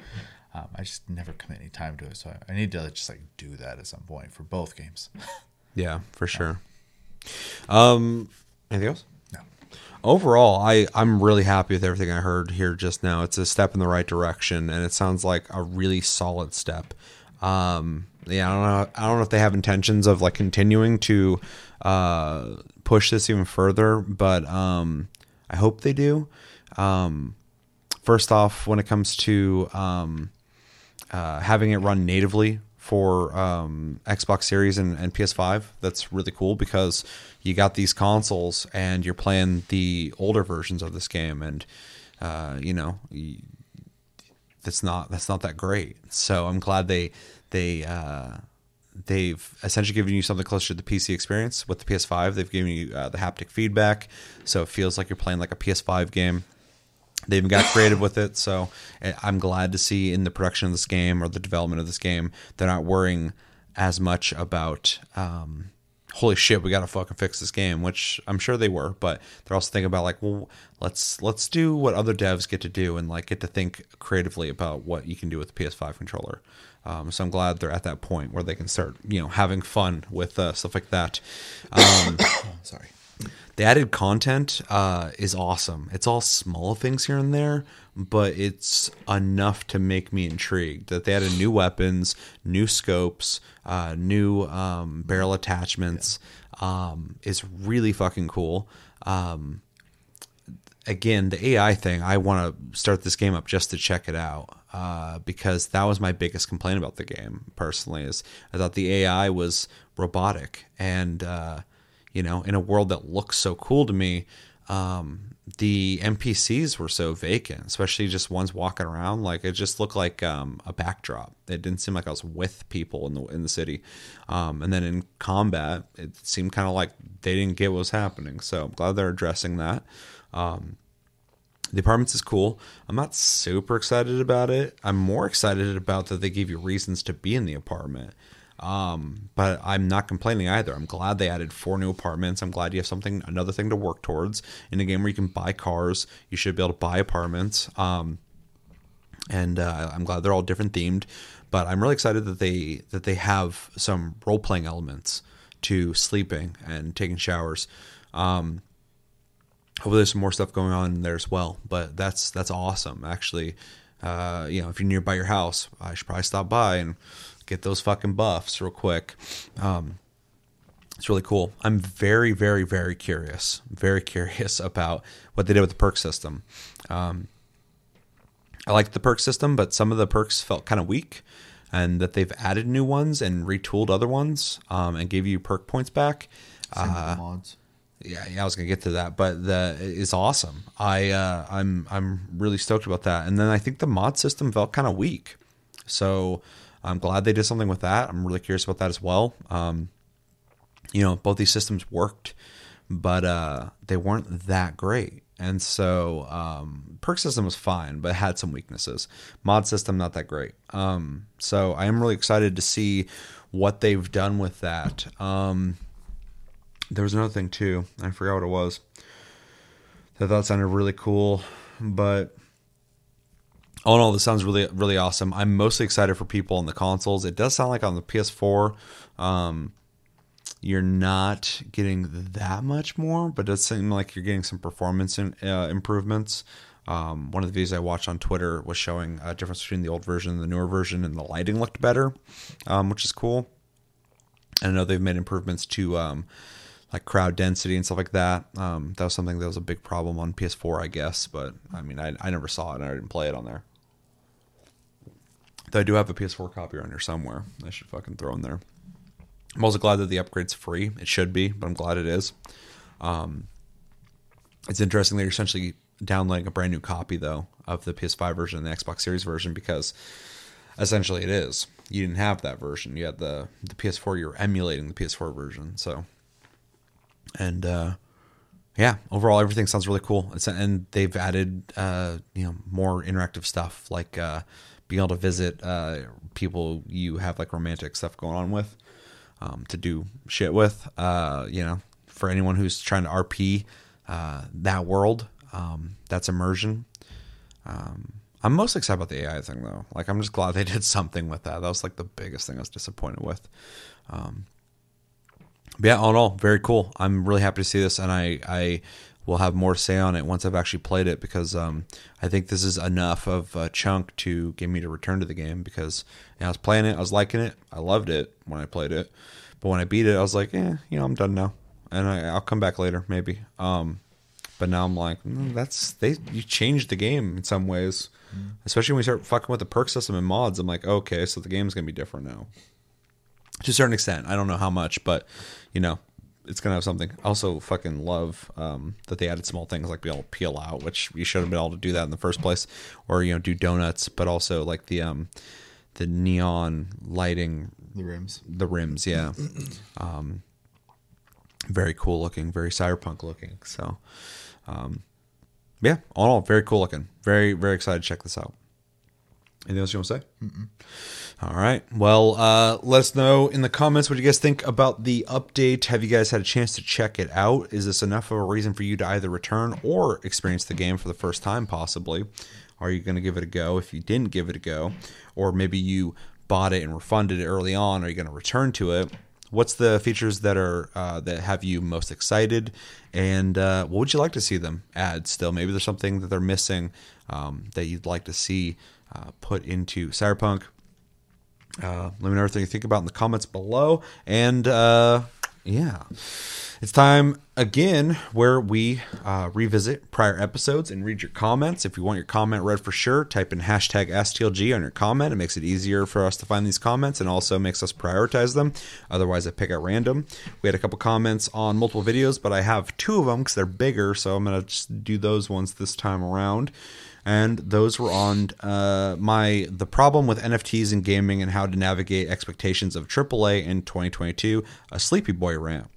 Um, i just never commit any time to it so I, I need to just like do that at some point for both games. Yeah, for sure. Um, anything else? Overall i i'm really happy with everything i heard here just now. It's a step in the right direction and it sounds like a really solid step. Um yeah i don't know i don't know if they have intentions of like continuing to uh push this even further but um i hope they do. Um first off when it comes to um uh, having it run natively for um, Xbox Series and, and PS5. That's really cool because you got these consoles and you're playing the older versions of this game, and uh, you know that's not that's not that great. So I'm glad they they uh, they've essentially given you something closer to the PC experience with the PS5. They've given you uh, the haptic feedback, so it feels like you're playing like a PS5 game they even got creative with it. So eh, I'm glad to see in the production of this game or the development of this game, they're not worrying as much about, um, holy shit, we got to fucking fix this game, which I'm sure they were, but they're also thinking about like, well, let's let's do what other devs get to do and like get to think creatively about what you can do with the PS5 controller. Um, so I'm glad they're at that point where they can start, you know, having fun with uh, stuff like that. Um, sorry the added content uh, is awesome. It's all small things here and there, but it's enough to make me intrigued. That they added new weapons, new scopes, uh, new um, barrel attachments um, is really fucking cool. Um, again, the AI thing, I want to start this game up just to check it out uh, because that was my biggest complaint about the game personally. Is I thought the AI was robotic, and uh, you know, in a world that looks so cool to me, um, the NPCs were so vacant, especially just ones walking around. Like it just looked like um, a backdrop. It didn't seem like I was with people in the in the city. Um, and then in combat, it seemed kind of like they didn't get what was happening. So I'm glad they're addressing that. Um, the apartments is cool. I'm not super excited about it. I'm more excited about that they give you reasons to be in the apartment. Um, but I'm not complaining either. I'm glad they added four new apartments. I'm glad you have something, another thing to work towards in a game where you can buy cars. You should be able to buy apartments. Um, and uh, I'm glad they're all different themed. But I'm really excited that they that they have some role playing elements to sleeping and taking showers. Um, hopefully, there's some more stuff going on there as well. But that's that's awesome. Actually, uh, you know, if you're nearby your house, I should probably stop by and get those fucking buffs real quick. Um, it's really cool. I'm very, very, very curious, very curious about what they did with the perk system. Um, I liked the perk system, but some of the perks felt kind of weak, and that they've added new ones and retooled other ones um, and gave you perk points back. With mods. Yeah, yeah, I was gonna get to that, but the is awesome. I uh, I'm I'm really stoked about that. And then I think the mod system felt kind of weak, so I'm glad they did something with that. I'm really curious about that as well. Um, you know, both these systems worked, but uh, they weren't that great. And so um, perk system was fine, but had some weaknesses. Mod system not that great. Um, so I am really excited to see what they've done with that. Um, there was another thing too. I forgot what it was. I thought sounded really cool, but all in all, this sounds really really awesome. I'm mostly excited for people on the consoles. It does sound like on the PS4, um, you're not getting that much more, but it does seem like you're getting some performance in, uh, improvements. Um, one of the videos I watched on Twitter was showing a difference between the old version and the newer version, and the lighting looked better, um, which is cool. And I know they've made improvements to um, like crowd density and stuff like that. Um, that was something that was a big problem on PS4, I guess. But I mean, I, I never saw it and I didn't play it on there. Though I do have a PS4 copy around here somewhere. I should fucking throw in there. I'm also glad that the upgrade's free. It should be, but I'm glad it is. Um, it's interesting that you're essentially downloading a brand new copy though of the PS5 version and the Xbox Series version because essentially it is. You didn't have that version. You had the the PS4. You're emulating the PS4 version. So, and uh, yeah, overall everything sounds really cool. It's, and they've added uh, you know more interactive stuff like uh, being able to visit uh, people you have like romantic stuff going on with um, to do shit with. Uh, you know, for anyone who's trying to RP uh, that world, um, that's immersion. Um, I'm most excited about the AI thing though. Like, I'm just glad they did something with that. That was like the biggest thing I was disappointed with. Um, yeah, all in all, very cool. I'm really happy to see this, and I I will have more say on it once I've actually played it because um, I think this is enough of a chunk to get me to return to the game because you know, I was playing it, I was liking it, I loved it when I played it, but when I beat it, I was like, eh, you know, I'm done now, and I, will come back later maybe. Um, but now I'm like, mm, that's they you changed the game in some ways, mm. especially when we start fucking with the perk system and mods. I'm like, okay, so the game's gonna be different now. To a certain extent, I don't know how much, but you know, it's gonna have something. Also, fucking love um, that they added small things like be able to peel out, which you should have been able to do that in the first place, or you know, do donuts. But also like the um, the neon lighting, the rims, the rims, yeah. um, very cool looking, very cyberpunk looking. So, um, yeah, all in all, very cool looking. Very very excited to check this out. Anything else you want to say? All right. Well, uh, let us know in the comments what you guys think about the update. Have you guys had a chance to check it out? Is this enough of a reason for you to either return or experience the game for the first time, possibly? Are you going to give it a go if you didn't give it a go? Or maybe you bought it and refunded it early on. Are you going to return to it? What's the features that are uh, that have you most excited, and uh, what would you like to see them add? Still, maybe there's something that they're missing um, that you'd like to see uh, put into Cyberpunk. Uh, let me know everything you think about in the comments below. And uh, yeah. It's time again where we uh, revisit prior episodes and read your comments. If you want your comment read for sure, type in hashtag STLG on your comment. It makes it easier for us to find these comments and also makes us prioritize them. Otherwise, I pick at random. We had a couple comments on multiple videos, but I have two of them because they're bigger, so I'm going to just do those ones this time around and those were on uh, my the problem with NFTs in gaming and how to navigate expectations of AAA in 2022. A Sleepy Boy rant.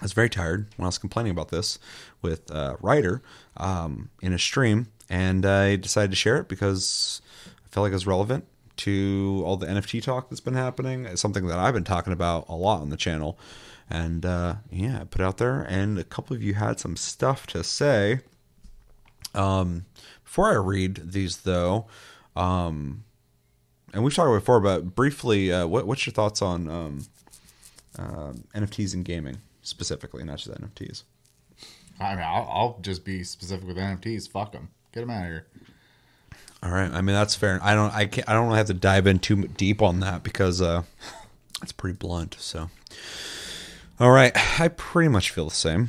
I was very tired when I was complaining about this with uh, Ryder um, in a stream, and I decided to share it because I felt like it was relevant to all the NFT talk that's been happening. It's something that I've been talking about a lot on the channel, and uh, yeah, I put it out there, and a couple of you had some stuff to say. Um, before I read these, though, um, and we've talked before, but briefly, uh, what, what's your thoughts on um, uh, NFTs in gaming specifically, not just NFTs? I mean, I'll, I'll just be specific with NFTs. Fuck them. Get them out of here. All right. I mean, that's fair. I don't. I can't. I don't have to dive in too deep on that because uh, it's pretty blunt. So, all right. I pretty much feel the same.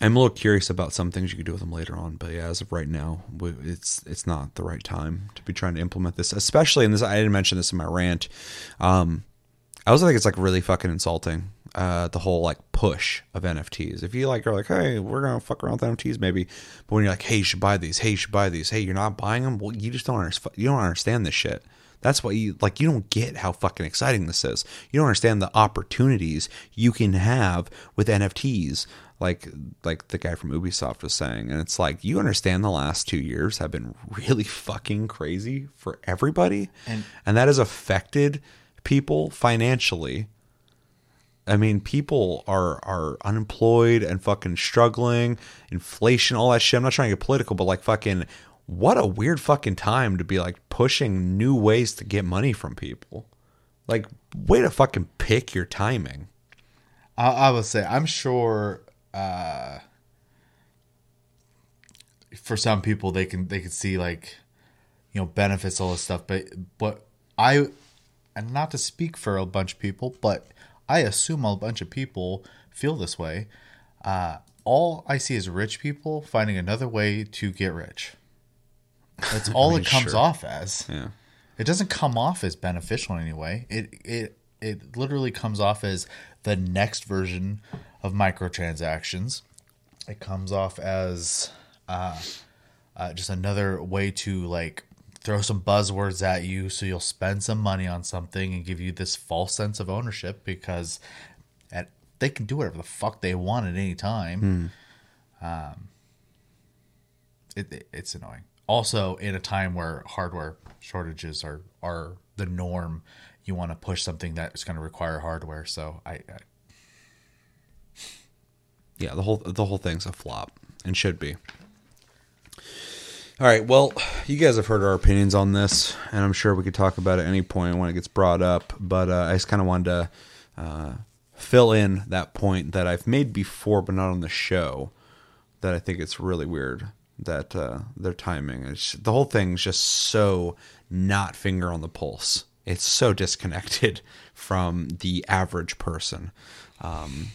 I'm a little curious about some things you could do with them later on, but yeah, as of right now, it's it's not the right time to be trying to implement this, especially in this. I didn't mention this in my rant. Um, I also think it's like really fucking insulting. Uh, the whole like push of NFTs. If you like are like, hey, we're gonna fuck around with NFTs maybe, but when you're like, hey, you should buy these. Hey, you should buy these. Hey, you're not buying them. Well, you just don't understand. You don't understand this shit. That's why you like. You don't get how fucking exciting this is. You don't understand the opportunities you can have with NFTs like like the guy from Ubisoft was saying and it's like you understand the last 2 years have been really fucking crazy for everybody and and that has affected people financially I mean, people are are unemployed and fucking struggling, inflation, all that shit. I'm not trying to get political, but like fucking what a weird fucking time to be like pushing new ways to get money from people. Like, way to fucking pick your timing. I, I would say I'm sure uh, for some people they can they can see like you know benefits all this stuff. But but i and not to speak for a bunch of people but i assume a bunch of people feel this way. Uh, all i see is rich people finding another way to get rich. That's all I mean, it comes sure. off as. Yeah. It doesn't come off as beneficial in any way. It it it literally comes off as the next version of microtransactions. It comes off as uh, uh, just another way to like throw some buzzwords at you so you'll spend some money on something and give you this false sense of ownership because at, they can do whatever the fuck they want at any time. Mm. Um, it, it, it's annoying. Also, in a time where hardware shortages are are the norm, you want to push something that's going to require hardware. So I, I yeah, the whole the whole thing's a flop and should be. All right, well, you guys have heard our opinions on this, and I'm sure we could talk about it at any point when it gets brought up. But uh, I just kind of wanted to uh, fill in that point that I've made before, but not on the show. That I think it's really weird that uh, their timing is the whole thing's just so not finger on the pulse. It's so disconnected from the average person. Um,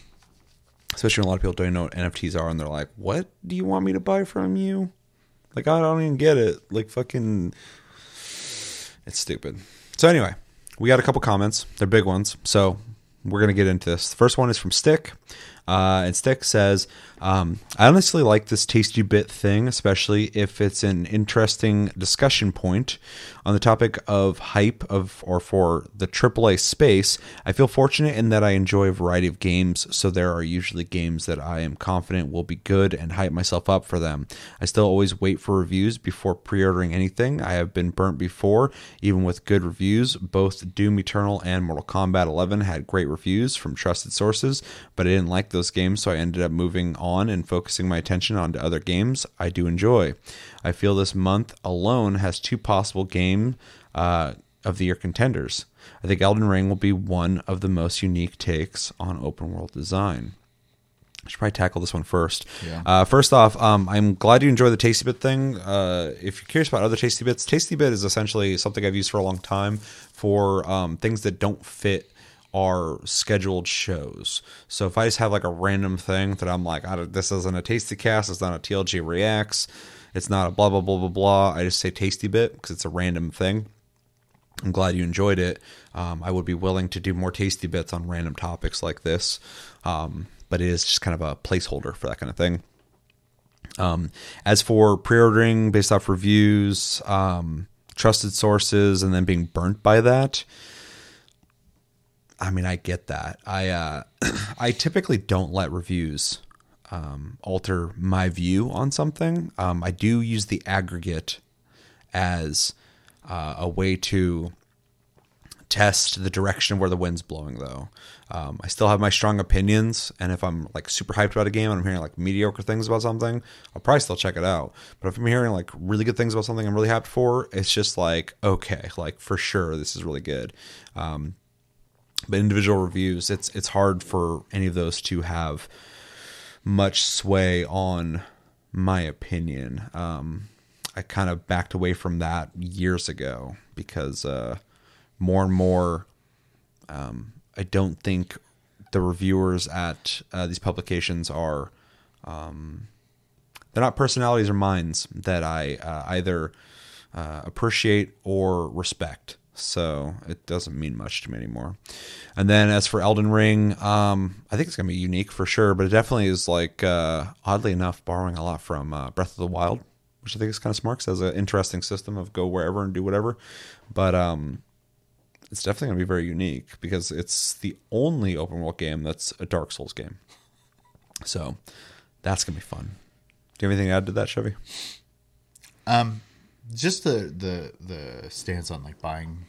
especially when a lot of people don't know what NFTs are, and they're like, "What do you want me to buy from you?" Like, I don't even get it. Like, fucking, it's stupid. So anyway, we got a couple comments. They're big ones, so we're gonna get into this. The first one is from Stick. Uh, and Stick says, um, I honestly like this tasty bit thing, especially if it's an interesting discussion point on the topic of hype of or for the AAA space. I feel fortunate in that I enjoy a variety of games, so there are usually games that I am confident will be good and hype myself up for them. I still always wait for reviews before pre-ordering anything. I have been burnt before, even with good reviews. Both Doom Eternal and Mortal Kombat 11 had great reviews from trusted sources, but I didn't like those games, so I ended up moving on and focusing my attention onto other games I do enjoy. I feel this month alone has two possible game uh, of the year contenders. I think Elden Ring will be one of the most unique takes on open world design. I should probably tackle this one first. Yeah. Uh, first off, um, I'm glad you enjoy the Tasty Bit thing. Uh, if you're curious about other Tasty Bits, Tasty Bit is essentially something I've used for a long time for um, things that don't fit are scheduled shows. So if I just have like a random thing that I'm like, this isn't a Tasty Cast, it's not a TLG Reacts, it's not a blah blah blah blah blah. I just say Tasty Bit because it's a random thing. I'm glad you enjoyed it. Um, I would be willing to do more tasty bits on random topics like this, um, but it is just kind of a placeholder for that kind of thing. Um, as for pre-ordering based off reviews, um, trusted sources, and then being burnt by that, I mean, I get that. I uh, I typically don't let reviews um, alter my view on something. Um, I do use the aggregate as uh, a way to test the direction where the wind's blowing though um, i still have my strong opinions and if i'm like super hyped about a game and i'm hearing like mediocre things about something i'll probably still check it out but if i'm hearing like really good things about something i'm really hyped for it's just like okay like for sure this is really good um, but individual reviews it's it's hard for any of those to have much sway on my opinion um, I kind of backed away from that years ago because uh, more and more, um, I don't think the reviewers at uh, these publications are. Um, they're not personalities or minds that I uh, either uh, appreciate or respect. So it doesn't mean much to me anymore. And then as for Elden Ring, um, I think it's gonna be unique for sure, but it definitely is like uh, oddly enough borrowing a lot from uh, Breath of the Wild which I think is kind of smart because it has an interesting system of go wherever and do whatever. But um, it's definitely going to be very unique because it's the only open world game that's a Dark Souls game. So that's going to be fun. Do you have anything to add to that, Chevy? Um, just the the the stance on like buying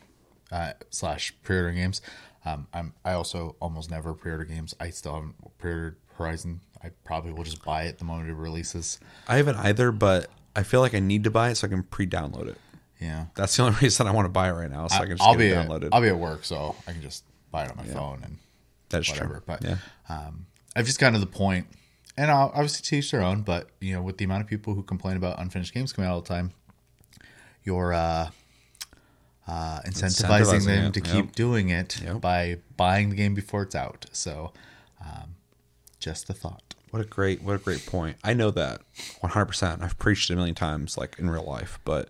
uh, slash pre-ordering games. Um, I'm I also almost never pre-order games. I still haven't pre-ordered Horizon. I probably will just buy it the moment it releases. I haven't either, but I feel like I need to buy it so I can pre-download it. Yeah, That's the only reason I want to buy it right now, so I, can just I'll get be it at, downloaded. I'll be at work, so I can just buy it on my phone and That's whatever. true. But yeah, um, I've just gotten to the point, and I'll obviously to each their own. But you know, with the amount of people who complain about unfinished games coming out all the time, you're uh, uh, incentivizing, Incentivizing them it, to yep. keep doing it Yep. by buying the game before it's out. So, um, just a thought. What a great what a great point. I know that 100%. I've preached it a million times like in real life, but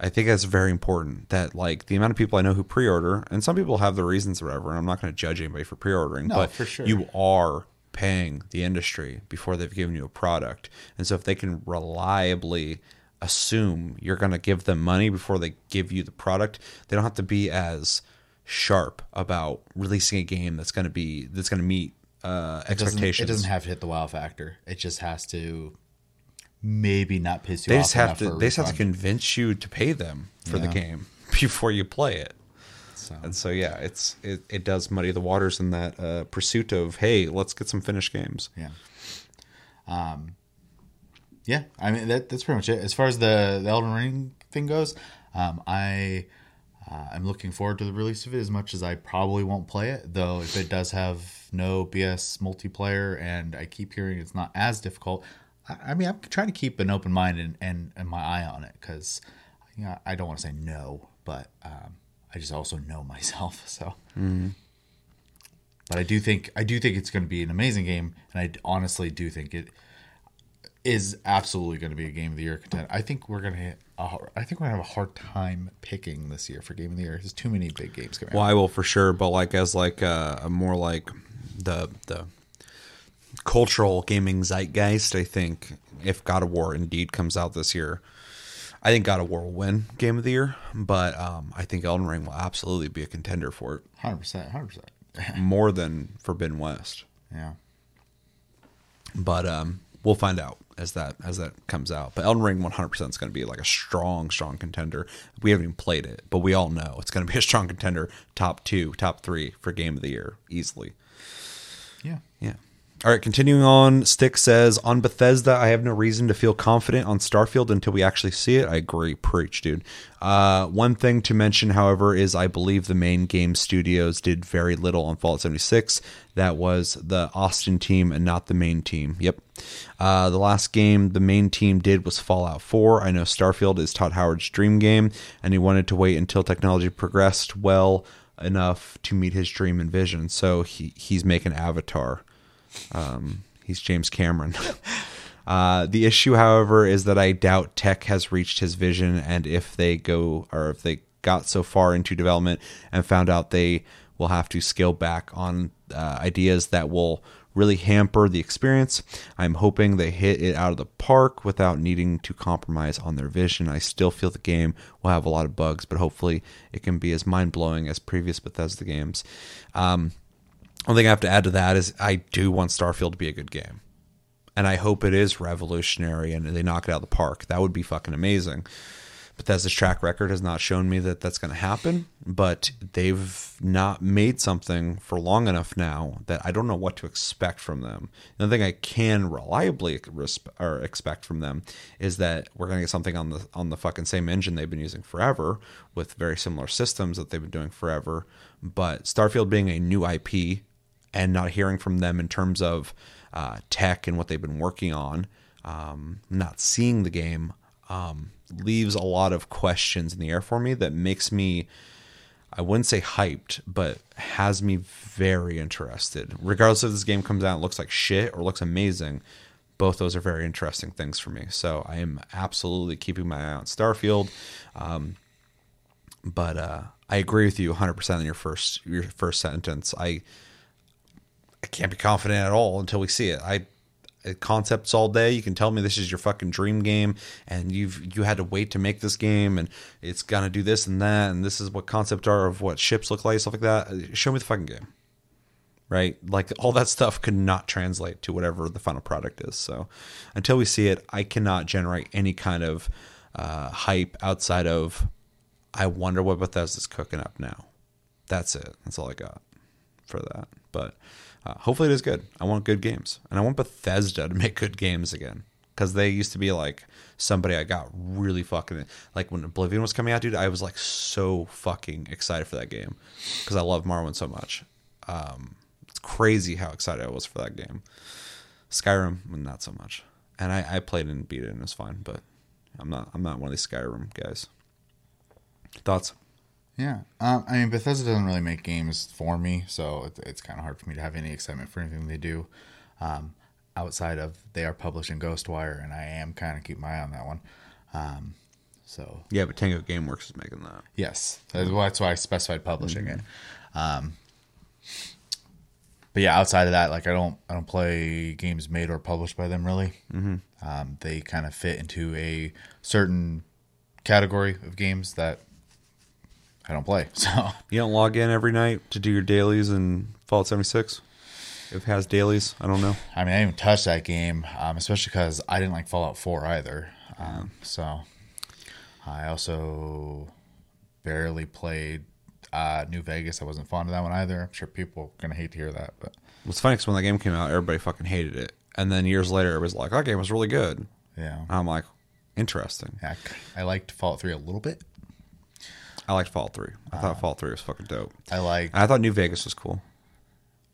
I think that's very important that like the amount of people I know who pre-order and some people have their reasons or whatever, and I'm not going to judge anybody for pre-ordering, No, but for sure. you are paying the industry before they've given you a product. And so if they can reliably assume you're going to give them money before they give you the product, they don't have to be as sharp about releasing a game that's going to be that's going to meet uh, It doesn't, expectations. it doesn't have to hit the wow factor. It just has to maybe not piss you they off. just have to they just have to convince you to pay them for the game before you play it So, and so yeah it's it, it does muddy the waters in that uh, pursuit of hey let's get some finished games Yeah. Um, yeah, I mean that that's pretty much it. As far as the, the Elden Ring thing goes, um, I uh, I'm looking forward to the release of it as much as I probably won't play it. Though if it does have no BS multiplayer and I keep hearing it's not as difficult, I, I mean I'm trying to keep an open mind and and, and my eye on it because you know, I don't want to say no, but um, I just also know myself. So but I do think I do think it's going to be an amazing game, and I honestly do think it is absolutely going to be a game of the year contender. I think we're going to hit. A, I think we're going to have a hard time picking this year for game of the year. There's too many big games coming well out. i will for sure but like as like uh, a more like the the cultural gaming zeitgeist i think if god of war indeed comes out this year i think god of war will win game of the year but um, i think elden ring will absolutely be a contender for it Hundred percent, hundred percent. more than forbidden west Yeah, but um, we'll find out as that as that comes out. But Elden Ring 100% is going to be like a strong, strong contender. We haven't even played it, but we all know it's going to be a strong contender, top two, top three for game of the year easily. All right, continuing on, Stick says on Bethesda, I have no reason to feel confident on Starfield until we actually see it. I agree, preach, dude. Uh, one thing to mention, however, is I believe the main game studios did very little on Fallout 76. That was the Austin team and not the main team. Yep. Uh, the last game the main team did was Fallout 4. I know Starfield is Todd Howard's dream game, and he wanted to wait until technology progressed well enough to meet his dream and vision. So he he's making Avatar. Um, he's James Cameron. Uh, the issue, however, is that I doubt tech has reached his vision, and if they go or if they got so far into development and found out they will have to scale back on uh, ideas that will really hamper the experience. I'm hoping they hit it out of the park without needing to compromise on their vision. I still feel the game will have a lot of bugs, but hopefully it can be as mind blowing as previous Bethesda games. Um, one thing I have to add to that is I do want Starfield to be a good game and I hope it is revolutionary and they knock it out of the park. That would be fucking amazing. But Bethesda's track record has not shown me that that's going to happen, but they've not made something for long enough now that I don't know what to expect from them. The only thing I can reliably resp- or expect from them is that we're going to get something on the on the fucking same engine they've been using forever with very similar systems that they've been doing forever. But Starfield being a new IP and not hearing from them in terms of uh, tech and what they've been working on, um, not seeing the game, um, leaves a lot of questions in the air for me that makes me, I wouldn't say hyped, but has me very interested. Regardless if this game comes out and looks like shit or looks amazing, both those are very interesting things for me. So I am absolutely keeping my eye on Starfield. Um, but uh, I agree with you 100% in your first your first sentence. I I can't be confident at all until we see it. I concepts all day. You can tell me this is your fucking dream game, and you've you had to wait to make this game, and it's gonna do this and that, and this is what concept are of what ships look like, stuff like that. Show me the fucking game, right? Like all that stuff could not translate to whatever the final product is. So until we see it, I cannot generate any kind of uh, hype outside of I wonder what Bethesda's cooking up now. That's it. That's all I got for that. Uh, hopefully it is good. I want good games, and I want Bethesda to make good games again because they used to be like somebody I got really fucking like when Oblivion was coming out, dude. I was like so fucking excited for that game because I love Morrowind so much. Um, it's crazy how excited I was for that game. Skyrim, not so much, and I, I played and beat it and it was fine, but I'm not I'm not one of these Skyrim guys. Thoughts? Yeah, um, I mean Bethesda doesn't really make games for me, so it's, it's kind of hard for me to have any excitement for anything they do. Um, outside of they are publishing Ghostwire, and I am kind of keeping my eye on that one. Um, so Yeah, but Tango GameWorks is making that. yes, that's why- that's why I specified publishing it. Um, but yeah, outside of that, like I don't I don't play games made or published by them really. Mm-hmm. Um, they kind of fit into a certain category of games that I don't play. So You don't log in every night to do your dailies in Fallout 76? If it has dailies, I don't know. I mean, I didn't even touch that game, um, especially because I didn't like Fallout 4 either. Um, so I also barely played uh, New Vegas. I wasn't fond of that one either. I'm sure people are gonna hate to hear that, but What's funny is when that game came out, everybody fucking hated it. And then years later, it was like, that game was really good. yeah, I'm like, interesting. yeah I liked Fallout 3 a little bit. I liked Fall 3. I thought Fall 3 was fucking dope. I liked I thought New Vegas was cool.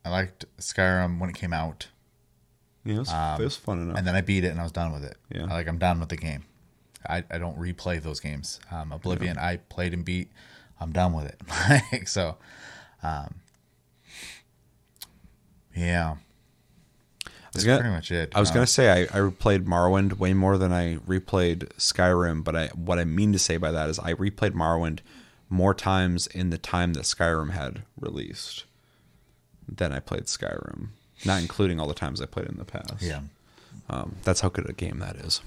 I liked Skyrim when it came out, Yeah, it was, it was fun enough. and then I beat it and I was done with it. Yeah. like I'm done with the game. I, I don't replay those games. Um, Oblivion, I played and beat. I'm done with it. like so, um, yeah. I was That's gonna, pretty much it. I was Uh, gonna say I, I replayed Morrowind way more than I replayed Skyrim, but I what I mean to say by that is I replayed Morrowind more times in the time that Skyrim had released than I played Skyrim, not including all the times I played in the past. Yeah. um, that's how good a game that is.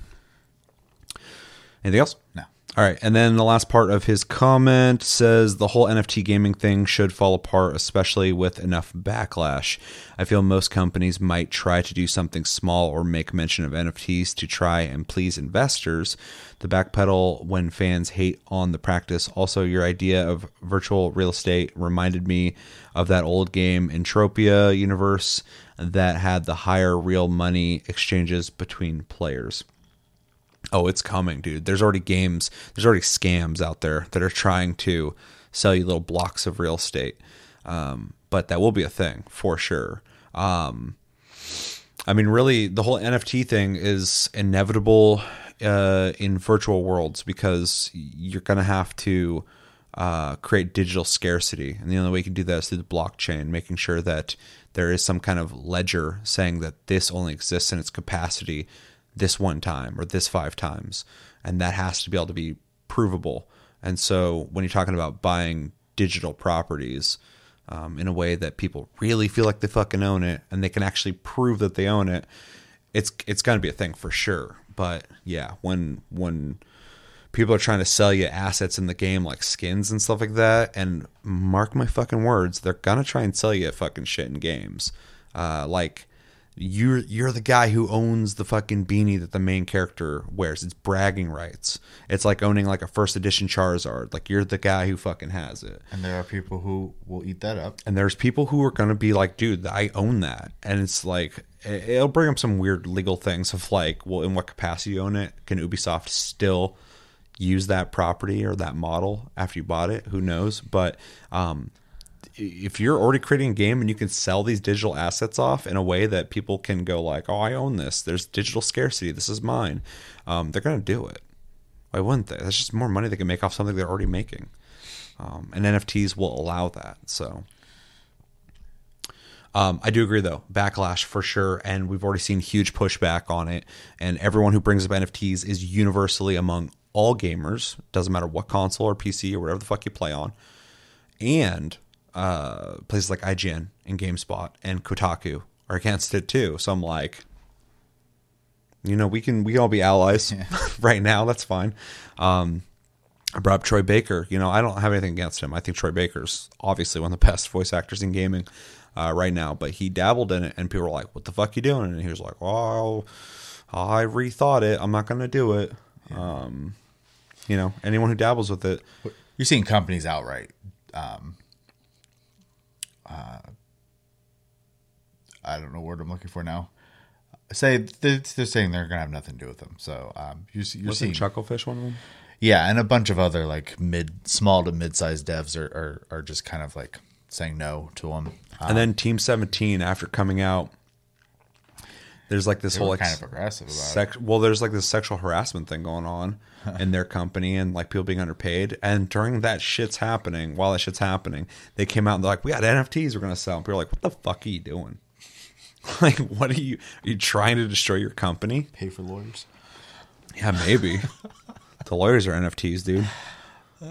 Anything else? No. All right, and then the last part of his comment says the whole NFT gaming thing should fall apart, especially with enough backlash. I feel most companies might try to do something small or make mention of NFTs to try and please investors. The backpedal when fans hate on the practice. Also, your idea of virtual real estate reminded me of that old game Entropia universe that had the higher real money exchanges between players. Oh, it's coming, dude. There's already games, there's already scams out there that are trying to sell you little blocks of real estate. Um, but that will be a thing for sure. Um, I mean, really, the whole NFT thing is inevitable uh, in virtual worlds because you're going to have to uh, create digital scarcity, and the only way you can do that is through the blockchain, making sure that there is some kind of ledger saying that this only exists in its capacity this one time or this five times, and that has to be able to be provable. And so when you're talking about buying digital properties um, in a way that people really feel like they fucking own it and they can actually prove that they own it, it's it's going to be a thing for sure. But yeah, when when people are trying to sell you assets in the game like skins and stuff like that, and mark my fucking words, they're gonna try and sell you fucking shit in games. Uh, like you're you're the guy who owns the fucking beanie that the main character wears. It's bragging rights. It's like owning like a first edition Charizard. Like you're the guy who fucking has it. And there are people who will eat that up. And there's people who are gonna be like, dude, I own that. And it's like it- it'll bring up some weird legal things of like, well, in what capacity you own it? Can Ubisoft still use that property or that model after you bought it? Who knows? But um, if you're already creating a game and you can sell these digital assets off in a way that people can go like, "Oh, I own this. There's digital scarcity. This is mine." Um, they're gonna do it. Why wouldn't they? That's just more money they can make off something they're already making. Um, and NFTs will allow that. So. Um, I do agree though, backlash for sure, and we've already seen huge pushback on it. And everyone who brings up NFTs is universally among all gamers, doesn't matter what console or PC or whatever the fuck you play on, and uh, places like IGN and GameSpot and Kotaku are against it too. So I'm like, you know, we can we can all be allies right now. That's fine. Um, I brought up Troy Baker. You know, I don't have anything against him. I think Troy Baker's obviously one of the best voice actors in gaming uh, right now. But he dabbled in it, and people were like, "What the fuck you doing?" And he was like, "Oh, I rethought it. I'm not going to do it." Um, you know, anyone who dabbles with it, You're seeing companies outright. Um, uh, I don't know what I'm looking for now. Say they're, they're saying they're gonna have nothing to do with them. So um, you're, you're wasn't seeing Chucklefish one of them? Yeah, and a bunch of other like mid, small to mid-sized devs are, are, are just kind of like saying no to them. and then Team 17 after coming out there's like this whole like kind of aggressive about sex well there's like this sexual harassment thing going on in their company and like people being underpaid and during that shit's happening while that shit's happening they came out and they're like we got nfts we're gonna sell and people are like what the fuck are you doing like what are you are you trying to destroy your company. Pay for lawyers. yeah maybe the lawyers are nfts dude uh,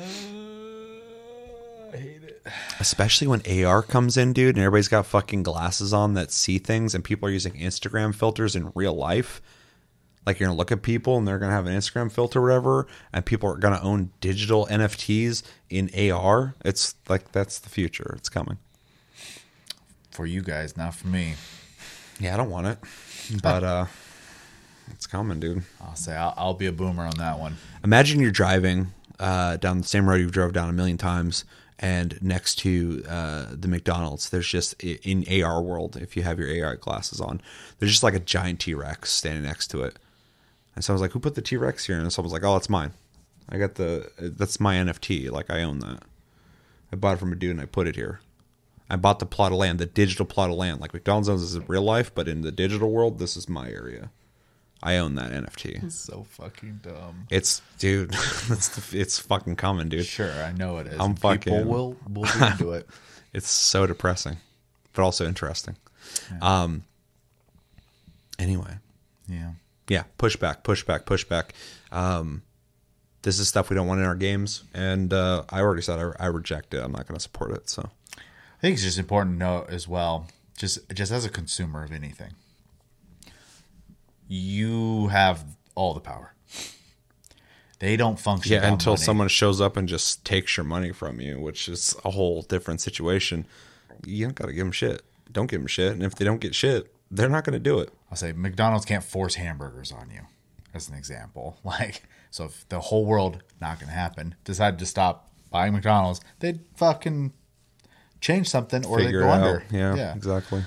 I hate it. Especially when AR comes in, dude, and everybody's got fucking glasses on that see things, and people are using Instagram filters in real life. Like you're gonna look at people, and they're gonna have an Instagram filter, or whatever, and people are gonna own digital NFTs in AR. It's like that's the future. It's coming. For you guys, not for me. Yeah, I don't want it, but uh, it's coming, dude. I'll say I'll, I'll be a boomer on that one. Imagine you're driving uh, down the same road you've drove down a million times, and next to uh, the McDonald's, there's just in AR world, if you have your AR glasses on, there's just like a giant T Rex standing next to it. And so I was like, "Who put the T Rex here?" And someone was like, "Oh, it's mine. I got the that's my NFT. Like I own that. I bought it from a dude and I put it here. I bought the plot of land, the digital plot of land. Like McDonald's owns this in real life, but in the digital world, this is my area. I own that NFT." So fucking dumb. It's dude, it's it's fucking coming, dude. Sure, I know it is. I'm People fucking- will will be into it. It's so depressing, but also interesting. Um. Anyway, Yeah. Yeah, pushback, pushback, pushback. Um, this is stuff we don't want in our games, and uh, I already said I, I reject it. I'm not going to support it. So I think it's just important to know as well, just just as a consumer of anything, you have all the power. They don't function. yeah, until money. someone shows up and just takes your money from you, which is a whole different situation. You don't got to give them shit. Don't give them shit, and if they don't get shit, they're not going to do it. I'll say McDonald's can't force hamburgers on you, as an example. Like, so if the whole world, not going to happen, decided to stop buying McDonald's, they'd fucking change something or they'd go under. out. Yeah, exactly.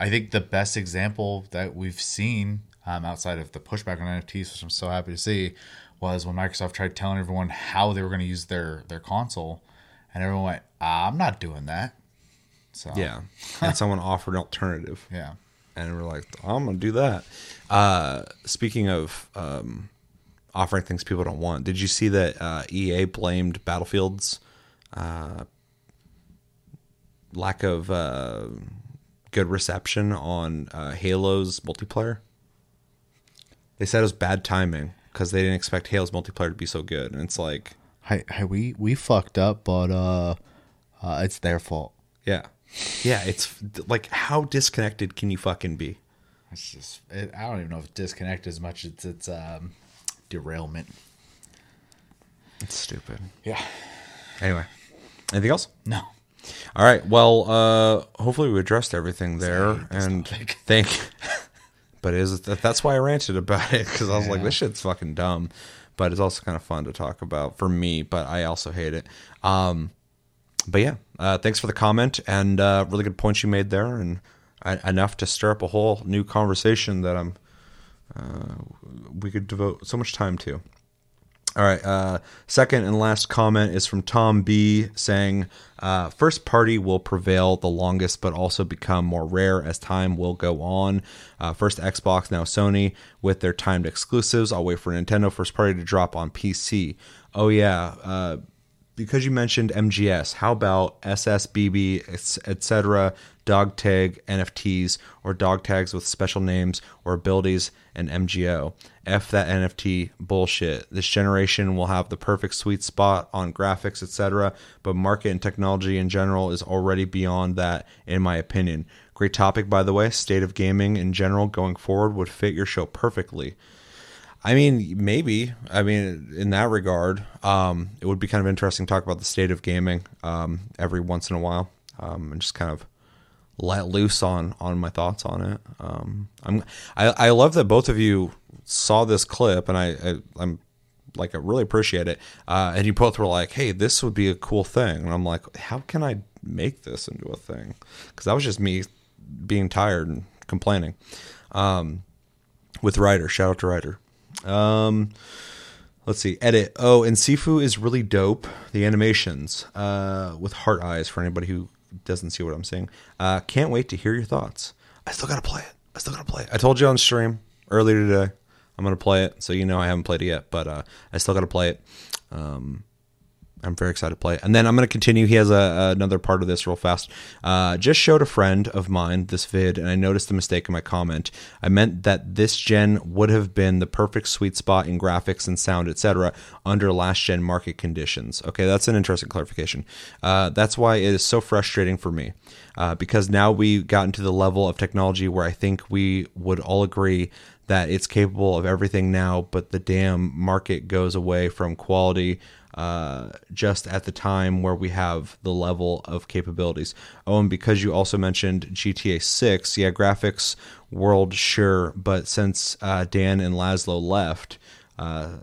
I think the best example that we've seen um, outside of the pushback on NFTs, which I'm so happy to see, was when Microsoft tried telling everyone how they were going to use their their console, and everyone went, ah, "I'm not doing that." So Yeah, and someone offered an alternative. yeah, and we're like, I'm gonna do that. Uh, speaking of um, offering things people don't want. Did you see that uh, EA blamed Battlefield's uh, lack of uh, good reception on uh, Halo's multiplayer? They said it was bad timing because they didn't expect Halo's multiplayer to be so good, and it's like, Hey, hey, we we fucked up, but uh, uh, it's their fault. yeah, yeah, it's like how disconnected can you fucking be? It's just it, I don't even know if disconnect as much as it's um, derailment. It's stupid. Yeah. Anyway, anything else? No. All right. Well, uh, hopefully we addressed everything there, and topic. thank. but is that, that's why I ranted about it because I was like, this shit's fucking dumb, but it's also kind of fun to talk about for me. But I also hate it. Um, but yeah, uh, thanks for the comment and uh, really good points you made there, and uh, enough to stir up a whole new conversation that I'm uh, we could devote so much time to. All right. Uh, second and last comment is from Tom B saying, uh, first party will prevail the longest, but also become more rare as time will go on. First Xbox, now Sony, with their timed exclusives. I'll wait for Nintendo first party to drop on PC. Oh, yeah. Because you mentioned MGS, how about SSBB, etc., dog tag NFTs or dog tags with special names or abilities and MGO? F that NFT bullshit. This generation will have the perfect sweet spot on graphics, etc., but market and technology in general is already beyond that, in my opinion. Great topic, by the way. State of gaming in general going forward would fit your show perfectly. I mean, maybe. I mean, in that regard, um, it would be kind of interesting to talk about the state of gaming um, every once in a while, um, and just kind of let loose on on my thoughts on it. Um, I'm I, I love that both of you saw this clip, and I, I I'm like I really appreciate it. Uh, and you both were like, "Hey, this would be a cool thing," and I'm like, "How can I make this into a thing?" Because that was just me being tired and complaining. Um, with Ryder, shout out to Ryder. Um, let's see. Edit. Oh, and Sifu is really dope. The animations uh, with heart eyes for anybody who doesn't see what I'm saying. Uh, can't wait to hear your thoughts. I still gotta play it. I still gotta play it. I told you on stream earlier today. I'm gonna play it, so you know I haven't played it yet, but uh, I still gotta play it. Um, I'm very excited to play. And then I'm going to continue. He has a, another part of this real fast. Uh, just showed a friend of mine this vid, and I noticed the mistake in my comment. I meant that this gen would have been the perfect sweet spot in graphics and sound, etc., under last gen market conditions. Okay, that's an interesting clarification. Uh, that's why it is so frustrating for me. Uh, because now we've gotten to the level of technology where I think we would all agree that it's capable of everything now, but the damn market goes away from quality uh, just at the time where we have the level of capabilities. Oh, and because you also mentioned GTA 6, yeah, graphics world, sure, but since uh, Dan and Lazlow left uh,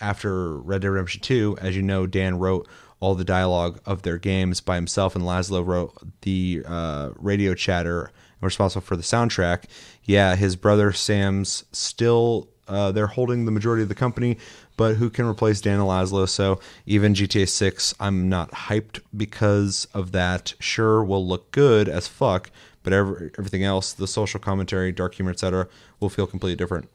after Red Dead Redemption 2, as you know, Dan wrote all the dialogue of their games by himself, and Lazlow wrote the uh, radio chatter responsible for the soundtrack. Yeah, his brother Sam's still uh, they're holding the majority of the company, but who can replace Dan and Lazlow? So even GTA 6, I'm not hyped because of that. Sure, will look good as fuck, but every, everything else, the social commentary, dark humor, etc., will feel completely different.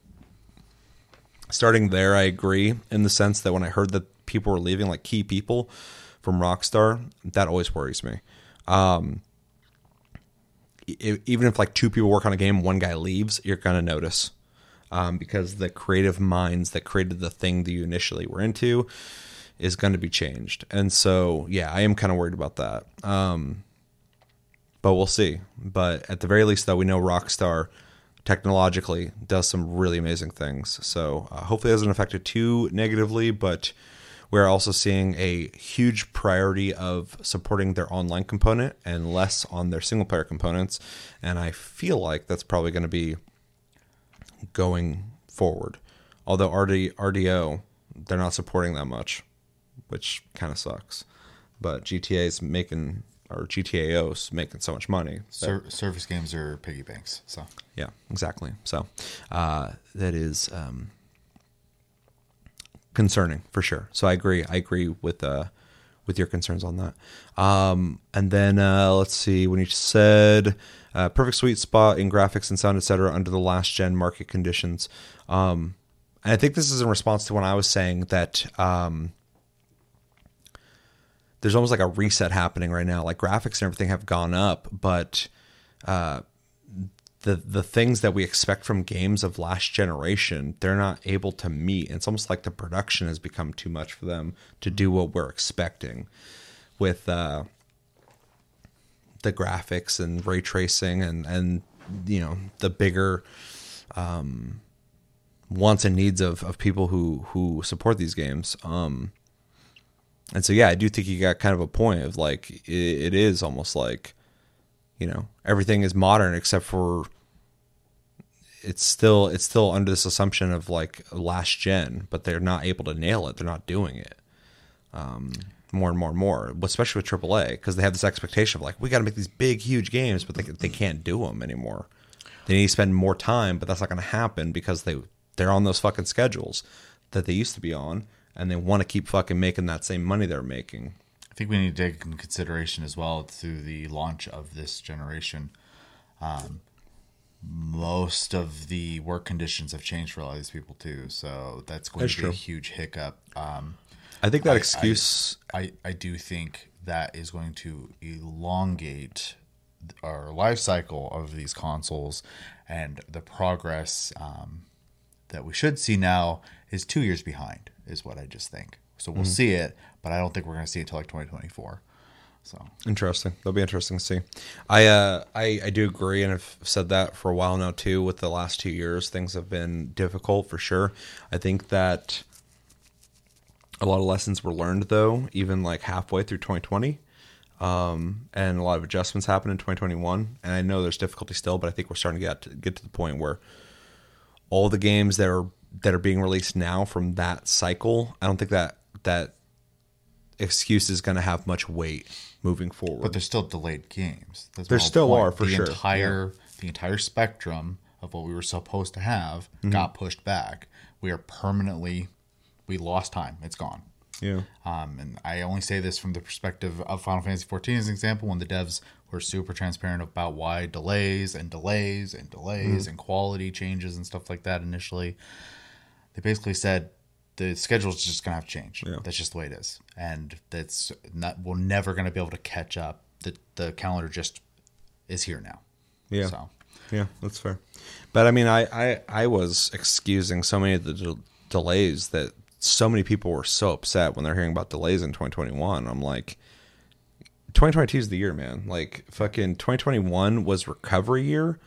Starting there, I agree in the sense that when I heard that people were leaving, like key people from Rockstar, that always worries me. Um, even if like two people work on a game, one guy leaves, you're gonna notice um, because the creative minds that created the thing that you initially were into is going to be changed. And so, yeah, I am kind of worried about that. Um, but we'll see. But at the very least, though, we know Rockstar technologically does some really amazing things. So uh, hopefully, it doesn't affect it too negatively. But we're also seeing a huge priority of supporting their online component and less on their single player components. And I feel like that's probably going to be going forward. Although RD, RDO, they're not supporting that much, which kind of sucks. But GTA is making, or GTAO's making so much money. Ser- service games are piggy banks. So yeah, exactly. So uh, that is um, concerning for sure. So I agree. I agree with uh, with your concerns on that. Um, and then uh, let's see when you said uh, perfect sweet spot in graphics and sound, etc. Under the last gen market conditions. Um, and I think this is in response to when I was saying that um, there's almost like a reset happening right now. Like graphics and everything have gone up, but uh, the the things that we expect from games of last generation, they're not able to meet. It's almost like the production has become too much for them to do what we're expecting with uh, the graphics and ray tracing and and you know the bigger um, wants and needs of, of people who who support these games. Um, and so yeah, I do think you got kind of a point of like it, it is almost like you know everything is modern except for it's still it's still under this assumption of like last gen, but they're not able to nail it. They're not doing it. Um, more and more and more, especially with AAA, because they have this expectation of like we got to make these big, huge games, but they they can't do them anymore. They need to spend more time, but that's not going to happen because they they're on those fucking schedules that they used to be on, and they want to keep fucking making that same money they're making. I think we need to take into consideration as well through the launch of this generation. Um, most of the work conditions have changed for a lot of these people too, so that's going That's to be true. a huge hiccup. Um, I think that I- I- excuse. I, I do think that is going to elongate our life cycle of these consoles and the progress um, that we should see now is two years behind is what I just think. So Mm-hmm. we'll see it, but I don't think we're going to see it until like 2024. So Interesting. That'll be interesting to see. I uh I, I do agree and I've said that for a while now too. With the last two years, things have been difficult for sure. I think that a lot of lessons were learned though, even like halfway through 2020. Um, and a lot of adjustments happened in 2021. And I know there's difficulty still, but I think we're starting to get to, get to the point where all the games that are that are being released now from that cycle, I don't think that that excuse is going to have much weight moving forward. but there's still delayed games. That's There still point. are, for the sure. Entire the entire spectrum of what we were supposed to have Mm-hmm. got pushed back. We are permanently we lost time. It's gone. yeah. Um, and I only say this from the perspective of Final Fantasy XIV as an example, when the devs were super transparent about why delays and delays and delays Mm. and quality changes and stuff like that initially. They basically said the schedule's just gonna have to change. Yeah. That's just the way it is, and that's not. We're never gonna be able to catch up. The the calendar just is here now. Yeah. So Yeah, that's fair. But I mean, I I, I was excusing so many of the de- delays that so many people were so upset when they're hearing about delays in 2021. I'm like, 2022 is the year, man. Like, fucking 2021 was recovery year,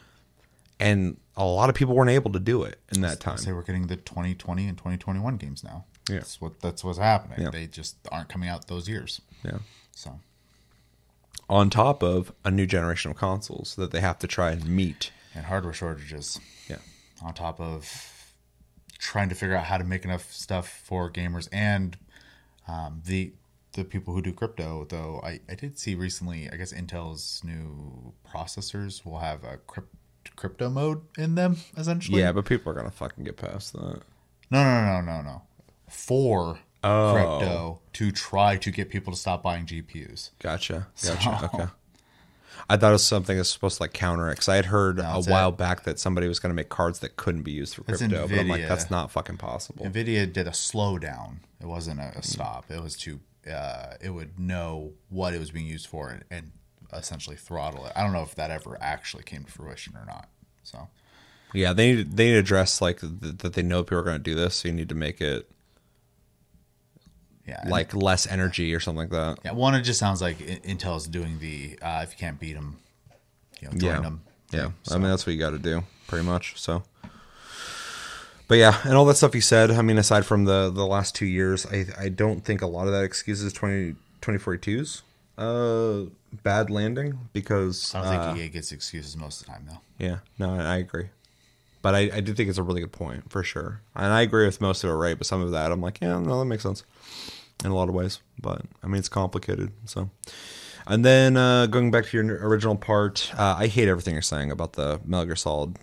and a lot of people weren't able to do it in that time. say we're getting the 2020 and 2021 games now. Yeah. That's what that's what's happening. Yeah. They just aren't coming out those years. Yeah. So On top of a new generation of consoles that they have to try and meet. and hardware shortages. Yeah. on top of trying to figure out how to make enough stuff for gamers and um, the the people who do crypto. Though I, I did see recently, I guess Intel's new processors will have a crypt, crypto mode in them essentially. Yeah, but people are gonna fucking get past that. no, no, no, no, no. For Oh. crypto to try to get people to stop buying GPUs. Gotcha. Gotcha. So- Okay. I thought it was something that's supposed to like counter it because I had heard a while it. back that somebody was going to make cards that couldn't be used for crypto, but I'm like, that's not fucking possible. Nvidia did a slowdown. It wasn't a, a stop. It was to uh, it would know what it was being used for and, and essentially throttle it. I don't know if that ever actually came to fruition or not. So Yeah, they need they need to address like th- that they know people are going to do this, so you need to make it yeah, and- like less energy or something like that. yeah. One, it just sounds like Intel's doing the uh, if you can't beat them, you know, join Yeah. them. Yeah, I mean that's what you got to do, pretty much. So, but yeah, and all that stuff you said. I mean, aside from the the last two years, I I don't think a lot of that excuses 20, 2042's uh bad landing because I don't uh, think EA gets excuses most of the time though. Yeah, no, I I agree. But I, I do think it's a really good point for sure, and I agree with most of it, right? But some of that, I'm like, yeah, no, that makes sense in a lot of ways. But I mean, it's complicated. So, and then uh, going back to your original part, uh, I hate everything you're saying about the Metal Gear Solid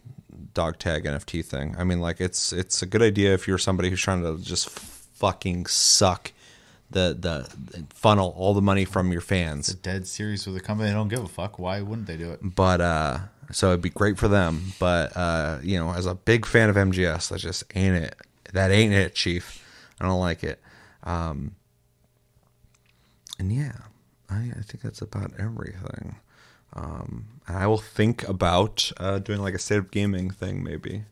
dog tag NFT thing. I mean, like it's it's a good idea if you're somebody who's trying to just fucking suck the the funnel all the money from your fans The dead series with a company they don't give a fuck. Why wouldn't they do it? but uh so it'd be great for them but uh you know as a big fan of mgs that just ain't it that ain't it, Chief. I don't like it. Um, and yeah, I, I think that's about everything. Um, and I will think about uh, doing like a state of gaming thing, maybe.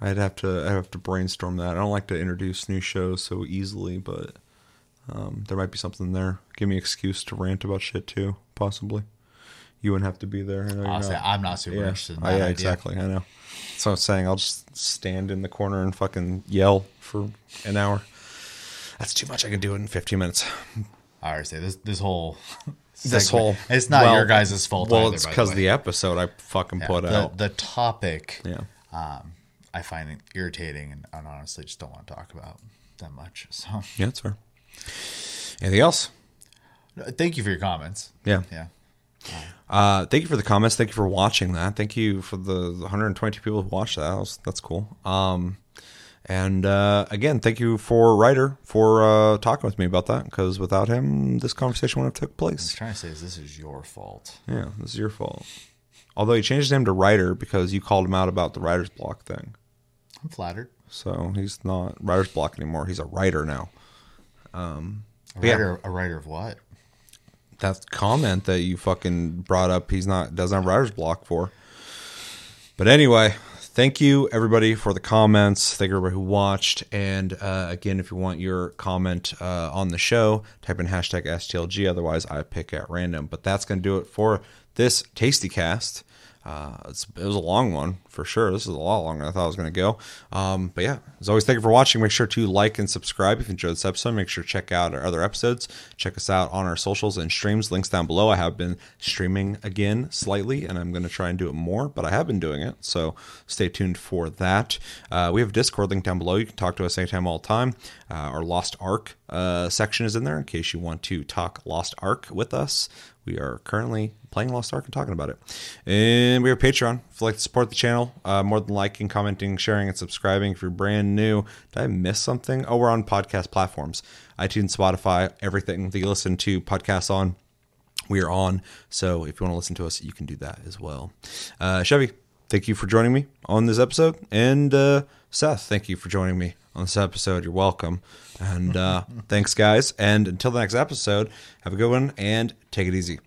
I'd have to I have to brainstorm that. I don't like to introduce new shows so easily, but um, there might be something there. Give me an excuse to rant about shit too, possibly. You wouldn't have to be there. I know Honestly, not. I'm not super yeah, interested in Oh, yeah, idea. exactly. I know. So I'm saying I'll just stand in the corner and fucking yell for an hour. That's too much. I can do it in 15 minutes. I already say this this whole This segment- whole it's not well- your guys' fault. Well, either, it's because way. the episode I fucking Yeah, put the, out. the topic yeah. um, I find it irritating and, and honestly just don't want to talk about that much. So Yeah, that's fair. Anything else? thank you for your comments. Yeah. Yeah. Uh, thank you for the comments. Thank you for watching that. Thank you for the 122 people who watched that. that was, that's cool. Um, and uh, again, thank you for Ryder for uh, talking with me about that because without him, this conversation wouldn't have took place. trying to say is this is your fault. Yeah, this is your fault. Although he changed his name to Ryder because you called him out about the writer's block thing. I'm flattered. So he's not writer's block anymore. He's a writer now. A Yeah. writer, a writer of what? that comment that you fucking brought up he's not doesn't have writer's block for. But anyway thank you everybody for the comments. Thank you everybody who watched. And uh, again if you want your comment uh, on the show type in hashtag stlg otherwise i pick at random. But that's going to do it for this tasty cast. Uh, it's, it was a long one for sure. This is a lot longer than I thought it was going to go. Um, but yeah, as always, thank you for watching. Make sure to like and subscribe if you enjoyed this episode. Make sure to check out our other episodes. Check us out on our socials and streams. Links down below. I have been streaming again slightly, and I'm going to try and do it more, but I have been doing it. So stay tuned for that. Uh, we have a Discord link down below. You can talk to us anytime, all the time. Uh, our Lost Ark uh, section is in there in case you want to talk Lost Ark with us. We are currently playing Lost Ark and talking about it. And we have Patreon. If you'd like to support the channel, uh, more than liking, commenting, sharing, and subscribing. If you're brand new, did I miss something? Oh, we're on podcast platforms iTunes, Spotify, everything that you listen to podcasts on. We are on. So if you want to listen to us, you can do that as well. Uh, Chevy, thank you for joining me on this episode. And uh, Seth, thank you for joining me on this episode. You're welcome. And uh, thanks, guys. And until the next episode, have a good one and take it easy.